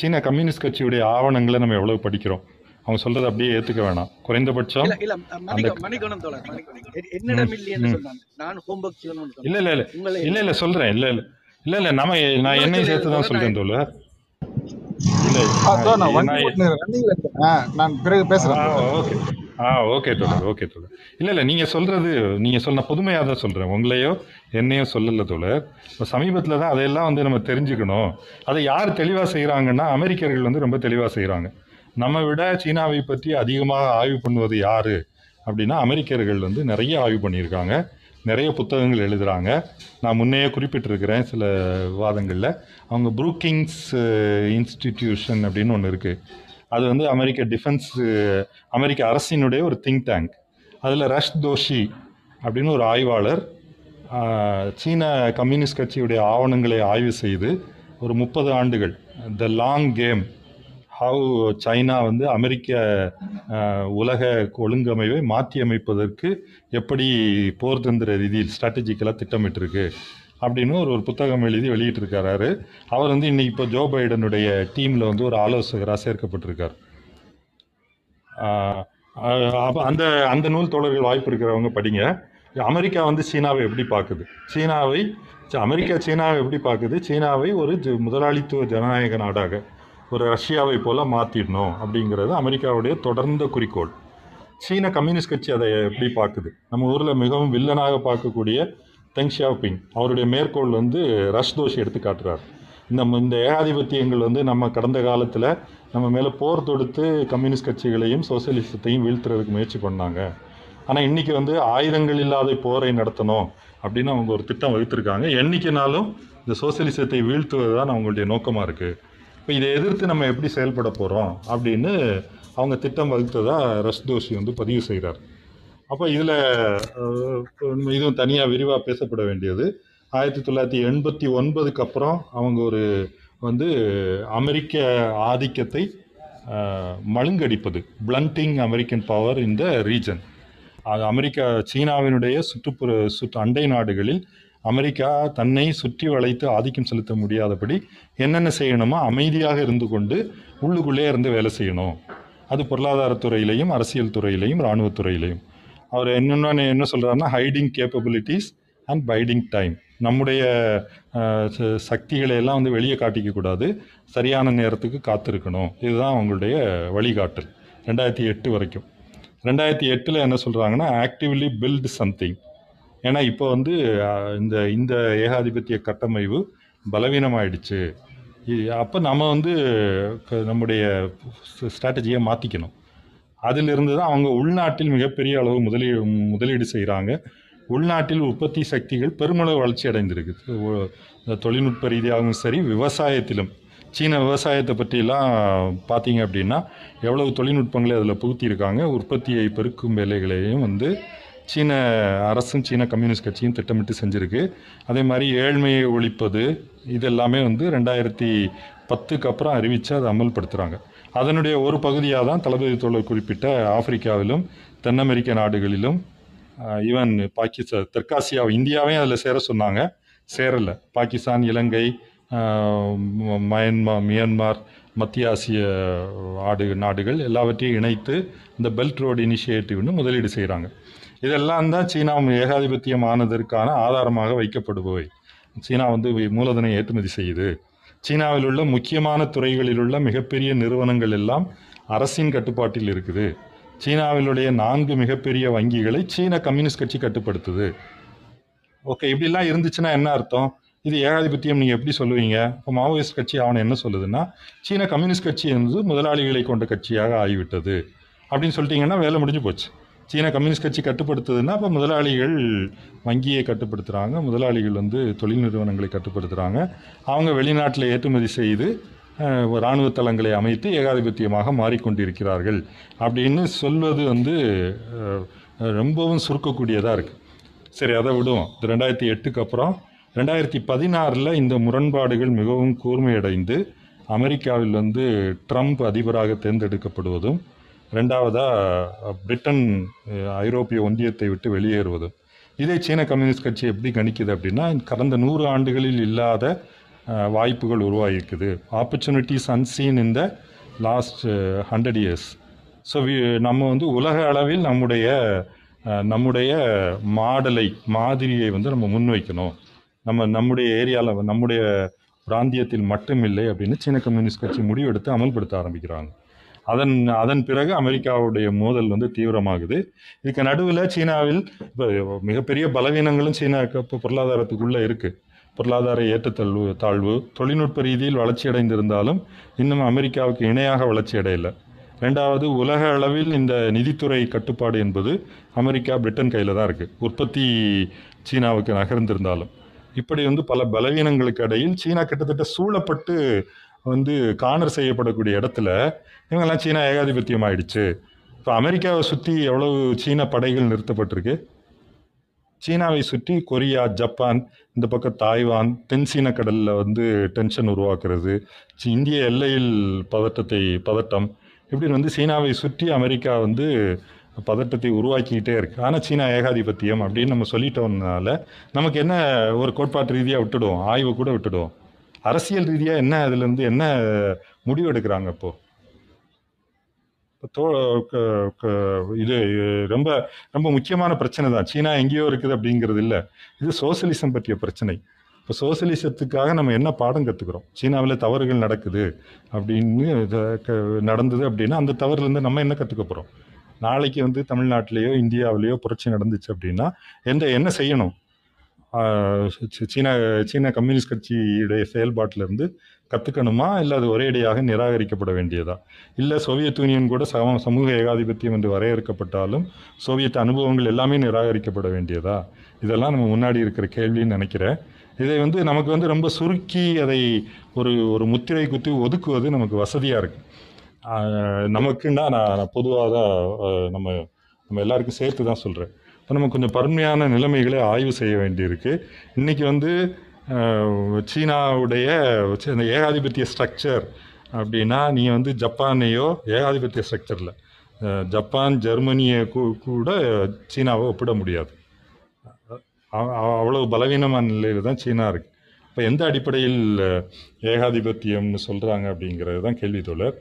சீன கம்யூனிஸ்ட் கட்சியுடைய ஆவணங்களை நம்ம எவ்வளவு படிக்கிறோம்? அவங்க சொல்றதை அப்படியே ஏத்துக்க வேணாம். குறைந்தபட்சம் இல்ல இல்ல இல்லை இல்ல இல்ல இல்ல. உங்களை இல்ல இல்ல சொல்றேன். இல்ல இல்ல. இல்ல இல்ல நம்ம நான் என்னையும் சேர்த்து தான் சொல்றேன் தோழர். நான் பிறகு ஆ பேசுறேன். ஓகே. ஆ ஓகே தோழர் ஓகே தோழர். இல்ல இல்ல நீங்க சொல்றது நீங்க சொன்ன புதுமையாக தான் சொல்றேன். உங்களையோ என்னையோ சொல்லல தோழர். இப்போ சமீபத்துல தான் அதையெல்லாம் வந்து நம்ம தெரிஞ்சுக்கணும். அதை யார் தெளிவா செய்றாங்கன்னா அமெரிக்கர்கள் வந்து ரொம்ப தெளிவா செய்றாங்க. நம்ம விட சீனாவை பற்றி அதிகமாக ஆய்வு பண்ணுவது யாரு? அப்படின்னா அமெரிக்கர்கள் வந்து நிறைய ஆய்வு பண்ணியிருக்காங்க. நிறைய புத்தகங்கள் எழுதுகிறாங்க நான் முன்னையே குறிப்பிட்டிருக்கிறேன் சில விவாதங்களில். அவங்க ப்ரூக்கிங்ஸ் இன்ஸ்டிடியூஷன் அப்படின்னு ஒன்று இருக்குது அது வந்து அமெரிக்க டிஃபென்ஸ் அமெரிக்க அரசினுடைய ஒரு திங்க் டேங்க் அதில் ரஷ் தோஷி அப்படின்னு ஒரு ஆய்வாளர் சீன கம்யூனிஸ்ட் கட்சியுடைய ஆவணங்களை ஆய்வு செய்து ஒரு முப்பது ஆண்டுகள் the long game how China வந்து அமெரிக்க உலக ஒழுங்கமைவை மாற்றி அமைப்பதற்கு எப்படி போர் தந்திர ரீதியில் ஸ்ட்ராட்டஜிக்கலாக திட்டமிட்டிருக்கு அப்படின்னு ஒரு ஒரு புத்தகம் எழுதி வெளியிட்டிருக்காரு. அவர் வந்து இன்னைக்கு இப்போ ஜோ பைடனுடைய டீமில் வந்து ஒரு ஆலோசகராக சேர்க்கப்பட்டிருக்கார். அப்போ அந்த அந்த நூல் தோழர்கள் வாய்ப்பு இருக்கிறவங்க படிங்க. அமெரிக்கா வந்து சீனாவை எப்படி பார்க்குது? சீனாவை ச- அமெரிக்கா சீனாவை எப்படி பார்க்குது? சீனாவை ஒரு முதலாளித்துவ ஜனநாயக நாடாக ஒரு ரஷ்யாவை போல் மாற்றிடணும் அப்படிங்கிறது அமெரிக்காவுடைய தொடர்ந்த குறிக்கோள். சீன கம்யூனிஸ்ட் கட்சி அதை எப்படி பார்க்குது? நம்ம ஊரில் மிகவும் வில்லனாக பார்க்கக்கூடிய தெங் ஷியாபிங் அவருடைய மேற்கோள் வந்து ரஷ் தோஷி எடுத்து காட்டுறார். இந்த இந்த ஏகாதிபத்தியங்கள் வந்து நம்ம கடந்த காலத்தில் நம்ம மேலே போர் தொடுத்து கம்யூனிஸ்ட் கட்சிகளையும் சோசியலிசத்தையும் வீழ்த்துறதுக்கு முயற்சி பண்ணாங்க. ஆனால் இன்றைக்கி வந்து ஆயுதங்கள் இல்லாத போரை நடத்தணும் அப்படின்னு அவங்க ஒரு திட்டம் வகுத்திருக்காங்க. என்றைக்கினாலும் இந்த சோசியலிசத்தை வீழ்த்துவது தான் அவங்களுடைய நோக்கமாக இருக்குது இப்போ இதை எதிர்த்து நம்ம எப்படி செயல்பட போகிறோம் அப்படின்னு அவங்க திட்டம் வகுத்ததாக ரஷ் தோஷி வந்து பதிவு செய்கிறார் அப்போ இதில் இதுவும் தனியாக விரிவாக பேசப்பட வேண்டியது. ஆயிரத்தி தொள்ளாயிரத்தி எண்பத்தி ஒன்பதுக்கு அப்புறம் அவங்க ஒரு வந்து அமெரிக்க ஆதிக்கத்தை மழுங்கடிப்பது. பிளண்டிங் அமெரிக்கன் பவர் இந்த ரீஜன் அது அமெரிக்கா சீனாவினுடைய சுற்றுப்புற சுற்று அண்டை நாடுகளில் அமெரிக்கா தன்னை சுற்றி வளைத்து ஆதிக்கம் செலுத்த முடியாதபடி என்னென்ன செய்யணுமோ அமைதியாக இருந்து கொண்டு உள்ளுக்குள்ளே இருந்து வேலை செய்யணும். அது பொருளாதாரத்துறையிலையும் அரசியல் துறையிலையும் இராணுவத்துறையிலையும் அவர் என்னென்ன என்ன சொல்கிறாருன்னா hiding capabilities and biding time நம்முடைய சக்திகளை எல்லாம் வந்து வெளியே காட்டிக்க கூடாது. சரியான நேரத்துக்கு காத்திருக்கணும். இதுதான் அவங்களுடைய வழிகாட்டல். ரெண்டாயிரத்தி எட்டு வரைக்கும். ரெண்டாயிரத்தி எட்டில் என்ன சொல்கிறாங்கன்னா ஆக்டிவ்லி பில்ட் சம்திங் ஏன்னா இப்போ வந்து இந்த இந்த ஏகாதிபத்திய கட்டமைவு பலவீனமாயிடுச்சு. அப்போ நம்ம வந்து நம்முடைய ஸ்ட்ராட்டஜியை மாற்றிக்கணும் அதிலிருந்து தான் அவங்க உள்நாட்டில் மிகப்பெரிய அளவு முதலீடு முதலீடு செய்கிறாங்க உள்நாட்டில் உற்பத்தி சக்திகள் பெருமளவு வளர்ச்சி அடைந்திருக்கு. தொழில்நுட்ப ரீதியாகவும் சரி விவசாயத்திலும். சீன விவசாயத்தை பற்றிலாம் பார்த்தீங்க அப்படின்னா எவ்வளவு தொழில்நுட்பங்களை அதில் புகுத்தியிருக்காங்க உற்பத்தியை பெருக்கும் வேலைகளையும் வந்து சீன அரசும் சீன கம்யூனிஸ்ட் கட்சியும் திட்டமிட்டு செஞ்சுருக்கு. அதே மாதிரி ஏழ்மையை ஒழிப்பது இதெல்லாமே வந்து ரெண்டாயிரத்தி பத்துக்கு அப்புறம் அறிவித்து அதை அமல்படுத்துகிறாங்க அதனுடைய ஒரு பகுதியாக தான் தளபதி தோழர் குறிப்பிட்ட ஆப்பிரிக்காவிலும் தென் அமெரிக்க நாடுகளிலும் ஈவன் பாகிஸ்தான் தெற்காசியா இந்தியாவையும் அதில் சேர சொன்னாங்க. சேரலை. பாகிஸ்தான் இலங்கை மயன்மா மியான்மார் மத்திய ஆசிய ஆடு நாடுகள் எல்லாவற்றையும் இணைத்து இந்த பெல்ட் ரோடு இனிஷியேட்டிவ்னு முதலீடு செய்கிறாங்க இதெல்லாம் தான் சீனா ஏகாதிபத்தியம் ஆனதற்கான ஆதாரமாக வைக்கப்படுபவை. சீனா வந்து மூலதனை ஏற்றுமதி செய்யுது. சீனாவில் உள்ள முக்கியமான துறைகளில் உள்ள மிகப்பெரிய நிறுவனங்கள் எல்லாம் அரசின் கட்டுப்பாட்டில் இருக்குது. சீனாவிலுடைய நான்கு மிகப்பெரிய வங்கிகளை சீன கம்யூனிஸ்ட் கட்சி கட்டுப்படுத்துது. ஓகே இப்படிலாம் இருந்துச்சுன்னா என்ன அர்த்தம்? இது ஏகாதிபத்தியம் நீங்கள் எப்படி சொல்லுவீங்க? இப்போ மாவோயிஸ்ட் கட்சி அவனை என்ன சொல்லுதுன்னா சீன கம்யூனிஸ்ட் கட்சி என்பது முதலாளிகளை கொண்ட கட்சியாக ஆகிவிட்டது. அப்படின்னு சொல்லிட்டீங்கன்னா வேலை முடிஞ்சு போச்சு. சீன கம்யூனிஸ்ட் கட்சி கட்டுப்படுத்துதுன்னா அப்போ முதலாளிகள் வங்கியை கட்டுப்படுத்துகிறாங்க முதலாளிகள் வந்து தொழில் நிறுவனங்களை கட்டுப்படுத்துகிறாங்க அவங்க வெளிநாட்டில் ஏற்றுமதி செய்து இராணுவ தளங்களை அமைத்து ஏகாதிபத்தியமாக மாறிக்கொண்டிருக்கிறார்கள் அப்படின்னு சொல்வது வந்து ரொம்பவும் சுருக்கக்கூடியதாக இருக்குது சரி அதை விடுவோம். இது ரெண்டாயிரத்தி எட்டுக்கு அப்புறம் ரெண்டாயிரத்தி பதினாறில் இந்த முரண்பாடுகள் மிகவும் கூர்மையடைந்து அமெரிக்காவில் வந்து ட்ரம்ப் அதிபராக தேர்ந்தெடுக்கப்படுவதும் ரெண்டாவதாக பிரிட்டன் ஐரோப்பிய ஒன்றியத்தை விட்டு வெளியேறுவதும் இதை சீன கம்யூனிஸ்ட் கட்சி எப்படி கணிக்குது அப்படின்னா கடந்த நூறு ஆண்டுகளில் இல்லாத வாய்ப்புகள் உருவாகிருக்குது ஆப்பர்ச்சுனிட்டிஸ் அன்சீன் இந்த லாஸ்ட் ஹண்ட்ரட் இயர்ஸ் ஸோ நம்ம வந்து உலக அளவில் நம்முடைய நம்முடைய மாடலை மாதிரியை வந்து நம்ம முன்வைக்கணும். நம்ம நம்முடைய ஏரியாவில் நம்முடைய பிராந்தியத்தில் மட்டுமில்லை அப்படின்னு சீன கம்யூனிஸ்ட் கட்சி முடிவெடுத்து அமல்படுத்த ஆரம்பிக்கிறாங்க. அதன் அதன் பிறகு அமெரிக்காவுடைய மோதல் வந்து தீவிரமாகுது. இதுக்கு நடுவில் சீனாவில் இப்போ மிகப்பெரிய பலவீனங்களும் சீனாவுக்கு இப்போ பொருளாதாரத்துக்குள்ளே இருக்குது பொருளாதார ஏற்றத்தாழ்வு தாழ்வு தொழில்நுட்ப ரீதியில் வளர்ச்சி அடைந்திருந்தாலும் இன்னும் அமெரிக்காவுக்கு இணையாக வளர்ச்சி அடையலை. ரெண்டாவது உலக அளவில் இந்த நிதித்துறை கட்டுப்பாடு என்பது அமெரிக்கா பிரிட்டன் கையில் தான் இருக்குது உற்பத்தி சீனாவுக்கு நகர்ந்திருந்தாலும். இப்படி வந்து பல பலவீனங்களுக்கு இடையில் சீனா கிட்டத்தட்ட சூழப்பட்டு வந்து காணர் செய்யப்படக்கூடிய இடத்துல இவங்கெல்லாம் சீனா ஏகாதிபத்தியம் ஆயிடுச்சு இப்போ அமெரிக்காவை சுற்றி எவ்வளவு சீன படைகள் நிறுத்தப்பட்டிருக்கு? சீனாவை சுற்றி கொரியா ஜப்பான் இந்த பக்கம் தாய்வான் தென்சீன கடலில் வந்து டென்ஷன் உருவாக்குறது இந்திய எல்லையில் பதட்டத்தை பதட்டம் இப்படின்னு வந்து சீனாவை சுற்றி அமெரிக்கா வந்து பதட்டத்தை உருவாக்கிக்கிட்டே இருக்குது ஆனால் சீனா ஏகாதிபத்தியம் அப்படின்னு நம்ம சொல்லிட்டோம்னால நமக்கு என்ன ஒரு கோட்பாட்டு ரீதியாக விட்டுடுவோம்? ஆய்வு கூட விட்டுடுவோம். அரசியல் ரீதியாக என்ன அதுலேருந்து என்ன முடிவு எடுக்கிறாங்க இப்போது இது ரொம்ப ரொம்ப முக்கியமான பிரச்சனை தான். சீனா எங்கேயோ இருக்குது அப்படிங்கிறது இல்லை. இது சோசியலிசம் பற்றிய பிரச்சனை. இப்போ சோசியலிசத்துக்காக நம்ம என்ன பாடம் கற்றுக்குறோம் சீனாவில் தவறுகள் நடக்குது அப்படின்னு க- நடந்தது அப்படின்னா அந்த தவறுலேருந்து நம்ம என்ன கற்றுக்க போகிறோம் நாளைக்கு வந்து தமிழ்நாட்டிலேயோ இந்தியாவிலேயோ புரட்சி நடந்துச்சு அப்படின்னா எந்த என்ன செய்யணும்? சீனா சீனா கம்யூனிஸ்ட் கட்சியுடைய செயல்பாட்டிலேருந்து கற்றுக்கணுமா இல்லை அது ஒரேடியாக நிராகரிக்கப்பட வேண்டியதா? இல்லை சோவியத் யூனியன் கூட சம சமூக ஏகாதிபத்தியம் என்று வரையறுக்கப்பட்டாலும் சோவியத் அனுபவங்கள் எல்லாமே நிராகரிக்கப்பட வேண்டியதா? இதெல்லாம் நம்ம முன்னாடி இருக்கிற கேள்வின்னு நினைக்கிறேன். இதை வந்து நமக்கு வந்து ரொம்ப சுருக்கி அதை ஒரு ஒரு முத்திரை குத்தி ஒதுக்குவது நமக்கு வசதியாக இருக்குது நமக்குன்னா நான் நான் பொதுவாக தான் நம்ம நம்ம எல்லாருக்கும் சேர்த்து தான் சொல்கிறேன் இப்போ நம்ம கொஞ்சம் பருமையான நிலைமைகளை ஆய்வு செய்ய வேண்டியிருக்கு. இன்றைக்கி வந்து சீனாவுடைய அந்த ஏகாதிபத்திய ஸ்ட்ரக்சர் அப்படின்னா நீ வந்து ஜப்பானையோ ஏகாதிபத்திய ஸ்ட்ரக்சரில் ஜப்பான் ஜெர்மனியை கூ- கூட சீனாவை ஒப்பிட முடியாது. அ- அவ்வளவு பலவீனமான நிலையில் தான் சீனா இருக்குது இப்போ எந்த அடிப்படையில் ஏகாதிபத்தியம்னு சொல்கிறாங்க அப்படிங்கிறது தான் கேள்வி தோழர்.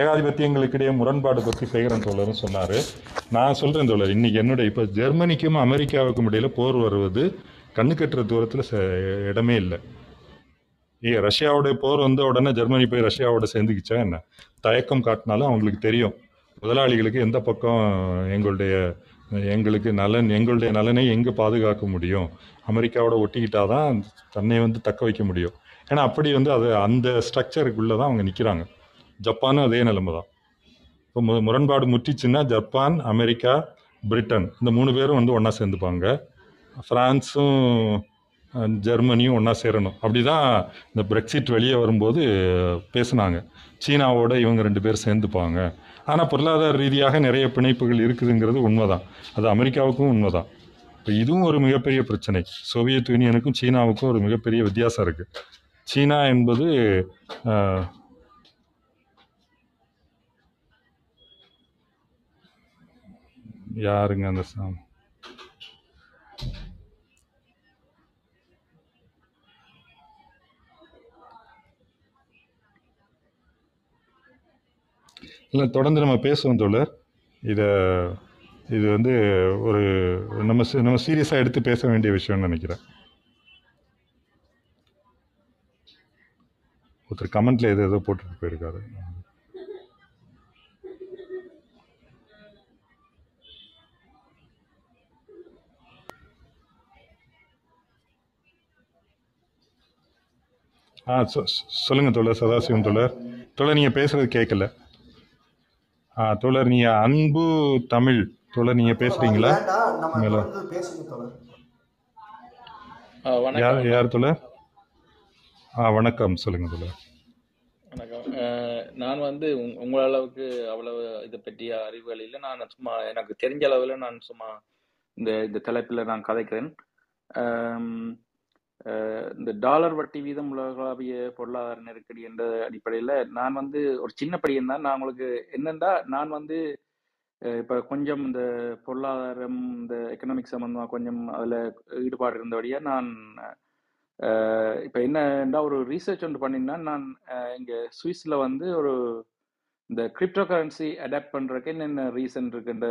ஏகாதிபத்தியங்களுக்கிடையே முரண்பாடு பற்றி சேகரன் தோழரும் சொன்னார். நான் சொல்கிறேன் தோழர் இன்றைக்கி என்னுடைய இப்போ ஜெர்மனிக்கும் அமெரிக்காவுக்கும் இடையில் போர் வருவது கண்ணு கட்டுற தூரத்தில் இடமே இல்லை. ஏ ரஷ்யாவோட போர் வந்த உடனே ஜெர்மனி போய் ரஷ்யாவோட சேர்ந்துக்கிச்சா என்ன? தயக்கம் காட்டினாலும் அவங்களுக்கு தெரியும். முதலாளிகளுக்கு எந்த பக்கம் எங்களுடைய எங்களுக்கு நலன் எங்களுடைய நலனை எங்கே பாதுகாக்க முடியும்? அமெரிக்காவோட ஒட்டிக்கிட்டால் தான் தன்னை வந்து தக்க வைக்க முடியும். ஏன்னா அப்படி வந்து அது அந்த ஸ்ட்ரக்சருக்குள்ளே தான் அவங்க நிற்கிறாங்க ஜப்பானும் அதே நிலைமை தான். இப்போ மு முரண்பாடு முற்றிச்சுன்னா ஜப்பான் அமெரிக்கா பிரிட்டன் இந்த மூணு பேரும் வந்து ஒன்றா சேர்ந்துப்பாங்க. ஃப்ரான்ஸும் ஜெர்மனியும் ஒன்றா சேரணும். அப்படி தான் இந்த பிரெக்சிட் வெளியே வரும்போது பேசுனாங்க. சீனாவோட இவங்க ரெண்டு பேர் சேர்ந்துப்பாங்க. ஆனால் பொருளாதார ரீதியாக நிறைய பிணைப்புகள் இருக்குதுங்கிறது உண்மைதான். அது அமெரிக்காவுக்கும் உண்மைதான். இப்போ இதுவும் ஒரு மிகப்பெரிய பிரச்சனை. சோவியத் யூனியனுக்கும் சீனாவுக்கும் ஒரு மிகப்பெரிய வித்தியாசம் இருக்குது சீனா என்பது யாருங்க அந்த சா- இல்லை தொடர்ந்து நம்ம பேசுவோம் தோழர். இதை இது வந்து ஒரு நம்ம நம்ம சீரியஸாக எடுத்து பேச வேண்டிய விஷயம்னு நினைக்கிறேன். ஒருத்தர் கமெண்ட்ல எது ஏதோ போட்டுட்டு போயிருக்காரு. ஆ சொ சொல்லுங்கள் தோழர் சதாசிவம் தோழர். தோழர் நீங்கள் பேசுகிறது கேட்கல தோழர் நீங்கள் அன்பு தமிழ். தோழர் நீங்கள் பேசுறீங்களா? மேல. யார் யார் தோழர்? ஆ வணக்கம். சொல்லுங்க தோழர். வணக்கம். நான் வந்து உங்- உங்கள் அளவுக்கு அவ்வளவு இதை பற்றிய அறிவுகள் இல்லை. நான் சும்மா எனக்கு தெரிஞ்ச அளவில் நான் சும்மா இந்த இந்த தலைப்பில் நான் கதைக்கிறேன். இந்த டாலர் வட்டி வீதம் உலகளாவிய பொருளாதார நெருக்கடி என்ற அடிப்படையில் நான் வந்து ஒரு சின்ன பையன் தான். நான் உங்களுக்கு என்னென்னா நான் வந்து இப்போ கொஞ்சம் இந்த பொருளாதாரம் இந்த எக்கனாமிக் சம்மந்தமாக கொஞ்சம் அதில் ஈடுபாடு இருந்தபடியாக நான் இப்போ என்னண்டா ஒரு ரீசர்ச் ஒன்று பண்ணினா நான் இங்கே சுவிஸில் வந்து ஒரு இந்த கிரிப்டோ கரன்சி அடாப்ட் பண்ணுறதுக்கு என்னென்ன ரீசன் இருக்குன்ற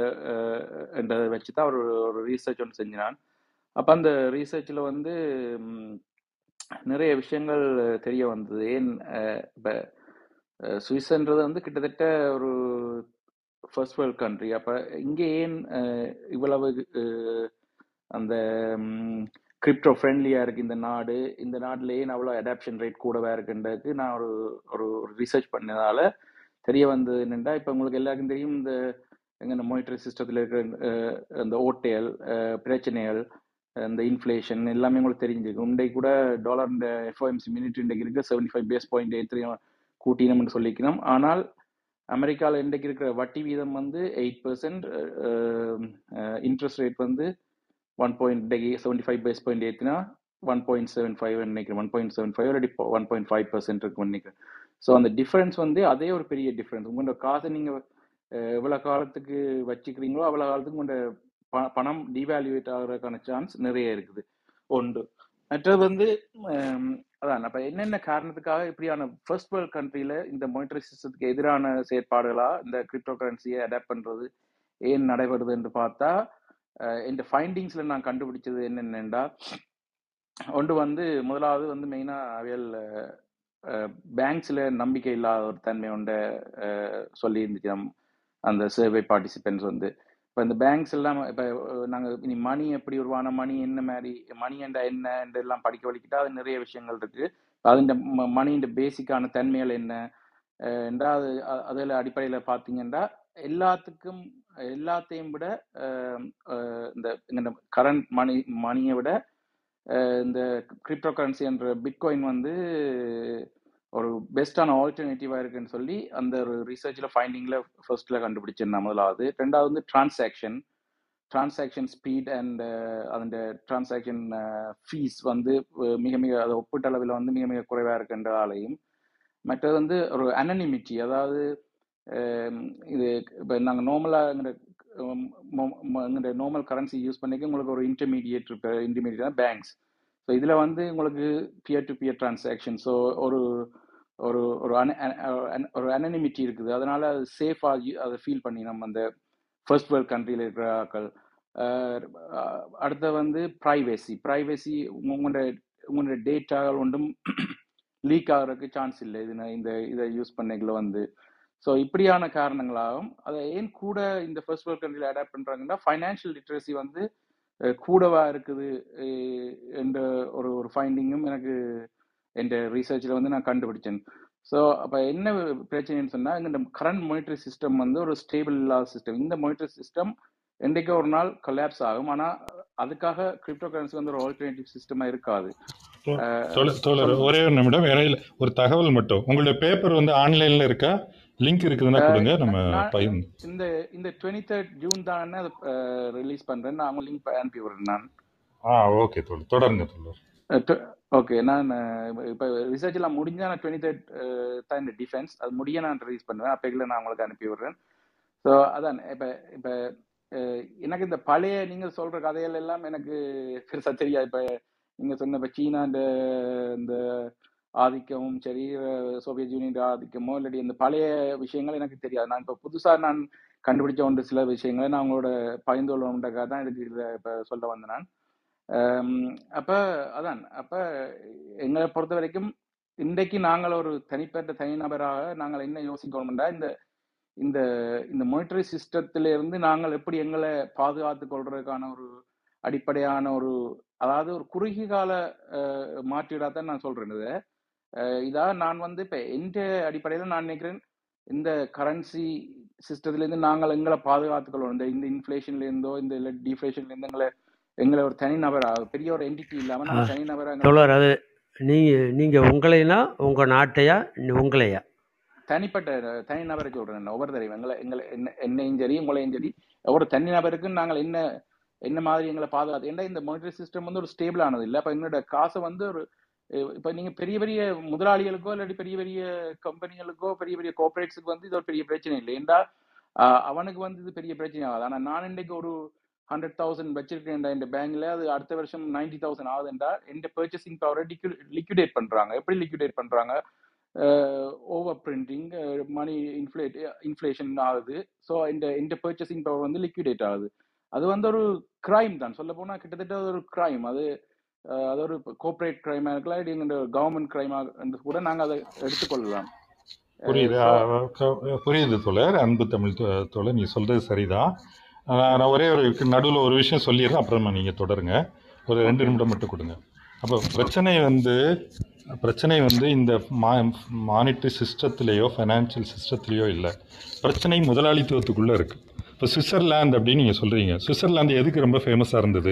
என்றதை வச்சு தான் ஒரு ஒரு ரீசர்ச் ஒன்று செஞ்சினான் அப்போ அந்த ரீசர்ச்சில் வந்து நிறைய விஷயங்கள் தெரிய வந்தது. ஏன் இப்போ சுவிஸ்ன்றது வந்து கிட்டத்தட்ட ஒரு ஃபர்ஸ்ட் வேர்ல்ட் கண்ட்ரி அப்போ இங்கே ஏன் இவ்வளவு அந்த கிரிப்டோ ஃப்ரெண்ட்லியாக இருக்குது இந்த நாடு? இந்த நாட்டில் ஏன் அவ்வளோ அடாப்ஷன் ரேட் கூடவா இருக்குன்றதுக்கு நான் ஒரு ஒரு ரிசர்ச் பண்ணதால் தெரிய வந்தது என்னென்னா இப்போ உங்களுக்கு எல்லாருக்கும் தெரியும் இந்த எங்கே இந்த மானிட்டரி சிஸ்டத்தில் இருக்கிற அந்த ஓட்டைகள் பிரச்சனைகள் இந்த இன்ஃப்ளேஷன் எல்லாமே உங்களுக்கு தெரிஞ்சிருக்கும் இன்றைக்கு கூட டாலர் இந்த எஃப்ஓஎம்சி மினிட் இன்றைக்கு இருக்கு seventy five base point eight three கூட்டினோம்னு சொல்லிக்கணும் ஆனால் அமெரிக்காவில் இன்றைக்கு இருக்கிற வட்டி வீதம் வந்து எயிட் பர்சன்ட் இன்ட்ரெஸ்ட் ரேட் வந்து ஒன் பாயிண்ட் இன்றைக்கு செவன்டி ஃபைவ் பேஸ் பாயிண்ட் ஏற்றினா ஒன் பாயிண்ட் செவன் ஃபைவ் நினைக்கிறேன். ஒன் பாயிண்ட் செவன் ஃபைவ் இல்லாட்டி ஒன் பாயிண்ட் ஃபைவ் பர்சன்ட் இருக்குன்னு நினைக்கிறேன். ஸோ அந்த டிஃப்ரென்ஸ் வந்து அதே ஒரு பெரிய டிஃப்ரென்ஸ் உங்களோட காசை நீங்கள் எவ்வளோ காலத்துக்கு வச்சுக்கிறீங்களோ அவ்வளோ காலத்துக்கு உங்களோட பணம் டிவேல்யூவேட் ஆகிறதுக்கான சான்ஸ் நிறைய இருக்குது. ஒன்று மற்றது வந்து அதான் அப்போ என்னென்ன காரணத்துக்காக இப்படியான ஃபர்ஸ்ட் வேர்ல்ட் கண்ட்ரியில் இந்த மானிட்டரி சிஸ்டத்துக்கு எதிரான செயற்பாடுகளா இந்த கிரிப்டோ கரன்சியை அடாப்ட் பண்ணுறது ஏன் நடைபெறுது என்று பார்த்தா இந்த ஃபைண்டிங்ஸில் நான் கண்டுபிடிச்சது என்னென்னடா ஒன்று வந்து முதலாவது வந்து மெயினாக அவையல் பேங்க்ஸில் நம்பிக்கை இல்லாத ஒரு தன்மை உண்ட சொல்லி இருந்துச்சு நம் அந்த சர்வே பார்ட்டிசிபென்ட்ஸ் வந்து. இப்போ இந்த பேங்க்ஸ் எல்லாம் இப்போ நாங்கள் இனி மணி எப்படி உருவான மணி என்ன மாதிரி மணி என்ற என்ன என்ற எல்லாம் படிக்க வலிக்கிட்டா அது நிறைய விஷயங்கள் இருக்கு. அதுண்ட மணியின் பேசிக்கான தன்மைகள் என்ன என்றால் என்றா அது அதில் அடிப்படையில் பார்த்தீங்கன்னா எல்லாத்துக்கும் எல்லாத்தையும் விட இந்த இந்த கரண்ட் மணி மணியை விட இந்த கிரிப்டோ கரன்சி என்ற பிட்காயின் வந்து ஒரு பெஸ்டான ஆல்டர்னேட்டிவாக இருக்குன்னு சொல்லி அந்த ஒரு ரிசர்ச்சில் ஃபைண்டிங்கில் ஃபர்ஸ்ட்டில் கண்டுபிடிச்சிருந்தேன் முதலாவது ரெண்டாவது வந்து டிரான்சாக்ஷன் டிரான்சாக்ஷன் ஸ்பீட் அண்ட் அதோட டிரான்சாக்ஷன் ஃபீஸ் வந்து uh, மிக மிக அது ஒப்பீட்டளவில் வந்து மிக மிக குறைவாக இருக்கின்றதாலையும். மற்றது வந்து ஒரு அனனிமிட்டி அதாவது um, இது இப்போ நாங்கள் நார்மலாக எங்கிட்ட நார்மல் கரன்சி யூஸ் பண்ணிக்க உங்களுக்கு ஒரு இன்டர்மீடியேட் இன்டர்மீடியட் பேங்க்ஸ் ஸோ இதில் வந்து உங்களுக்கு peer to peer transaction so ஒரு ஒரு ஒரு அன ஒரு அனனிமிட்டி இருக்குது. அதனால அது சேஃபாக அதை ஃபீல் பண்ணி நம்ம அந்த ஃபர்ஸ்ட் வேர்ல்ட் கண்ட்ரியில் இருக்கிற ஆக்கள் அடுத்த வந்து ப்ரைவேசி ப்ரைவேசி உங்களோட உங்களோட டேட்டா ஒன்றும் லீக் ஆகிறதுக்கு சான்ஸ் இல்லை. இது இந்த இதை யூஸ் பண்ணிக்கல வந்து. ஸோ இப்படியான காரணங்களாகும் அதை ஏன் கூட இந்த ஃபர்ஸ்ட் வேர்ல்ட் கண்ட்ரியில் அடாப்ட் பண்ணுறாங்கன்னா ஃபைனான்ஷியல் லிட்ரஸி வந்து கூடவா இருக்குது என்ற ஒரு ஒரு ஃபைண்டிங்கும் எனக்கு என் ரீசர்ச்சில் வந்து நான் கண்டுபிடிச்சேன். ஸோ அப்போ என்ன பிரச்சனைன்னு சொன்னால் இந்த கரண்ட் மானிட்டரி சிஸ்டம் வந்து ஒரு ஸ்டேபிள் இல்லாத சிஸ்டம் இந்த மானிட்டரி சிஸ்டம் என்றைக்கோ ஒரு நாள் கொலாப்ஸ் ஆகும். ஆனால் அதுக்காக கிரிப்டோ கரன்சி வந்து ஒரு ஆல்டர்னேட்டிவ் சிஸ்டமாக இருக்காது. தோழர் ஒரே ஒரு நிமிடம் இடையில ஒரு தகவல் மட்டும். உங்களுடைய பேப்பர் வந்து ஆன்லைன்ல இருக்கா? லிங்க் இருக்குதுன்னா கொடுங்க நம்ம பகிர்ந்து இந்த இந்த டுவெண்ட்டி தேர்ட் ஜூன் தான் ரிலீஸ் பண்றேன் நான் அவங்க லிங்க் அனுப்பி விடுறேன் நான். ஆ ஓகே தோழர். தொடருங்க தோழர். ஓகே நான் இப்போ ரிசர்ச் எல்லாம் முடிஞ்சா நான் டுவெண்ட்டி தேர்ட் தான் இந்த டிஃபென்ஸ் அது முடிய நான் ரிலீஸ் பண்ணுவேன். அப்போ நான் உங்களுக்கு அனுப்பி விடுறேன். ஸோ அதான் இப்போ இப்போ எனக்கு இந்த பழைய நீங்கள் சொல்ற கதைகள் எல்லாம் எனக்கு பெருசா தெரியாது. இப்போ நீங்க சொன்ன இப்போ சீனா இந்த ஆதிக்கமும் சரி சோவியத் யூனியன் ஆதிக்கமோ இல்லாட்டி இந்த பழைய விஷயங்கள் எனக்கு தெரியாது. நான் இப்போ புதுசா நான் கண்டுபிடிச்ச ஒன்று சில விஷயங்களை நான் உங்களோட பகிர்ந்து கொள்ளணுன்றக்காக தான் இதுக்கு இதில் இப்போ சொல்ல வந்தேன் நான். அப்போ அப்ப அதான். அப்ப எங்களை பொறுத்த வரைக்கும் இன்றைக்கு நாங்கள் ஒரு தனிப்பட்ட தனிநபராக நாங்கள் என்ன யோசிக்கணும்னா இந்த இந்த இந்த மோனிட்டரி சிஸ்டத்தில இருந்து நாங்கள் எப்படி எங்களை பாதுகாத்து கொள்றதுக்கான ஒரு அடிப்படையான ஒரு அதாவது ஒரு குறுகிய கால மாற்றீடாக தான் நான் சொல்றேன் இதை. அஹ் இதா நான் வந்து இப்ப எந்த அடிப்படையில் நான் நினைக்கிறேன் இந்த கரன்சி சிஸ்டத்துல இருந்து நாங்கள் எங்களை பாதுகாத்துக்கொள்ளணும் இந்த இந்த இன்ஃபிளேஷன்ல இருந்தோ இந்த இல்லை டிஃபிளேஷன்ல இருந்து எங்களை எங்களை ஒரு தனிநபரா பெரிய ஒரு என்டிட்டி இல்லாம ஆ. நாங்கள் தனிநபரா எங்களை தோழர் அது நீங்கள் நீங்கள் உங்களைனா உங்கள் நாட்டையா உங்களையா? தனிப்பட்ட தனிநபரை சொல்றேன் நான் ஒவ்வொரு தடவையும். எங்களை எங்களை என்ன என்னையும் சரி உங்களையும் சரி ஒவ்வொரு தனிநபருக்கும் நாங்கள் என்ன என்ன மாதிரி எங்களை பாதுகாத்து ஏன்னா இந்த மானிட்டரி சிஸ்டம் வந்து ஒரு ஸ்டேபிள் ஆனது இல்லை. அப்ப என்னோட காசை வந்து ஒரு இப்போ நீங்க பெரிய பெரிய முதலாளிகளுக்கோ இல்லாட்டி பெரிய பெரிய கம்பெனிகளுக்கோ பெரிய பெரிய கோஆபரேட்ஸுக்கு வந்து இது ஒரு பெரிய பிரச்சனை இல்லை. ஏண்டா அவனுக்கு வந்து இது பெரிய பிரச்சனை ஆகாது. ஆனா நான் இன்னைக்கு ஒரு ஹண்ட்ரட் தௌசண்ட் வச்சிருக்கேன்டா இந்த பேங்க்ல அது அடுத்த வருஷம் நைன்டி தௌசண்ட் ஆகுதுண்டா. இந்த பர்ச்சேசிங் பவரை லிக்விடேட் பண்றாங்க. எப்படி லிக்விடேட் பண்றாங்க? Over printing money inflate inflation ஆகுது. ஸோ இந்த இந்த பர்ச்சேசிங் பவர் வந்து லிக்விடேட் ஆகுது. அது வந்து ஒரு கிரைம் தான். சொல்ல போனால் கிட்டத்தட்ட அது ஒரு கிரைம் அது அஹ், அது ஒரு கோஆபரேட் கிரைமா இருக்கலாம் இல்லை கவர்மெண்ட் கிரைமா கூட நாங்க அதை எடுத்துக்கொள்ளலாம். புரியுது. புரியுது தோழர். அன்பு தமிழ் தோழர் நீ சொல்றது சரிதான். நான் ஒரே ஒரு நடுவில் ஒரு விஷயம் சொல்லிடுறேன் அப்புறமா நீங்கள் தொடருங்க. ஒரு ரெண்டு நிமிடம் மட்டும் கொடுங்க. அப்போ பிரச்சனை வந்து பிரச்சனை வந்து இந்த மா மானிட்டரி சிஸ்டத்திலேயோ ஃபைனான்சியல் சிஸ்டத்திலேயோ இல்லை. பிரச்சனை முதலாளித்துவத்துக்குள்ளே இருக்குது இப்போ சுவிட்சர்லாந்து அப்படின்னு நீங்கள் சொல்கிறீங்க சுவிட்சர்லாந்து எதுக்கு ரொம்ப ஃபேமஸாக இருந்தது?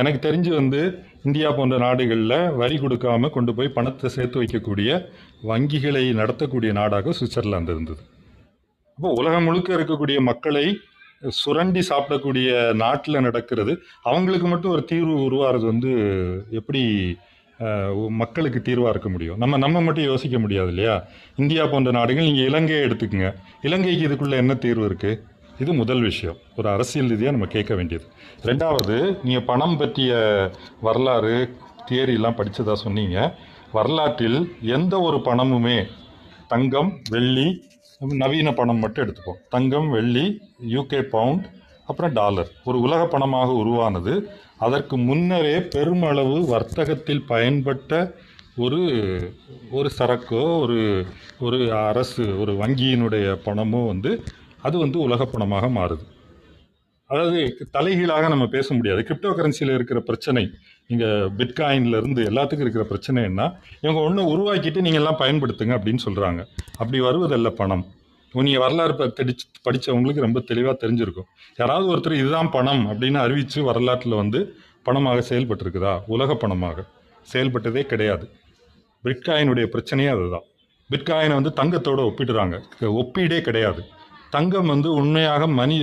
எனக்கு தெரிஞ்சு வந்து இந்தியா போன்ற நாடுகளில் வரி கொடுக்காமல் கொண்டு போய் பணத்தை சேர்த்து வைக்கக்கூடிய வங்கிகளை நடத்தக்கூடிய நாடாக சுவிட்சர்லாந்து இருந்தது. அப்போ உலகம் முழுக்க இருக்கக்கூடிய மக்களை சுரண்டி சாப்பிடக்கூடிய நாட்டில் நடக்கிறது. அவங்களுக்கு மட்டும் ஒரு தீர்வு உருவாகிறது வந்து எப்படி மக்களுக்கு தீர்வாக இருக்க முடியும்? நம்ம நம்ம மட்டும் யோசிக்க முடியாது இல்லையா? இந்தியா போன்ற நாடுகள் நீங்கள் இலங்கையை எடுத்துக்கங்க. இலங்கைக்கு இதுக்குள்ளே என்ன தீர்வு இருக்குது இது முதல் விஷயம். ஒரு அரசியல் ரீதியாக நம்ம கேட்க வேண்டியது. ரெண்டாவது நீங்கள் பணம் பற்றிய வரலாறு தியரிலாம் படித்ததாக சொன்னீங்க. வரலாற்றில் எந்த ஒரு பணமுமே தங்கம் வெள்ளி நவீன பணம் மட்டும் எடுத்துப்போம். தங்கம் வெள்ளி யூகே பவுண்ட் அப்புறம் டாலர். ஒரு உலக பணமாக உருவானது. அதற்கு முன்னரே பெருமளவு வர்த்தகத்தில் பயன்பட்ட ஒரு ஒரு சரக்கோ ஒரு ஒரு அரசு ஒரு வங்கியினுடைய பணமோ வந்து அது வந்து உலக பணமாக மாறுது. அதாவது தலைகீழாக நம்ம பேச முடியாது. கிரிப்டோ கரன்சியில் இருக்கிற பிரச்சனை இங்கே பிட்காயின்ல இருந்து எல்லாத்துக்கும் இருக்கிற பிரச்சனை என்ன? இவங்க ஒன்று உருவாக்கிட்டு நீங்கள் எல்லாம் பயன்படுத்துங்க அப்படின்னு சொல்கிறாங்க அப்படி வருவதல்ல பணம். நீங்கள் வரலாறு படிச்சு படித்தவங்களுக்கு ரொம்ப தெளிவாக தெரிஞ்சிருக்கும். யாராவது ஒருத்தர் இதுதான் பணம் அப்படின்னு அறிவித்து வரலாற்றில் வந்து பணமாக செயல்பட்டிருக்குதா? உலக பணமாக. செயல்பட்டதே கிடையாது. பிட்காயினுடைய பிரச்சனையே அதுதான். பிட்காயினை வந்து தங்கத்தோடு ஒப்பிடுறாங்க. ஒப்பீடே கிடையாது. தங்கம் வந்து உண்மையாக மணி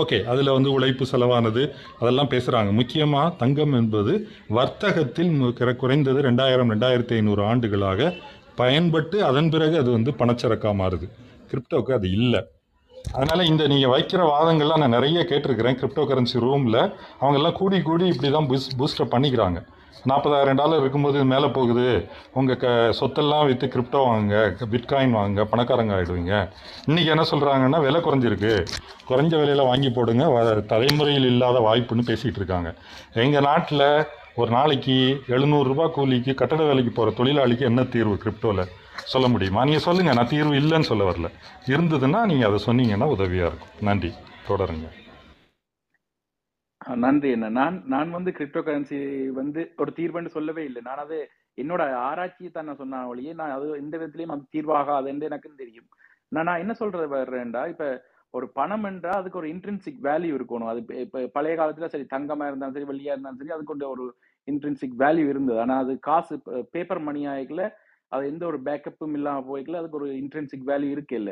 ஓகே அதில் வந்து உழைப்பு செலவானது அதெல்லாம் பேசுகிறாங்க முக்கியமாக தங்கம் என்பது வர்த்தகத்தில் குறைந்தது ரெண்டாயிரம் ரெண்டாயிரத்தி ஐநூறு ஆண்டுகளாக பயன்பட்டு அதன் பிறகு அது வந்து பணச்சரக்காக மாறுது. கிரிப்டோக்கு அது இல்லை. அதனால் இந்த நீங்கள் வைக்கிற வாதங்கள்லாம் நான் நிறைய கேட்டிருக்கிறேன். கிரிப்டோ கரன்சி ரூமில் அவங்கெல்லாம் கூடி கூடி இப்படி தான் பூஸ் பூஸ்டர் பண்ணிக்கிறாங்க. நாற்பதாயிரம் டாலர் இருக்கும்போது இது மேலே போகுது. உங்கள் க சொத்தெல்லாம் விற்று கிரிப்டோ வாங்க பிட்காயின் வாங்க பணக்காரங்க ஆகிடுவீங்க இன்றைக்கி என்ன சொல்கிறாங்கன்னா விலை குறைஞ்சிருக்கு. குறைஞ்ச விலையில் வாங்கி போடுங்க. வ- தலைமுறையில் இல்லாத வாய்ப்புன்னு பேசிகிட்டு இருக்காங்க. எங்கள் நாட்டில் ஒரு நாளைக்கு எழுநூறுரூபா கூலிக்கு கட்டட வேலைக்கு போகிற தொழிலாளிக்கு என்ன தீர்வு கிரிப்டோவில் சொல்ல முடியுமா? நீங்கள் சொல்லுங்கள் நான் தீர்வு இல்லைன்னு சொல்ல வரல. இருந்ததுன்னா நீங்கள் அதை சொன்னீங்கன்னா உதவியாக இருக்கும். நன்றி. தொடருங்க. நன்றி என்ன? நான் நான் வந்து கிரிப்டோ கரன்சி வந்து ஒரு தீர்வுன்னு சொல்லவே இல்லை. நான் அது என்னோட ஆராய்ச்சியை தான் நான் சொன்ன ஒழியே நான் அது எந்த விதத்திலையும் அது தீர்வாகாதுன்னு எனக்கும் தெரியும். நான் நான் என்ன சொல்றது வர்றேன்டா இப்ப ஒரு பணம் என்றா அதுக்கு ஒரு இன்ட்ரென்சிக் வேல்யூ இருக்கணும். அது இப்ப- பழைய காலத்துல சரி தங்கமா இருந்தாலும் சரி வெள்ளியா இருந்தாலும் சரி அதுக்கு ஒரு இன்ட்ரென்சிக் வேல்யூ இருந்தது. ஆனா அது காசு பேப்பர் மணி ஆகிக்கல அது எந்த ஒரு பேக்கப்பும் இல்லாம போய்க்கல அதுக்கு ஒரு இன்ட்ரென்சிக் வேல்யூ இருக்கு இல்ல.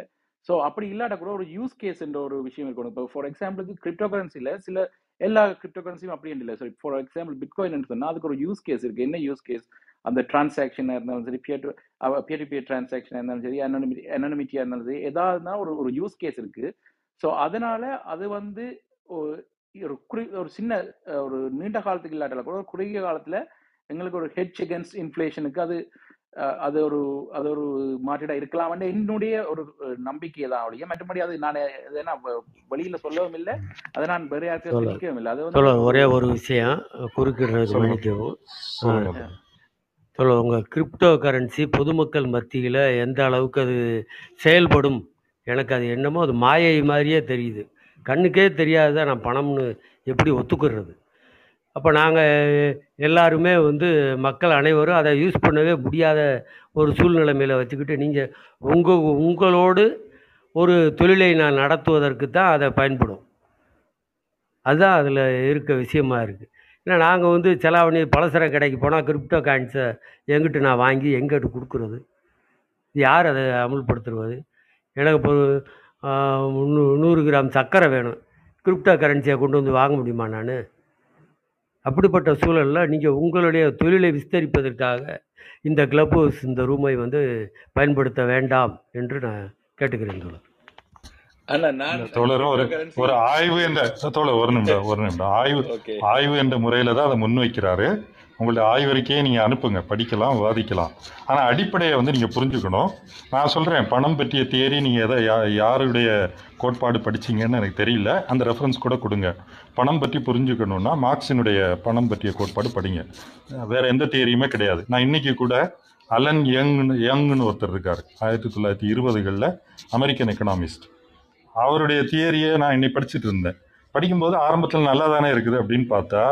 ஸோ அப்படி இல்லாட்ட கூட ஒரு யூஸ் கேஸ் என்ற ஒரு விஷயம் இருக்கணும். இப்போ ஃபார் எக்ஸாம்பிளுக்கு கிரிப்டோ கரன்சில சில எல்லா கிரிப்டோ கரன்சியும் அப்படி இல்லை சரி ஃபார் எக்ஸாம்பிள் பிட்காயின் சொன்னால் அதுக்கு ஒரு யூஸ் கேஸ் இருக்கு. என்ன யூஸ் கேஸ் அந்த டிரான்சாக்ஷனாக இருந்தாலும் சரி peer to peer to peer டிரான்சாக்ஷனாக இருந்தாலும் சரி அனோனிமிட்டி அனோனிமிட்டியாக இருந்தாலும் சரி ஏதாவதுனா ஒரு ஒரு யூஸ் கேஸ் இருக்கு. ஸோ அதனால அது வந்து ஒரு குறி ஒரு சின்ன ஒரு நீண்ட காலத்துக்கு இல்லாட்டால கூட ஒரு குறுகிய காலத்தில் எங்களுக்கு ஒரு ஹெட்ச் அகேன்ஸ்ட் இன்ஃப்ளேஷனுக்கு அது அது ஒரு அது ஒரு மாற்றீடா இருக்கலாம்னு என்னுடைய ஒரு நம்பிக்கை தான் அவளுடைய மற்றபடி அது நான் வெ- வெளியில சொல்லவும் இல்லை. அதை நான் வேற யாருக்கும் இல்லை. அது வந்து சொல்ல ஒரு ஒரே விஷயம் குறுக்கிடுறது சொல்லுங்க. மன்னிக்கவும். சொல்ல உங்கள் கிரிப்டோ கரன்சி பொதுமக்கள் மத்தியில் எந்த அளவுக்கு அது செயல்படும்? எனக்கு அது என்னமோ அது மாயை மாதிரியே தெரியுது. கண்ணுக்கே தெரியாத நான் பணம்னு எப்படி ஒத்துக்கிறது? அப்போ நாங்கள் எல்லாருமே வந்து மக்கள் அனைவரும் அதை யூஸ் பண்ணவே முடியாத ஒரு சூழ்நிலைமையில் வச்சுக்கிட்டு நீங்கள் உங்கள் உங்களோடு ஒரு தொழிலை நான் நடத்துவதற்கு தான் அதை பயன்படும். அதுதான் அதில் இருக்க விஷயமா இருக்குது ஏன்னா நாங்கள் வந்து செலாவணி பலசர கடைக்கு போனால் கிரிப்டோ காயின்ஸை எங்கிட்ட நான் வாங்கி எங்கிட்ட கொடுக்குறது? யார் அதை அமுல்படுத்துறது? எனக்கு இப்போ நூ- நூறு கிராம் சர்க்கரை வேணும். கிரிப்டோ கரன்சியை கொண்டு வந்து வாங்க முடியுமா நான்? அப்படிப்பட்ட சூழலில் நீங்கள் உங்களுடைய தொழிலை விஸ்தரிப்பதற்காக இந்த கிளப் ஹவுஸ் இந்த ரூமை வந்து பயன்படுத்த வேண்டாம் என்று நான் கேட்டுக்கிறேன் தோழர். ஆனா நான் இல்ல தோழர் ஒரு ஒரு ஆய்வு என்ற தோழர் ஒரு நிமிடம் ஒரு நிமிடம். ஆய்வு ஆய்வு என்ற முறையில் தான் அதை முன்வைக்கிறாரு. உங்களுடைய ஆய்வறிக்கையை நீங்கள் அனுப்புங்க படிக்கலாம் விவாதிக்கலாம். ஆனால் அடிப்படையை வந்து நீங்கள் புரிஞ்சுக்கணும். நான் சொல்கிறேன் பணம் பற்றிய தேரி நீங்கள் எதை யா யாருடைய கோட்பாடு படிச்சீங்கன்னு எனக்கு தெரியல. அந்த ரெஃபரன்ஸ் கூட கொடுங்க. பணம் பற்றி புரிஞ்சுக்கணுன்னா மார்க்ஸினுடைய பணம் பற்றிய கோட்பாடு படிங்க. வேறு எந்த தியரியுமே கிடையாது. நான் இன்னைக்கு கூட அலன் யங்னு யங்னு ஒருத்தர் இருக்கார். ஆயிரத்தி தொள்ளாயிரத்தி இருபதுகளில் அமெரிக்கன் எக்கனாமிஸ்ட் அவருடைய தியரியை நான் இன்னைக்கு படிச்சுட்டு இருந்தேன். படிக்கும்போது ஆரம்பத்தில் நல்லா தானே இருக்குது அப்படின்னு பார்த்தா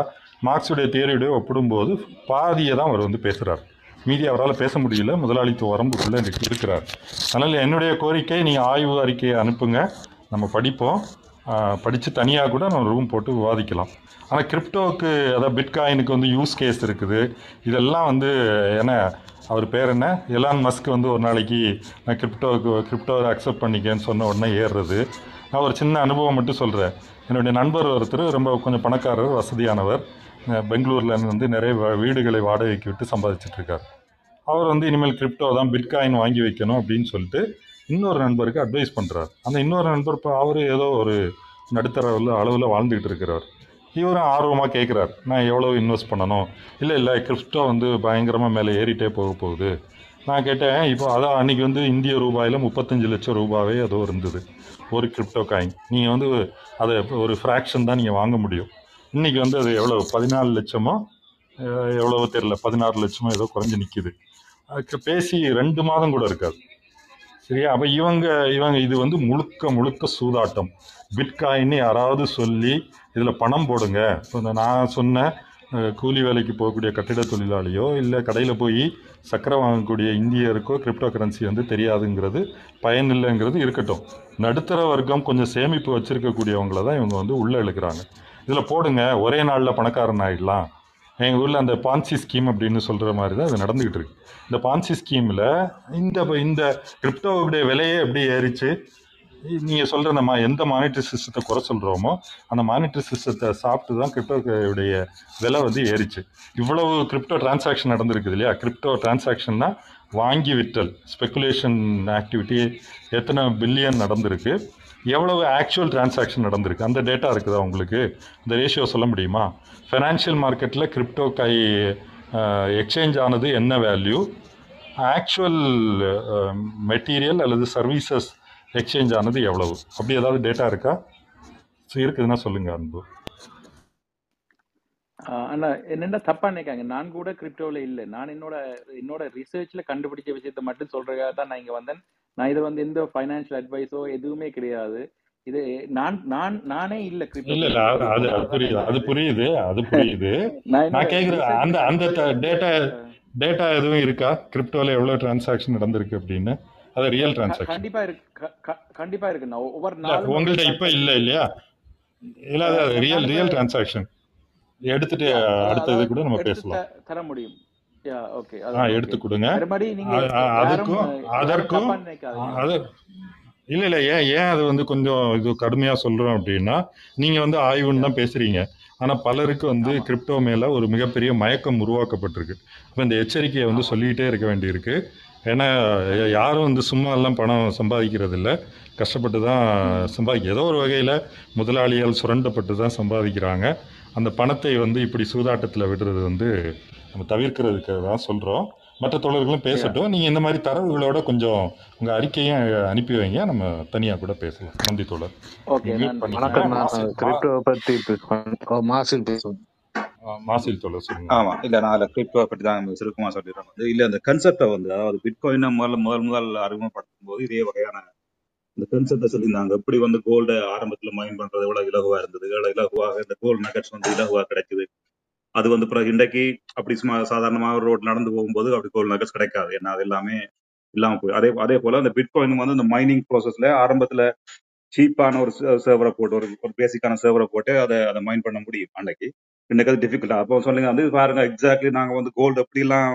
மார்க்ஸுடைய தியரியோட ஒப்பிடும்போது பாதியை தான் அவர் வந்து பேசுகிறார் மீதி அவரால் பேச முடியல முதலாளித்துவ வரம்புக்குள்ளே இருக்கிறார். அதனால் என்னுடைய கோரிக்கை நீங்கள் ஆய்வு அறிக்கையை அனுப்புங்க நம்ம படிப்போம். படித்து தனியாக கூட நம்ம ரூம் போட்டு விவாதிக்கலாம். ஆனால் கிரிப்டோவுக்கு அதாவது பிட்காயினுக்கு வந்து யூஸ் கேஸ் இருக்குது. இதெல்லாம் வந்து என்ன அவர் பேர் என்ன? எலான் மஸ்க் வந்து ஒரு நாளைக்கு நான் கிரிப்டோவுக்கு கிரிப்டோவை அக்செப்ட் பண்ணிக்கேன்னு சொன்ன உடனே ஏறுறது. நான் ஒரு சின்ன அனுபவம் மட்டும் சொல்கிறேன் என்னுடைய நண்பர் ஒருத்தர் ரொம்ப கொஞ்சம் பணக்காரர் வசதியானவர். பெங்களூரில் வந்து நிறைய வீடுகளை வாடகைக்கு விட்டு சம்பாதிச்சிட்டு இருக்கார் அவர் வந்து இனிமேல் கிரிப்டோ தான் பிட்காயின் வாங்கி வைக்கணும் அப்படின்னு சொல்லிட்டு இன்னொரு நண்பருக்கு அட்வைஸ் பண்ணுறார் அந்த இன்னொரு நண்பர் இப்போ அவர் ஏதோ ஒரு நடுத்தர அளவில் வாழ்ந்துக்கிட்டு இருக்கிறார் இவரும் ஆர்வமாக கேட்குறார் நான் எவ்வளோ இன்வெஸ்ட் பண்ணணும்? இல்லை இல்லை கிரிப்டோ வந்து பயங்கரமாக மேலே ஏறிட்டே போக போகுது. நான் கேட்டேன் இப்போ அதான் அன்றைக்கி வந்து இந்திய ரூபாயில் முப்பத்தஞ்சு லட்சம் ரூபாவே ஏதோ இருந்தது. ஒரு கிரிப்டோ காயின் நீங்கள் வந்து அதை ஒரு ஃப்ராக்ஷன் தான் நீங்கள் வாங்க முடியும். இன்றைக்கி வந்து அது எவ்வளோ பதினாலு லட்சமோ? எவ்வளவோ தெரில பதினாறு லட்சமோ ஏதோ குறைஞ்சு நிற்கிது அதுக்கு பேசி ரெண்டு மாதம் கூட இருக்காது. சரியா? அப்போ இவங்க இவங்க இது வந்து முழுக்க முழுக்க சூதாட்டம். பிட்காயின்னு யாராவது சொல்லி இதில் பணம் போடுங்க. இப்போ இந்த நான் சொன்ன கூலி வேலைக்கு போகக்கூடிய கட்டிட தொழிலாளியோ இல்லை கடையில் போய் சக்கரை வாங்கக்கூடிய இந்தியருக்கோ கிரிப்டோ கரன்சி வந்து தெரியாதுங்கிறது பயனில்லைங்கிறது இருக்கட்டும். நடுத்தர வர்க்கம் கொஞ்சம் சேமிப்பு வச்சுருக்கக்கூடியவங்கள தான் இவங்க வந்து உள்ளே இழுக்கிறாங்க. இதில் போடுங்க ஒரே நாளில் பணக்காரன் ஆகிடலாம் எங்கள் ஊரில் அந்த பான்சி ஸ்கீம் அப்படின்னு சொல்கிற மாதிரி தான் அது நடந்துக்கிட்டு இருக்கு. இந்த பான்சி ஸ்கீமில் இந்த இந்த கிரிப்டோவுடைய விலையே எப்படி ஏறிச்சு? நீங்கள் சொல்கிற நம்ம எந்த மானிட்டரி சிஸ்டத்தை குறை சொல்கிறோமோ அந்த மானிட்டரி சிஸ்டத்தை சாப்பிட்டு தான் கிரிப்டோடைய விலை வந்து ஏறிச்சு. இவ்வளவு கிரிப்டோ டிரான்சாக்ஷன் நடந்திருக்குது இல்லையா? கிரிப்டோ டிரான்சாக்ஷன்னா வாங்கி விற்றல். ஸ்பெகுலேஷன் ஆக்டிவிட்டி எத்தனை பில்லியன் நடந்திருக்கு. எவ்வளவு ஆக்சுவல் டிரான்சாக்ஷன் நடந்திருக்கு? அந்த டேட்டா இருக்குதா உங்களுக்கு? இந்த ரேஷியோ சொல்ல முடியுமா? ஃபினான்ஷியல் மார்க்கெட்டில் கிரிப்டோ கை எக்ஸ்சேஞ்ச் ஆனது என்ன வேல்யூ ஆக்சுவல் மெட்டீரியல் அல்லது சர்வீசஸ் எக்ஸ்சேஞ்ச் ஆனது எவ்வளவு? அப்படி ஏதாவது டேட்டா இருக்கா? ஸோ இருக்குதுன்னா சொல்லுங்கள் அன்பு. அண்ணா என்னென்ன தப்பா நினைக்காங்க? நான் கூட கிரிப்டோவில் இல்லை. நான் என்னோட என்னோட ரிசர்ச்ல கண்டுபிடிச்ச விஷயத்த மட்டும் சொல்றதுக்காக தான் நான் இங்க வந்தேன். நான் இது வந்து எந்த ஃபைனான்சியல் அட்வைஸோ எதுவுமே கிடையாது. இது நான் நான் நானே இல்ல இல்ல இல்ல அது புரியுது. அது புரியுது அது புரியுது. நான் research அந்த அந்த டேட்டா டேட்டா எதுவும் இருக்கா? கிரிப்டோல எவ்வளவு டிரான்சாக்ஷன் நடந்திருக்கு அப்படின்னு. அது ரியல் டிரான்சாக்ஷன் கண்டிப்பா இருக்கு. கண்டிப்பா இருக்கு நான் ஒவ்வொரு வந்து உங்கள்ட்ட இப்ப இல்ல இல்லையா? இல்ல அது ரியல் ரியல் டிரான்சாக்ஷன் எடுத்துட்டு அடுத்த இது கூட நம்ம பேசலாம். தர முடியும். ஓகே. எடுத்து கொடுங்க. அதுக்கும் அதற்கும் அது இல்ல இல்ல ஏன் ஏன் அது வந்து கொஞ்சம் இது கடுமையா சொல்றோம் அப்படின்னா நீங்க வந்து ஆய்வுன்னு தான் பேசுறீங்க. ஆனா பலருக்கு வந்து கிரிப்டோ மேல ஒரு மிகப்பெரிய மயக்கம் உருவாக்கப்பட்டிருக்கு. அப்ப இந்த எச்சரிக்கையை வந்து சொல்லிக்கிட்டே இருக்க வேண்டியிருக்கு. ஏன்னா யாரும் வந்து சும்மா எல்லாம் பணம் சம்பாதிக்கிறது இல்ல கஷ்டப்பட்டு தான் சம்பாதிக்க ஏதோ ஒரு வகையில் முதலாளியால் சுரண்டப்பட்டு தான் சம்பாதிக்கிறாங்க. அந்த பணத்தை வந்து இப்படி சூதாட்டத்தில் விடுறது வந்து நம்ம தவிர்க்கிறதுக்கு தான் சொல்கிறோம் மற்ற தோழர்களும் பேசட்டும். நீங்கள் இந்த மாதிரி தரவுகளோட கொஞ்சம் உங்கள் அறிக்கையும் அனுப்பி வைங்க. நம்ம தனியாக கூட பேசலாம். நன்றி தோழர். மாசில் மா கிரிப்டோ பத்தி பேசுவேன் ஓ, மாசில் தோழர் சொல்லுங்க. ஆமா இல்ல நான் அதில் கிரிப்டோ பற்றி தான் சுருக்கமா சொல்லிடுறேன். இல்ல அந்த கன்செப்டை வந்து அதாவது பிட்காயினை முதல்ல முதல் முதல் அறிமுகப்படுத்தும் போது இதே வகையான இந்த கன்செப்டை சொல்லியிருந்தாங்க. எப்படி வந்து கோல்டு ஆரம்பத்துல மைன் பண்றது எவ்வளவு இலகுவா இருந்தது? எவ்வளவு இலகுவாக இந்த கோல்டு நகட்ஸ் வந்து இலகுவா கிடைக்குது? அது வந்து பிறகு இன்றைக்கு அப்படி சும்மா சாதாரணமாக ஒரு ரோட் நடந்து போகும்போது அப்படி கோல்டு நகட்ஸ் கிடைக்காது. ஏன்னா அது எல்லாமே இல்லாம போய் அதே அதே போல அந்த பிட்காயின் வந்து இந்த மைனிங் ப்ராசஸ்ல ஆரம்பத்துல சீப்பான ஒரு சர்வரை போட்டு ஒரு ஒரு பேசிக்கான சர்வரை போட்டு அதை அதை மைன் பண்ண முடியும் அன்னைக்கு இன்னைக்கு அது டிஃபிகல்ட் அப்போ சொல்லுங்க வந்து பாருங்க எக்ஸாக்ட்லி நாங்க வந்து கோல்டு எப்படிலாம்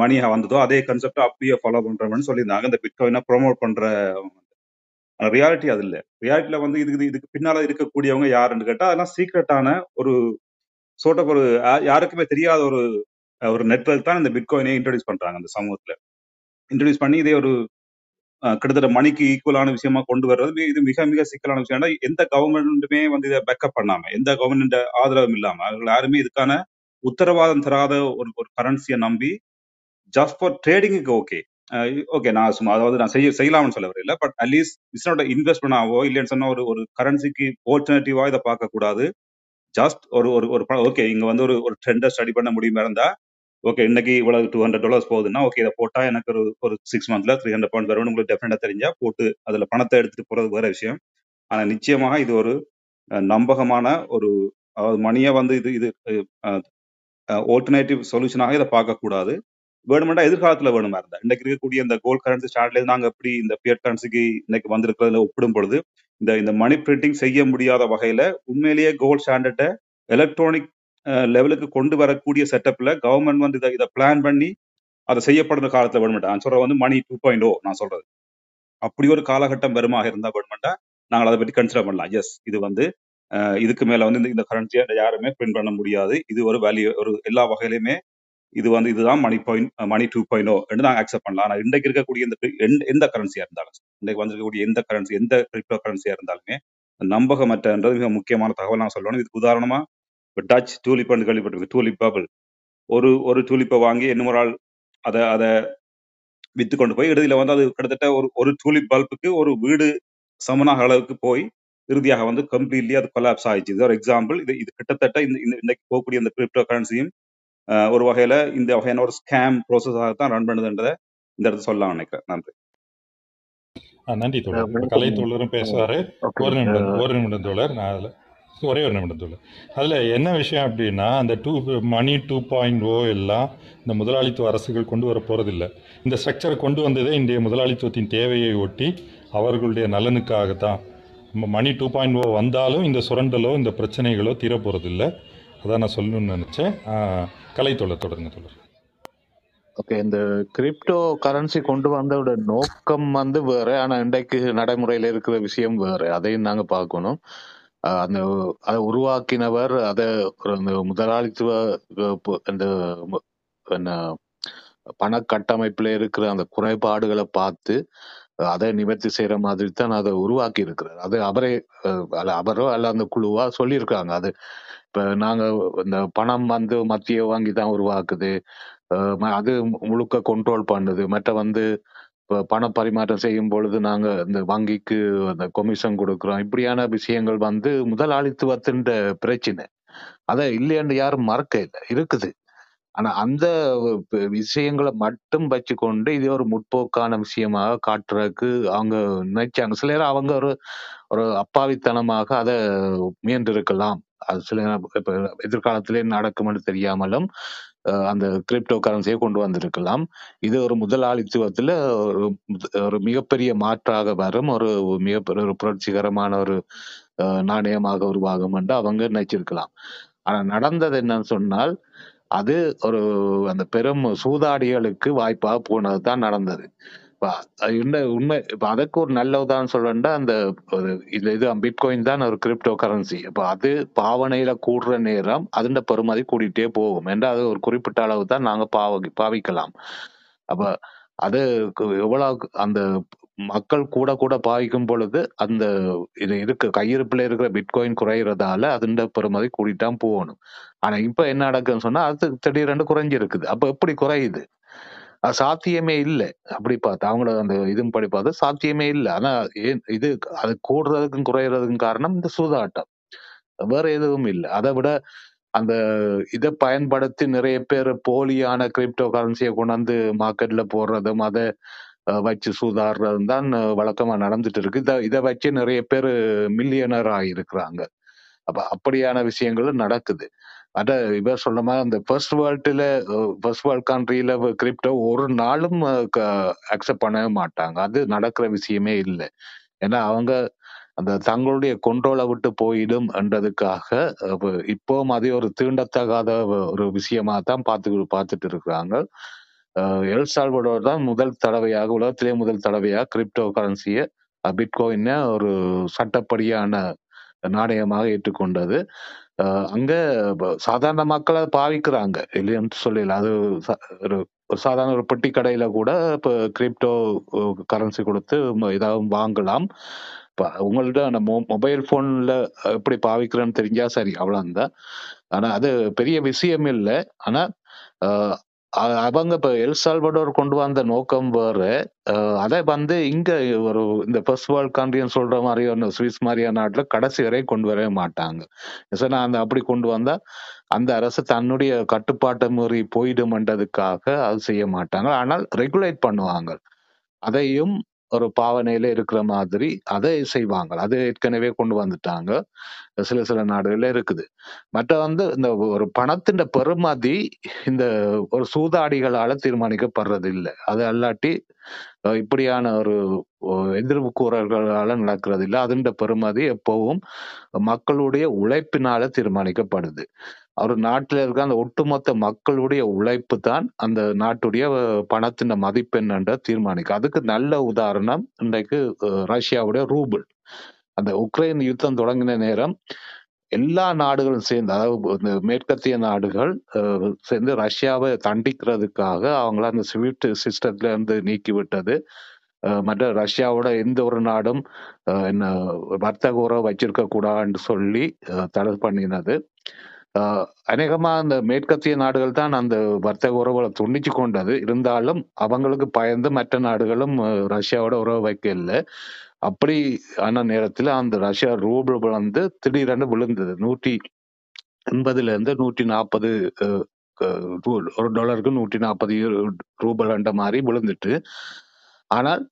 மணியா வந்ததோ அதே கான்செப்ட் அப்படியே ஃபாலோ பண்றோம்னு சொல்லியிருந்தாங்க. இந்த பிட்காயினை ப்ரொமோட் பண்ற ரியாலிட்டி அது இல்ல. ரியாலிட்டியில் வந்து இதுக்கு இதுக்கு பின்னால இருக்கக்கூடியவங்க யாருன்னு கேட்டா அதெல்லாம் சீக்ரெட்டான ஒரு சோட்ட ஒரு யாருக்குமே தெரியாத ஒரு ஒரு நெட்வொர்க் தான் இந்த பிட்காயினை இன்ட்ரடியூஸ் பண்றாங்க அந்த சமூகத்துல. இன்ட்ரடியூஸ் பண்ணி இதே ஒரு கிட்டத்தட்ட மணிக்கு ஈக்குவலான விஷயமா கொண்டு வர்றது இது மிக மிக சிக்கலான விஷயம். எந்த கவர்மெண்ட்டுமே வந்து இதை பேக்கப் பண்ணாம எந்த கவர்மெண்ட் ஆதரவும் இல்லாம அவர்கள் யாருமே இதுக்கான உத்தரவாதம் தராத ஒரு ஒரு கரன்சியை நம்பி ஜஸ்ட் ஃபார் ட்ரேடிங்குக்கு ஓகே ஓகே நான் சும்மா அதாவது நான் செய்ய செய்யலாம்னு சொல்ல வரல பட் அட்லீஸ்ட் இட்ஸ் இன்வெஸ்ட்மெண்ட் ஆவோ இல்லைன்னு சொன்னா ஒரு ஒரு கரன்சிக்கு ஆல்டர்னேட்டிவா இதை பார்க்க கூடாது ஜஸ்ட் ஒரு ஒரு ஒரு ஓகே இங்க வந்து ஒரு ஒரு ட்ரெண்டை ஸ்டடி பண்ண முடியுமா இருந்தா ஓகே இன்னைக்கு இவ்வளவு டூ ஹண்ட்ரட் டாலர்ஸ் போகுதுன்னா ஓகே இதை போட்டா எனக்கு ஒரு ஒரு சிக்ஸ் மந்த்ல த்ரீ ஹண்ட்ரட் பாயிண்ட் வரும்னு உங்களுக்கு டெஃபினட்டா தெரிஞ்சா போட்டு அதுல பணத்தை எடுத்துட்டு போறது வேற விஷயம். ஆனா நிச்சயமாக இது ஒரு நம்பகமான ஒரு அதாவது மணியை வந்து இது இது ஆல்டர்னேட்டிவ் சொல்யூஷனாக இதை பார்க்க கூடாது வேணுமெண்டா எதிர்காலத்துல வேணுமா இருந்தா? இன்னைக்கு இருக்கக்கூடிய இந்த கோல்ட் கரன்சி ஸ்டார்ட்ல நாங்க எப்படி இந்த பியட் கரன்சிக்கு இன்னைக்கு வந்திருக்கிறதுல ஒப்பிடும் பொழுது இந்த இந்த மணி பிரிண்டிங் செய்ய முடியாத வகையில உண்மையிலேயே கோல்ட் ஸ்டாண்டர்ட்டை எலக்ட்ரானிக் லெவலுக்கு கொண்டு வரக்கூடிய செட்டப்ல கவர்மெண்ட் வந்து இதை இதை பிளான் பண்ணி அதை செய்யப்படுற காலத்துல வேணுமெண்டா நான் சொல்றது வந்து மணி டூ பாயிண்ட் ஓ நான் சொல்றது. அப்படி ஒரு காலகட்டம் வருமாக இருந்தா வேணுமெண்டா நாங்கள் அதை பற்றி கன்சிடர் பண்ணலாம். எஸ் இது வந்து இதுக்கு மேல வந்து இந்த இந்த கரன்சியை யாருமே பிரிண்ட் பண்ண முடியாது. இது ஒரு வேல்யூ ஒரு எல்லா வகையிலுமே இது வந்து இதுதான் money point money two point என்று நாங்கள் அக்செப்ட் பண்ணலாம். ஆனால் இன்றைக்கு இருக்கக்கூடிய இந்த எந்த எந்த கரன்சியா இருந்தாலும் இன்றைக்கு வந்திருக்கக்கூடிய எந்த கரன்சி எந்த கிரிப்டோ கரன்சியா இருந்தாலுமே நம்பகமற்றன்றது மிக முக்கியமான தகவல் நான் சொல்லணும். இதுக்கு உதாரணமா இப்போ டச் டூலிப் கேள்விப்பட்டிருக்கு டூலிப் பபிள் ஒரு ஒரு டூலிப்பை வாங்கி இன்னொரு ஆள் அதை அதை வித்து கொண்டு போய் இறுதியில வந்து அது கிட்டத்தட்ட ஒரு ஒரு டூலிப் பல்புக்கு ஒரு வீடு சமனாக அளவுக்கு போய் இறுதியாக வந்து கம்ப்ளீட்லி அது கொலாப்ஸ் ஆயிடுச்சு. இது ஒரு எக்ஸாம்பிள் இது இது கிட்டத்தட்ட இந்த இந்த இன்னைக்கு போகக்கூடிய இந்த கிரிப்டோ கரன்சியும் ஒரு வகையில இந்த வகையான ஒரு ஸ்கேம் ப்ரோசஸாக தான் ரன் பண்ணுதுன்றதை இந்த இடத்துல சொல்லலாம் நினைக்கிறேன். நன்றி. நன்றி தோழர். கலை தோழரும் பேசுவார். ஒரு நிமிடம் ஒரு நிமிடம் தோழர். நான் அதில் ஒரே ஒரு நிமிடம் தோழர். அதில் என்ன விஷயம் அப்படின்னா அந்த two money two point O எல்லாம் இந்த முதலாளித்துவ அரசுகள் கொண்டு வர போகிறதில்ல இந்த ஸ்ட்ரக்சரை கொண்டு வந்ததே இன்றைய முதலாளித்துவத்தின் தேவையை ஒட்டி அவர்களுடைய நலனுக்காக தான் மணி டூ பாயிண்ட் ஓ வந்தாலும் இந்த சுரண்டலோ இந்த பிரச்சனைகளோ தீர போகிறதில்ல அதான் நான் சொல்லணும்னு நினச்சேன். கலை தோழர் தொடருங்க தோழர். ஓகே இந்த கிரிப்டோ கரன்சி கொண்டு வந்தோட நோக்கம் வந்து வேற ஆனா இன்றைக்கு நடைமுறையில இருக்கிற விஷயம் வேற. அதையும் நாங்க பார்க்கணும். அந்த அதை உருவாக்கினவர் அதை அந்த முதலாளித்துவ அந்த என்ன பண கட்டமைப்புல இருக்கிற அந்த குறைபாடுகளை பார்த்து அதை நிவர்த்தி செய்யற மாதிரி தான் அதை உருவாக்கி இருக்கிறார் அது அவரே அல்ல அவரோ அல்ல அந்த குழுவா சொல்லியிருக்காங்க. அது இப்போ நாங்கள் இந்த பணம் வந்து மத்திய வங்கி தான் உருவாக்குது ம- அது முழுக்க கண்ட்ரோல் பண்ணுது. மற்ற வந்து இப்ப பண பரிமாற்றம் செய்யும் பொழுது நாங்கள் இந்த வங்கிக்கு அந்த கொமிஷன் கொடுக்குறோம். இப்படியான விஷயங்கள் வந்து முதலாளித்துவத்தின் பிரச்சனை. அதை இல்லைன்னு யாரும் மறக்க இல்லை இருக்குது. ஆனா அந்த விஷயங்களை மட்டும் வச்சுக்கொண்டு இது ஒரு முற்போக்கான விஷயமாக காட்டுறதுக்கு அவங்க நினைச்சாங்க. சில நேரம் அவங்க ஒரு ஒரு அப்பாவித்தனமாக அதை முயன்றிருக்கலாம். அது சில நேரம் இப்ப எதிர்காலத்திலே நடக்கும்னு தெரியாமலும் அந்த கிரிப்டோ கரன்சியை கொண்டு வந்திருக்கலாம். இது ஒரு முதலாளித்துவத்துல ஒரு ஒரு மிகப்பெரிய மாற்றாக வரும். ஒரு மிகப்பெரிய ஒரு புரட்சிகரமான ஒரு நாணயமாக உருவாகும் என்று அவங்க நினைச்சிருக்கலாம். ஆனா நடந்தது என்னன்னு சொன்னால் அது ஒரு அந்த பெரும் சூதாடிகளுக்கு வாய்ப்பாக போனது தான் நடந்தது என்ன உண்மை இப்போ அதுக்கு ஒரு நல்ல உதாரணம் சொல்லணும்னா அந்த ஒரு இந்த இது பிட்காயின் தான் ஒரு கிரிப்டோ கரன்சி இப்போ அது பாவனையில கூடுற நேரம் அதுண்ட பெருமதி கூட்டிகிட்டே போகும் என்ற அது ஒரு குறிப்பிட்ட அளவு தான் நாங்க பாவ பாவிக்கலாம். அப்போ அது எவ்வளோ எவ்வளவு அந்த மக்கள் கூட கூட பாவிக்கும் பொழுது அந்த இது இருக்கு கையிருப்புல இருக்கிற பிட்காயின் குறையிறதால அதுண்ட பெருமதி கூடிட்டான் போகணும். ஆனா இப்ப என்ன நடக்குதுன்னு சொன்னா அது திடீரென்று குறைஞ்சிருக்குது. அப்ப எப்படி குறையுது? சாத்தியமே இல்லை. அப்படி பார்த்தா அவங்களோட அந்த இதுவும் படி பார்த்தா சாத்தியமே இல்லை. ஆனா ஏன் இது அது கூடுறதுக்கும் குறையறதுக்கும் காரணம் இந்த சூதாட்டம். வேற எதுவும் இல்லை. அதை விட அந்த இதை பயன்படுத்தி நிறைய பேர் போலியான கிரிப்டோ கரன்சியை கொண்டாந்து மார்க்கெட்ல போடுறதும் அதை வச்சு சூதாடுறதும் தான் வழக்கமா நடந்துட்டு இருக்கு. இதை இதை வச்சு நிறைய பேர் மில்லியனர் ஆகியிருக்கிறாங்க அப்ப அப்படியான விஷயங்களும் நடக்குது. அதை இவர் சொல்ல மாதிரி அந்த ஃபர்ஸ்ட் வேர்ல்டுல ஃபர்ஸ்ட் வேர்ல்ட் கண்ட்ரியில கிரிப்டோ ஒரு நாளும் அக்செப்ட் பண்ணவே மாட்டாங்க. அது நடக்கிற விஷயமே இல்லை. ஏன்னா அவங்க அந்த தங்களுடைய கொண்டோலை விட்டு போயிடும் என்றதுக்காக இப்போவும் அதே ஒரு தீண்டத்தகாத ஒரு விஷயமா தான் பார்த்து பார்த்துட்டு இருக்கிறாங்க. எல் சால்வடோர் தான் முதல் தடவையாக உலகத்திலே முதல் தடவையாக கிரிப்டோ கரன்சியை பிட்காயினை ஒரு சட்டப்படியான நாணயமாக ஏற்றுக்கொண்டது. அங்க சாதாரண மக்களை பாவிக்கிறாங்க இல்லைன்னு சொல்லல. அது ஒரு சாதாரண ஒரு பெட்டி கடையில கூட இப்போ கிரிப்டோ கரன்சி கொடுத்து ஏதாவது வாங்கலாம். இப்போ உங்கள்ட்ட அந்த மொபைல் ஃபோனில் எப்படி பாவிக்கிறேன்னு தெரிஞ்சா சரி அவ்வளோந்தான் ஆனால் அது பெரிய விஷயம் இல்லை. ஆனால் அவங்க இப்போ எல்சால்வடோர் கொண்டு வந்த நோக்கம் வேறு. அதை வந்து இங்கே ஒரு இந்த ஃபர்ஸ்ட் வேர்ல்ட் கண்ட்ரின்னு சொல்கிற மாதிரி ஒன்று சுவிஸ் மாதிரியான நாட்டில் கடைசி வரை கொண்டு வரவே மாட்டாங்க. சொன்னா அந்த அப்படி கொண்டு வந்தால் அந்த அரசு தன்னுடைய கட்டுப்பாட்டை மீறி போயிடும்ன்றதுக்காக அது செய்ய மாட்டாங்க. ஆனால் ரெகுலேட் பண்ணுவாங்க. அதையும் ஒரு பாவனையில இருக்கிற மாதிரி அதை செய்வாங்க. அது ஏற்கனவே கொண்டு வந்துட்டாங்க. சில சில நாடுகள்ல இருக்குது. மற்ற வந்து இந்த ஒரு பணத்தின் பெருமதி இந்த ஒரு சூதாடிகளால தீர்மானிக்கப்படுறது இல்லை அது அல்லாட்டி இப்படியான ஒரு எதிர்ப்பு கூறல்களால நடக்கிறது இல்லை அதன் பெருமதி எப்பவும் மக்களுடைய உழைப்பினால தீர்மானிக்கப்படுது. அவர் நாட்டில் இருக்க அந்த ஒட்டுமொத்த மக்களுடைய உழைப்பு தான் அந்த நாட்டுடைய அஹ், பணத்தின் மதிப்பெண்ண தீர்மானிக்கும். அதுக்கு நல்ல உதாரணம் இன்றைக்கு ரஷ்யாவுடைய ரூபிள். அந்த உக்ரைன் யுத்தம் தொடங்கின நேரம் எல்லா நாடுகளும் சேர்ந்து அதாவது இந்த மேற்கத்திய நாடுகள் சேர்ந்து ரஷ்யாவை தண்டிக்கிறதுக்காக அவங்கள அந்த ஸ்விஃப்ட் சிஸ்டத்துல இருந்து நீக்கிவிட்டது. மற்ற ரஷ்யாவோட எந்த ஒரு நாடும் என்ன வர்த்தக உறவு வச்சிருக்க கூடாதுன்னு சொல்லி தடை பண்ணினது. அஹ், அநேகமா அந்த மேற்கத்திய நாடுகள் தான் அந்த வர்த்தக உறவுகளை துண்டிச்சு கொண்டது. இருந்தாலும் அவங்களுக்கு பயந்து மற்ற நாடுகளும் ரஷ்யாவோட உறவு வைக்கல அப்படி ஆன நேரத்தில் அந்த ரஷ்யா ரூபல் வந்து திடீரென விழுந்தது. நூற்றி எண்பதுல இருந்து நூற்றி நாற்பது ஒரு டாலருக்கு நூற்றி நாற்பது ரூபல் என்ற மாதிரி விழுந்துட்டு. ஆனால்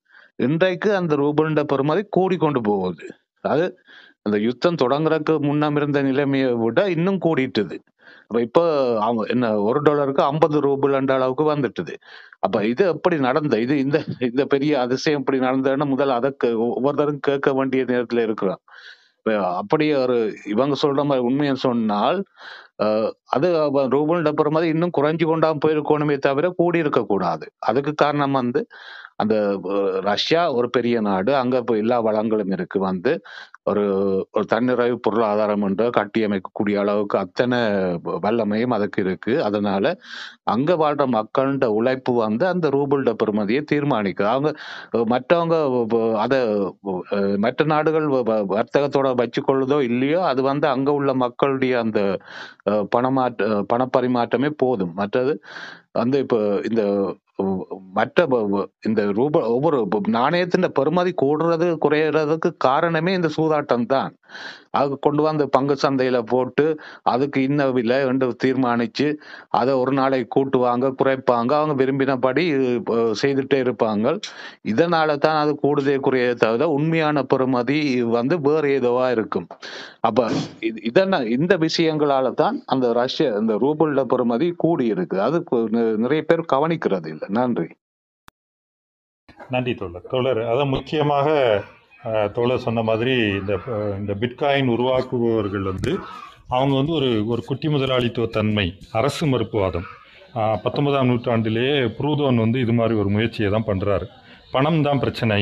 இன்றைக்கு அந்த ரூபல்ன்ற பெறுமதி கூடிக்கொண்டு போகுது. அது அந்த யுத்தம் தொடங்குறதுக்கு முன்னம் இருந்த நிலைமையை விட இன்னும் கூடிட்டுது. அப்ப இப்போ அவங்க என்ன ஒரு டாலருக்கு ஐம்பது ரூபல் என்ற அளவுக்கு வந்துட்டுது. அப்ப இது எப்படி நடந்த இது இந்த இந்த பெரிய அதிசயம் எப்படி நடந்ததுன்னு முதல்ல அதை ஒவ்வொருத்தரும் கேட்க வேண்டிய நேரத்துல இருக்கிறோம் அப்படி ஒரு இவங்க சொல்ற மாதிரி உண்மையை சொன்னால் அஹ், அது ரூபல் பெறுமதி இன்னும் குறைஞ்சு கொண்டாம போயிருக்கணுமே தவிர கூடி இருக்க கூடாது. அதுக்கு காரணம் வந்து அந்த ரஷ்யா ஒரு பெரிய நாடு அங்க இப்போ எல்லா வளங்களும் இருக்கு. வந்து ஒரு ஒரு தன்னிறைவு பொருளாதாரம் என்ற கட்டியமைக்கக்கூடிய அளவுக்கு அத்தனை வல்லமையும் அதுக்கு இருக்கு. அதனால அங்க வாழ்ற மக்கள்கிட்ட உழைப்பு வந்து அந்த ரூபிள்ட பெறுமதியை தீர்மானிக்குது. அவங்க மற்றவங்க அதை அஹ், மற்ற நாடுகள் வ- வ- வர்த்தகத்தோட வச்சுக்கொள்ளுதோ இல்லையோ அது வந்து அங்க உள்ள மக்களுடைய அந்த அஹ், பணமாற்ற பணப்பரிமாற்றமே போதும். மற்றது வந்து இப்போ இந்த மற்ற இந்த ரூப ஒவ்வொரு நாணயத்தின் பெருமதி கூடுறது குறையறதுக்கு காரணமே இந்த சூதாட்டம் தான். அது கொண்டு வந்து பங்கு சந்தையில போட்டு அதுக்கு இன்ன விலை என்று தீர்மானிச்சு அதை ஒரு நாளைக்கு கூட்டுவாங்க குறைப்பாங்க அவங்க விரும்பினபடி செய்துட்டே இருப்பாங்க. இதனால தான் அது கூடுதே குறைய தவிர உண்மையான பெருமதி வந்து வேறு ஏதோவா இருக்கும். அப்ப இது- இதென்ன இந்த விஷயங்களால தான் அந்த ரஷ்ய இந்த ரூபல்ல பெருமதி கூடி இருக்கு அது நிறைய பேர் கவனிக்கிறது இல்லை. நன்றி. நன்றி தோழர். தோழர் அதான் முக்கியமாக தோழர் சொன்ன மாதிரி இந்த இந்த பிட்காயின் உருவாக்குபவர்கள் வந்து அவங்க வந்து ஒரு ஒரு குட்டி முதலாளித்துவ தன்மை அரசு மறுப்புவாதம். பத்தொன்பதாம் நூற்றாண்டிலேயே புரூதோன் வந்து இது மாதிரி ஒரு முயற்சியை தான் பண்ணுறாரு பணம் தான் பிரச்சனை.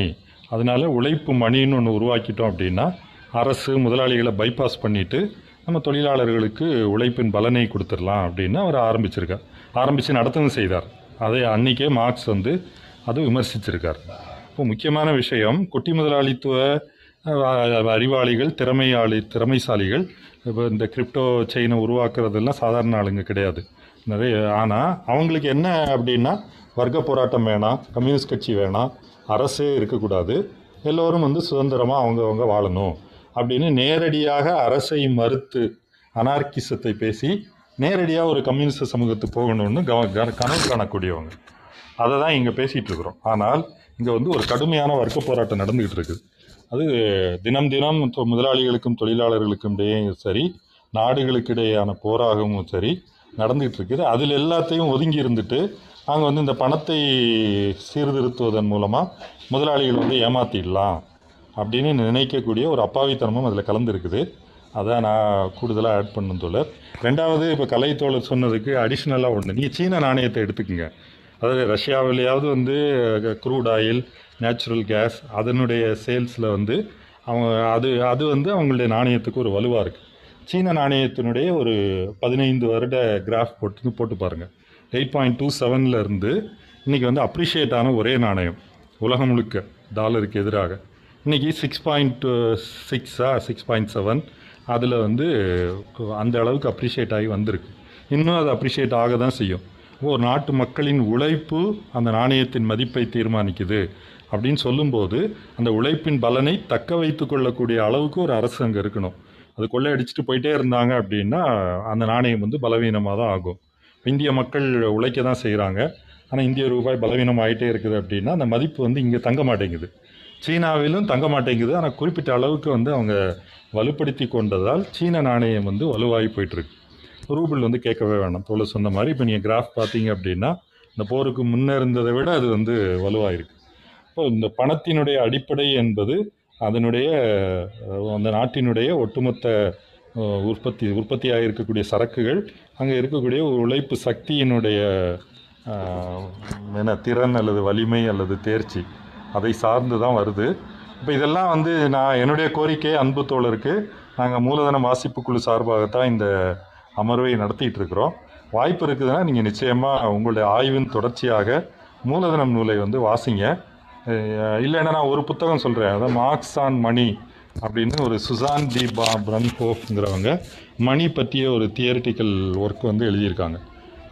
அதனால உழைப்பு மணின்னு ஒன்று உருவாக்கிட்டோம் அப்படின்னா அரசு முதலாளிகளை பைபாஸ் பண்ணிவிட்டு நம்ம தொழிலாளர்களுக்கு உழைப்பின் பலனை கொடுத்துடலாம் அப்படின்னு அவர் ஆரம்பிச்சிருக்கார். ஆரம்பித்து நடத்தவும் செய்தார். அதை அன்றைக்கே மார்க்ஸ் வந்து அதை விமர்சிச்சிருக்கார். இப்போ முக்கியமான விஷயம் குட்டி முதலாளித்துவ அறிவாளிகள் திறமையாளி திறமைசாலிகள் இப்போ இந்த கிரிப்டோ செயினை உருவாக்குறதெல்லாம் சாதாரண ஆளுங்க கிடையாது. நிறைய ஆனால் அவங்களுக்கு என்ன அப்படின்னா வர்க்க போராட்டம் வேணாம் கம்யூனிஸ்ட் கட்சி வேணாம் அரசே இருக்கக்கூடாது எல்லோரும் வந்து சுதந்திரமாக அவங்கவங்க வாழணும் அப்படின்னு நேரடியாக அரசை மறுத்து அனார்கிசத்தை பேசி நேரடியாக ஒரு கம்யூனிஸ்ட் சமூகத்துக்கு போகணும்னு கவ கனவு காணக்கூடியவங்க. அதை தான் இங்கே பேசிகிட்டு இருக்கிறோம். ஆனால் இங்கே வந்து ஒரு கடுமையான வர்க்க போராட்டம் நடந்துக்கிட்டு இருக்குது அது தினம் தினம் முதலாளிகளுக்கும் தொழிலாளர்களுக்கும் இடையே சரி நாடுகளுக்கு இடையேயான போராகவும் சரி நடந்துகிட்டு இருக்குது. அதில் எல்லாத்தையும் ஒதுங்கி இருந்துட்டு நாங்கள் வந்து இந்த பணத்தை சீர்திருத்துவதன் மூலமாக முதலாளிகள் வந்து ஏமாற்றிடலாம் அப்படின்னு நினைக்கக்கூடிய ஒரு அப்பாவித்தனமும் அதில் கலந்துருக்குது. அதான் நான் கூடுதலாக ஆட் பண்ணும் தோழர். ரெண்டாவது இப்போ கலைத்தோழர் சொன்னதுக்கு அடிஷ்னலாக ஒன்று நீங்கள் சீன நாணயத்தை எடுத்துக்கோங்க. அதாவது ரஷ்யாவிலேயாவது வந்து க்ரூட் ஆயில் நேச்சுரல் கேஸ் அதனுடைய சேல்ஸில் வந்து அவங்க அது அது வந்து அவங்களுடைய நாணயத்துக்கு ஒரு வலுவாக இருக்குது சீன நாணயத்தினுடைய ஒரு பதினைந்து வருட கிராஃப் போட்டு போட்டு பாருங்கள் எயிட் பாயிண்ட் டூ இருந்து இன்றைக்கி வந்து அப்ரிஷியேட் ஆன ஒரே நாணயம். உலகம் முழுக்க டாலருக்கு எதிராக. இன்றைக்கி சிக்ஸ் பாயிண்ட் சிக்ஸா சிக்ஸ் பாயிண்ட் செவன் அதில் வந்து அந்த அளவுக்கு அப்ரிஷியேட் ஆகி வந்திருக்கு. இன்னும் அது அப்ரிஷியேட் ஆக தான் செய்யும். ஒரு நாட்டு மக்களின் உழைப்பு அந்த நாணயத்தின் மதிப்பை தீர்மானிக்குது அப்படின்னு சொல்லும்போது அந்த உழைப்பின் பலனை தக்க வைத்து கொள்ளக்கூடிய அளவுக்கு ஒரு அரசு அங்கே இருக்கணும். அது கொள்ளையடிச்சிட்டு போயிட்டே இருந்தாங்க அப்படின்னா அந்த நாணயம் வந்து பலவீனமாக தான் ஆகும். இந்திய மக்கள் உழைக்க தான் செய்கிறாங்க ஆனால் இந்திய ரூபாய் பலவீனம் ஆகிட்டே இருக்குது அப்படின்னா அந்த மதிப்பு வந்து இங்கே தங்க மாட்டேங்குது. சீனாவிலும் தங்க மாட்டேங்குது. ஆனால் குறிப்பிட்ட அளவுக்கு வந்து அவங்க வலுப்படுத்தி கொண்டதால் சீன நாணயம் வந்து வலுவாகி போயிட்டுருக்கு. ரூபிள் வந்து கேட்கவே வேணாம். போல் சொன்ன மாதிரி இப்போ நீங்கள் கிராஃப் பார்த்தீங்க அப்படின்னா இந்த போருக்கு முன்னே இருந்ததை விட அது வந்து வலுவாயிருக்கு. இப்போ இந்த பணத்தினுடைய அடிப்படை என்பது அதனுடைய அந்த நாட்டினுடைய ஒட்டுமொத்த உற்பத்தி உற்பத்தியாக இருக்கக்கூடிய சரக்குகள் அங்கே இருக்கக்கூடிய ஒரு உழைப்பு சக்தியினுடைய என்ன திறன் அல்லது வலிமை அல்லது தேர்ச்சி அதை சார்ந்து தான் வருது. இப்போ இதெல்லாம் வந்து நான் என்னுடைய கோரிக்கை அன்பு தோழருக்கு நாங்கள் மூலதன வாசிப்பு குழு சார்பாகத்தான் இந்த அமர்வை நடத்திட்டு இருக்கிறோம் வாய்ப்பு இருக்குதுன்னா நீங்கள் நிச்சயமாக உங்களுடைய ஆய்வின் தொடர்ச்சியாக மூலதனம் நூலை வந்து வாசிங்க. இல்லைன்னா நான் ஒரு புத்தகம் சொல்கிறேன் அதான் மார்க்ஸ் ஆன் மணி அப்படின்னு ஒரு சுசான் டி பா பிரன்ஹோஃப்ங்கிறவங்க மணி பற்றிய ஒரு தியரிட்டிக்கல் ஒர்க் வந்து எழுதியிருக்காங்க.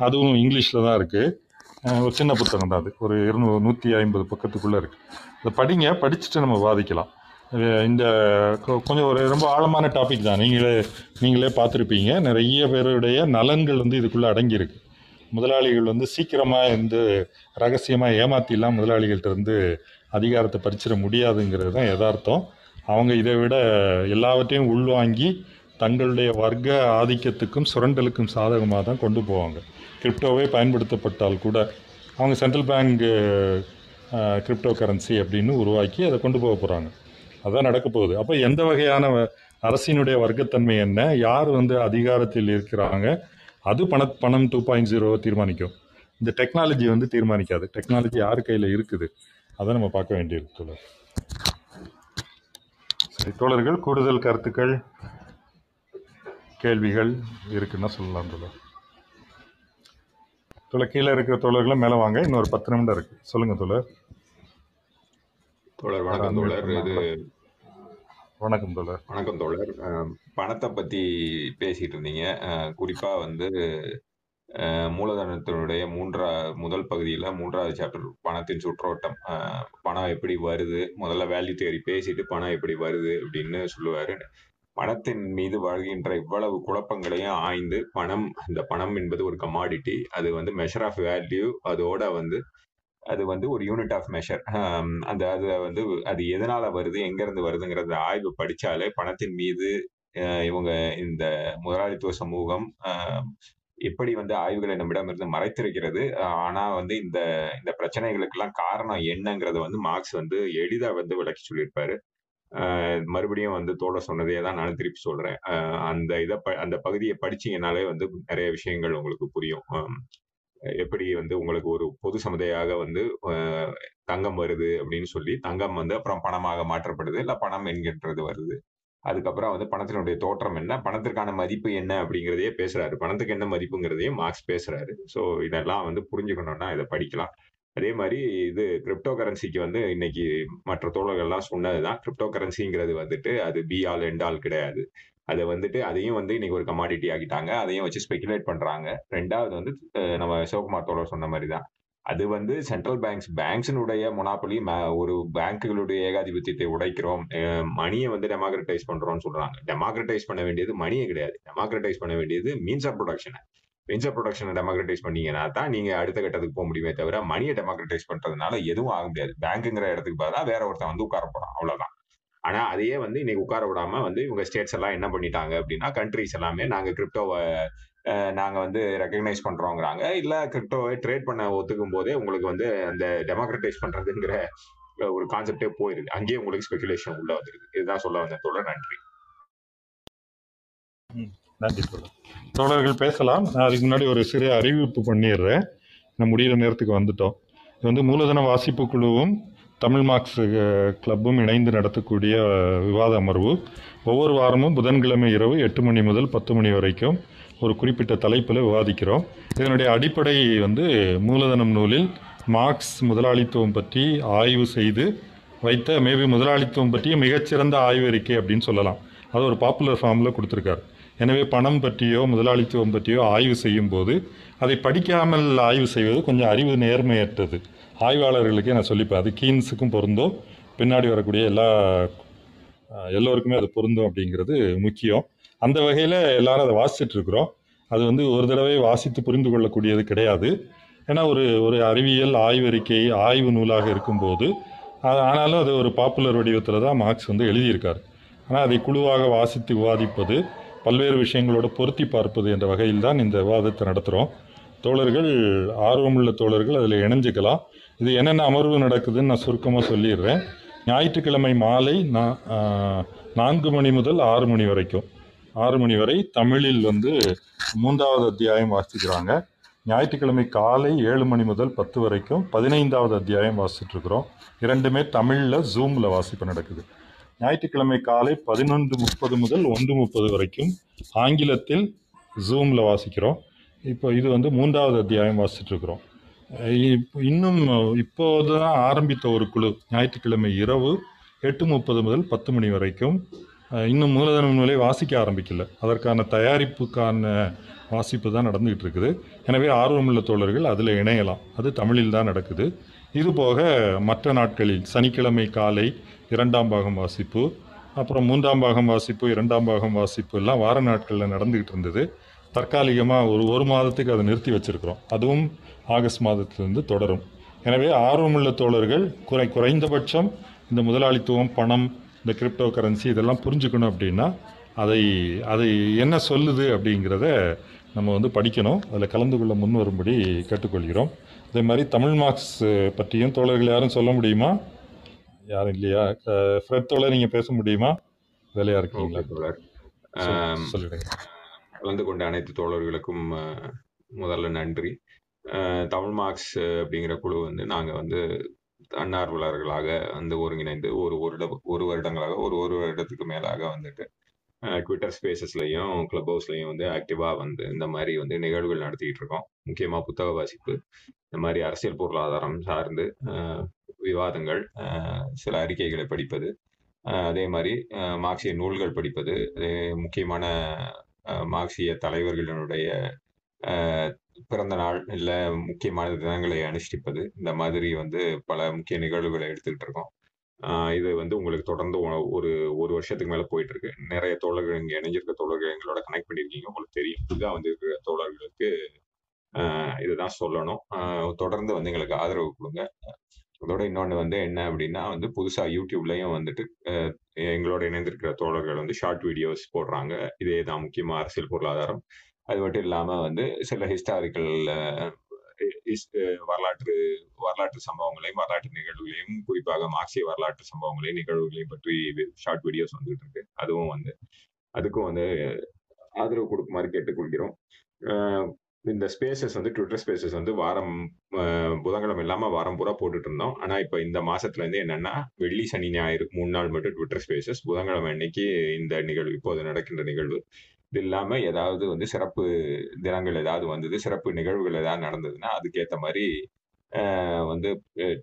அதுவும் இங்கிலீஷில் தான் இருக்குது ஒரு சின்ன புத்தகம் தான் அது. ஒரு இருநூறு நூற்றி ஐம்பது பக்கத்துக்குள்ளே இருக்குது அதை படிங்க படிச்சுட்டு நம்ம வாதிக்கலாம். இந்த கொ- கொஞ்சம் ஒரு ரொம்ப ஆழமான டாபிக் தான். நீங்களே நீங்களே பார்த்துருப்பீங்க. நிறைய பேருடைய நலன்கள் வந்து இதுக்குள்ளே அடங்கியிருக்கு. முதலாளிகள் வந்து சீக்கிரமாக வந்து ரகசியமாக ஏமாத்திலாம் முதலாளிகள்கிட்ட இருந்து அதிகாரத்தை பறிச்சிட முடியாதுங்கிறது தான் யதார்த்தம். அவங்க இதை விட எல்லாவற்றையும் உள்வாங்கி தங்களுடைய வர்க்க ஆதிக்கத்துக்கும் சுரண்டலுக்கும் சாதகமாக தான் கொண்டு போவாங்க. கிரிப்டோவே பயன்படுத்தப்பட்டால் கூட அவங்க சென்ட்ரல் பேங்க் கிரிப்டோ கரன்சி அப்படின்னு உருவாக்கி அதை கொண்டு போக போகிறாங்க அதான் நடக்க போகுது. அப்போ எந்த வகையான வ- அரசினுடைய வர்க்கத்தன்மை என்ன? யார் வந்து அதிகாரத்தில் இருக்கிறாங்க? அது பண பணம் டூ பாயிண்ட் ஜீரோவை தீர்மானிக்கும். இந்த டெக்னாலஜி வந்து தீர்மானிக்காது. டெக்னாலஜி யார் கையில் இருக்குது? அதை நம்ம பார்க்க வேண்டியிருக்கு தோழர். சரி தோழர்கள் கூடுதல் கருத்துக்கள் கேள்விகள் இருக்குன்னா சொல்லலாம் தோழர். தோழர் கீழே இருக்கிற தோழர்களும் மேலே வாங்க. இன்னொரு பத்து நிமிடம் இருக்கு. சொல்லுங்க தோழர். தோழர் வணக்கம் தோழர். இது வணக்கம் தோழர். வணக்கம் தோழர். பணத்தை பத்தி பேசிட்டு இருந்தீங்க. குறிப்பா வந்து மூலதனத்தினுடைய மூன்றா முதல் பகுதியில மூன்றாவது சாப்டர் பணத்தின் சுற்றோட்டம். பணம் எப்படி வருது? முதல்ல வேல்யூ தியரி பேசிட்டு பணம் எப்படி வருது? அப்படின்னு சொல்லுவாரு. பணத்தின் மீது வாழ்கின்ற இவ்வளவு குழப்பங்களையும் ஆய்ந்து பணம் இந்த பணம் என்பது ஒரு கமாடிட்டி அது வந்து மெஷர் ஆஃப் வேல்யூ அதோட வந்து அது வந்து ஒரு யூனிட் ஆஃப் மெஷர் அந்த அது வந்து அது எதனால வருது எங்கேருந்து வருதுங்கிறத ஆய்வு படித்தாலே பணத்தின் மீது இவங்க இந்த முதலாளித்துவ சமூகம் எப்படி வந்து ஆய்வுகளை நம்மிடமிருந்து மறைத்திருக்கிறது. ஆனா வந்து இந்த இந்த பிரச்சனைகளுக்கெல்லாம் காரணம் என்னங்கிறத வந்து மார்க்ஸ் வந்து எளிதா வந்து விளக்கி சொல்லியிருப்பாரு. மறுபடியும் வந்து தோட சொன்னதே தான் நான் திருப்பி சொல்றேன். அந்த இதை ப- அந்த பகுதியை படிச்சீங்கனாலே வந்து நிறைய விஷயங்கள் உங்களுக்கு புரியும். எப்படி வந்து உங்களுக்கு ஒரு பொது சமதையாக வந்து தங்கம் வருது அப்படின்னு சொல்லி தங்கம் வந்து அப்புறம் பணமாக மாற்றப்படுது இல்லை பணம் என்கின்றது வருது. அதுக்கப்புறம் வந்து பணத்தினுடைய தோற்றம் என்ன பணத்திற்கான மதிப்பு என்ன அப்படிங்கிறதையே பேசுறாரு. பணத்துக்கு என்ன மதிப்புங்கிறதையும் மார்க்ஸ் பேசுறாரு. ஸோ இதெல்லாம் வந்து புரிஞ்சுக்கணும்னா இதை படிக்கலாம். அதே மாதிரி இது கிரிப்டோ கரன்சிக்கு வந்து இன்னைக்கு மற்ற தோழர்கள்லாம் சொன்னதுதான். கிரிப்டோ கரன்சிங்கிறது வந்துட்டு அது பி ஆல் எண்ட் ஆல் கிடையாது. அதை வந்துட்டு அதையும் வந்து இன்னைக்கு ஒரு கமாடிட்டி ஆகிட்டாங்க அதையும் வச்சு ஸ்பெகுலேட் பண்றாங்க. ரெண்டாவது வந்து நம்ம சிவகுமார் தோழர் சொன்ன மாதிரி தான் அது வந்து சென்ட்ரல் பேங்க்ஸ் பேங்க்ஸினுடைய மொனாப்பலி ஒரு பேங்க்குகளுடைய ஏகாதிபத்தியத்தை உடைக்கிறோம். மணியை வந்து டெமோக்ரட்டைஸ் பண்றோம்னு சொல்றாங்க. டெமோக்ரட்டைஸ் பண்ண வேண்டியது மணியே கிடையாது. டெமோக்ரட்டைஸ் பண்ண வேண்டியது மீன்ஸ் ஆஃப் ப்ரொடக்ஷனை வெஞ்சர் ப்ரொடக்ஷனை டெமோக்ரட்டைஸ் பண்ணீங்கன்னா தான் நீங்க அடுத்த கட்டத்துக்கு போக முடியுமே தவிர மணியை டெமோக்ரட்டைஸ் பண்றதுனால எதுவும் ஆக முடியாது. பேங்க்குங்கிற இடத்துக்கு பார்த்தா வேற ஒருத்தன் வந்து உட்கார போறான். அவ்வளவுதான். ஆனா அதையே வந்து இன்னைக்கு உட்கார விடாம வந்து இவங்க ஸ்டேட்ஸ் எல்லாம் என்ன பண்ணிட்டாங்க அப்படின்னா கண்ட்ரிஸ் எல்லாமே நாங்க கிரிப்டோவை நாங்க வந்து ரெக்கக்னைஸ் பண்றோங்கிறாங்க. இல்ல கிரிப்டோவை ட்ரேட் பண்ண ஒத்துக்கும் போதே உங்களுக்கு வந்து அந்த டெமோக்ரட்டைஸ் பண்றதுங்கிற ஒரு கான்செப்டே போயிருது. அங்கேயே உங்களுக்கு ஸ்பெகுலேஷன் உள்ள வந்துருது. இதுதான் சொல்ல வந்த தோழர் நன்றி. நன்றி தோழர். தோழர்கள் பேசலாம். நான் அதுக்கு முன்னாடி ஒரு சிறிய அறிவிப்பு பண்ணிடுறேன். நான் முடிகிற நேரத்துக்கு வந்துட்டோம். இது வந்து மூலதன வாசிப்பு குழுவும் தமிழ் மார்க்ஸ் கிளப்பும் இணைந்து நடத்தக்கூடிய விவாத அமர்வு. ஒவ்வொரு வாரமும் புதன்கிழமை இரவு எட்டு மணி முதல் பத்து மணி வரைக்கும் ஒரு குறிப்பிட்ட தலைப்பில் விவாதிக்கிறோம். இதனுடைய அடிப்படை வந்து மூலதனம் நூலில் மார்க்ஸ் முதலாளித்துவம் பற்றி ஆய்வு செய்து வைத்த மேபி முதலாளித்துவம் பற்றிய மிகச்சிறந்த ஆய்வறிக்கை அப்படின்னு சொல்லலாம். அது ஒரு பாப்புலர் ஃபார்மில் கொடுத்துருக்காரு. எனவே பணம் பற்றியோ முதலாளித்துவம் பற்றியோ ஆய்வு செய்யும் போது அதை படிக்காமல் ஆய்வு செய்வது கொஞ்சம் அறிவு நேர்மையற்றது. ஆய்வாளர்களுக்கே நான் சொல்லிப்பேன் அது கீன்ஸுக்கும் பொருந்தும். பின்னாடி வரக்கூடிய எல்லா எல்லோருக்குமே அது பொருந்தும் அப்படிங்கிறது முக்கியம். அந்த வகையில் எல்லாரும் அதை வாசிச்சுட்டு இருக்கிறோம் அது வந்து ஒரு தடவை வாசித்து புரிந்து கொள்ளக்கூடியது கிடையாது. ஏன்னா ஒரு ஒரு அறிவியல் ஆய்வறிக்கை ஆய்வு நூலாக இருக்கும்போது ஆனாலும் அது ஒரு பாப்புலர் வடிவத்தில் தான் மார்க்ஸ் வந்து எழுதியிருக்கார். ஆனால் அதை குழுவாக வாசித்து விவாதிப்பது பல்வேறு விஷயங்களோட பொருத்தி பார்ப்பது என்ற வகையில் தான் இந்த விவாதத்தை நடத்துகிறோம் தோழர்கள் ஆர்வமுள்ள தோழர்கள் அதில் இணைஞ்சுக்கலாம். இது என்னென்ன அமர்வு நடக்குதுன்னு நான் சுருக்கமாக சொல்லிடுறேன். ஞாயிற்றுக்கிழமை மாலை நான் நான்கு மணி முதல் ஆறு மணி வரைக்கும். ஆறு மணி வரை தமிழில் வந்து மூன்றாவது அத்தியாயம் வாசிக்கிறாங்க. ஞாயிற்றுக்கிழமை காலை ஏழு மணி முதல் பத்து வரைக்கும் பதினைந்தாவது அத்தியாயம் வாசிச்சுட்ருக்குறோம் இரண்டுமே தமிழில் ஜூமில் வாசிப்பு நடக்குது. ஞாயிற்றுக்கிழமை காலை பதினொன்று முப்பது முதல் ஒன்று முப்பது வரைக்கும் ஆங்கிலத்தில் ஜூமில் வாசிக்கிறோம். இப்போ இது வந்து மூன்றாவது அத்தியாயம் வாசிச்சிட்ருக்குறோம். இன்னும் இப்போது தான் ஆரம்பித்த ஒரு குழு. ஞாயிற்றுக்கிழமை இரவு எட்டு முப்பது முதல் பத்து மணி வரைக்கும். இன்னும் மூலதன நூலை வாசிக்க ஆரம்பிக்கல. அதற்கான தயாரிப்புக்கான வாசிப்பு தான் நடந்துகிட்டு இருக்குது எனவே ஆர்வமுள்ள தோழர்கள் அதில் இணையலாம். அது தமிழில் தான் நடக்குது. இது போக மற்ற நாட்களில் சனிக்கிழமை காலை இரண்டாம் பாகம் வாசிப்பு அப்புறம் மூன்றாம் பாகம் வாசிப்பு இரண்டாம் பாகம் வாசிப்பு எல்லாம் வார நாட்களில் நடந்துக்கிட்டு இருந்தது. தற்காலிகமாக ஒரு ஒரு மாதத்துக்கு அதை நிறுத்தி வச்சிருக்கிறோம். அதுவும் ஆகஸ்ட் மாதத்திலிருந்து தொடரும். எனவே ஆர்வமுள்ள தோழர்கள் குறை குறைந்தபட்சம் இந்த முதலாளித்துவம் பணம் இந்த கிரிப்டோ கரன்சி இதெல்லாம் புரிஞ்சுக்கணும் அப்படின்னா அதை அதை என்ன சொல்லுது அப்படிங்கிறத நம்ம வந்து படிக்கணும். அதில் கலந்து கொள்ள முன் வரும்படி கேட்டுக்கொள்கிறோம். அதே மாதிரி தமிழ் மார்க்ஸ் பற்றியும் தோழர்கள் யாரும் சொல்ல முடியுமா? யாரும் இல்லையா? அஹ், ஃப்ரெட் தோழர் நீங்கள் பேச முடியுமா? வேலையாக இருக்கீங்களா? தோழர். கலந்து கொண்ட அனைத்து தோழர்களுக்கும் முதல்ல நன்றி. தமிழ் மார்க்ஸ் அப்படிங்கிற குழு வந்து நாங்கள் வந்து தன்னார்வலர்களாக வந்து ஒருங்கிணைந்து ஒரு வருட ஒரு வருடங்களாக ஒரு ஒரு வருடத்துக்கு மேலாக வந்துட்டு ட்விட்டர் ஸ்பேசஸ்லையும் கிளப் ஹவுஸ்லையும் வந்து ஆக்டிவாக வந்து இந்த மாதிரி வந்து நிகழ்வுகள் நடத்திக்கிட்டு இருக்கோம். முக்கியமாக புத்தக வாசிப்பு இந்த மாதிரி அரசியல் பொருளாதாரம் சார்ந்து விவாதங்கள் சில அறிக்கைகளை படிப்பது அதே மாதிரி மார்க்சிய நூல்கள் படிப்பது முக்கியமான மார்க்சிய தலைவர்களினுடைய பிறந்த நாள் இல்லை முக்கியமான தினங்களை அனுஷ்டிப்பது இந்த மாதிரி வந்து பல முக்கிய நிகழ்வுகளை எடுத்துக்கிட்டு இருக்கோம். இது வந்து உங்களுக்கு தொடர்ந்து ஒ- ஒரு ஒரு வருஷத்துக்கு மேலே போயிட்டு இருக்கு நிறைய தோழர்கள் இங்கே இணைஞ்சிருக்க தோழர்கள் எங்களோட கனெக்ட் பண்ணியிருக்கீங்க உங்களுக்கு தெரியும். புதுதாக வந்து இருக்கிற தோழர்களுக்கு இதுதான் சொல்லணும். தொடர்ந்து வந்து எங்களுக்கு ஆதரவு கொடுங்க. அதோட இன்னொன்று வந்து என்ன அப்படின்னா வந்து புதுசாக யூடியூப்லயும் வந்துட்டு எங்களோட இணைந்திருக்கிற தோழர்கள் வந்து ஷார்ட் வீடியோஸ் போடுறாங்க. இதே தான் முக்கியமாக அரசியல் பொருளாதாரம். அது மட்டும் இல்லாமல் வந்து சில ஹிஸ்டாரிக்கல் வரலாற்று வரலாற்று சம்பவங்களையும் வரலாற்று நிகழ்வுகளையும் குறிப்பாக மார்க்சிய வரலாற்று சம்பவங்களையும் நிகழ்வுகளையும் பற்றி ஷார்ட் வீடியோஸ் வந்துட்டு இருக்கு. அதுவும் வந்து அதுக்கும் வந்து ஆதரவு கொடுக்குமாறு கேட்டுக்கொள்கிறோம். இந்த ஸ்பேசஸ் வந்து ட்விட்டர் ஸ்பேசஸ் வந்து வாரம் புதன்கிழமை இல்லாம வாரம் பூரா போட்டுட்டு இருந்தோம் ஆனா இப்ப இந்த மாசத்துல இருந்து என்னன்னா வெள்ளி சனி ஞாயிறு மூணு நாள் மட்டும் ட்விட்டர் ஸ்பேசஸ் புதன்கிழமை அன்னைக்கு இந்த நிகழ்வு இப்போது நடக்கின்ற நிகழ்வு. இது இல்லாம ஏதாவது வந்து சிறப்பு தினங்கள் ஏதாவது வந்தது சிறப்பு நிகழ்வுகள் ஏதாவது நடந்ததுன்னா அதுக்கேற்ற மாதிரி வந்து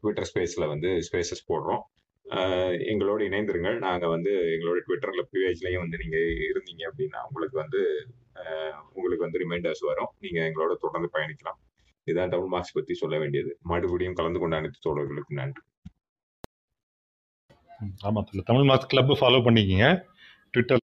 ட்விட்டர் ஸ்பேஸ்ல வந்து ஸ்பேசஸ் போடுறோம். எங்களோடு எங்களோட இணைந்திருங்கள். நாங்கள் வந்து எங்களோட ட்விட்டர்ல பேஜ்லயும் வந்து நீங்க இருந்தீங்க அப்படின்னா உங்களுக்கு வந்து உங்களுக்கு வந்து ரிமைண்டர்ஸ் வரும். நீங்க எங்களோட தொடர்ந்து பயணிக்கலாம். இதுதான் தமிழ் மார்க்ஸ் பத்தி சொல்ல வேண்டியது. மறுபடியும் கலந்து கொண்ட அனைத்து தோழர்களுக்கு நன்றி. ஆமாம் தமிழ் மார்க்ஸ் கிளப் ஃபாலோ பண்ணிக்கிங்க. ட்விட்டர்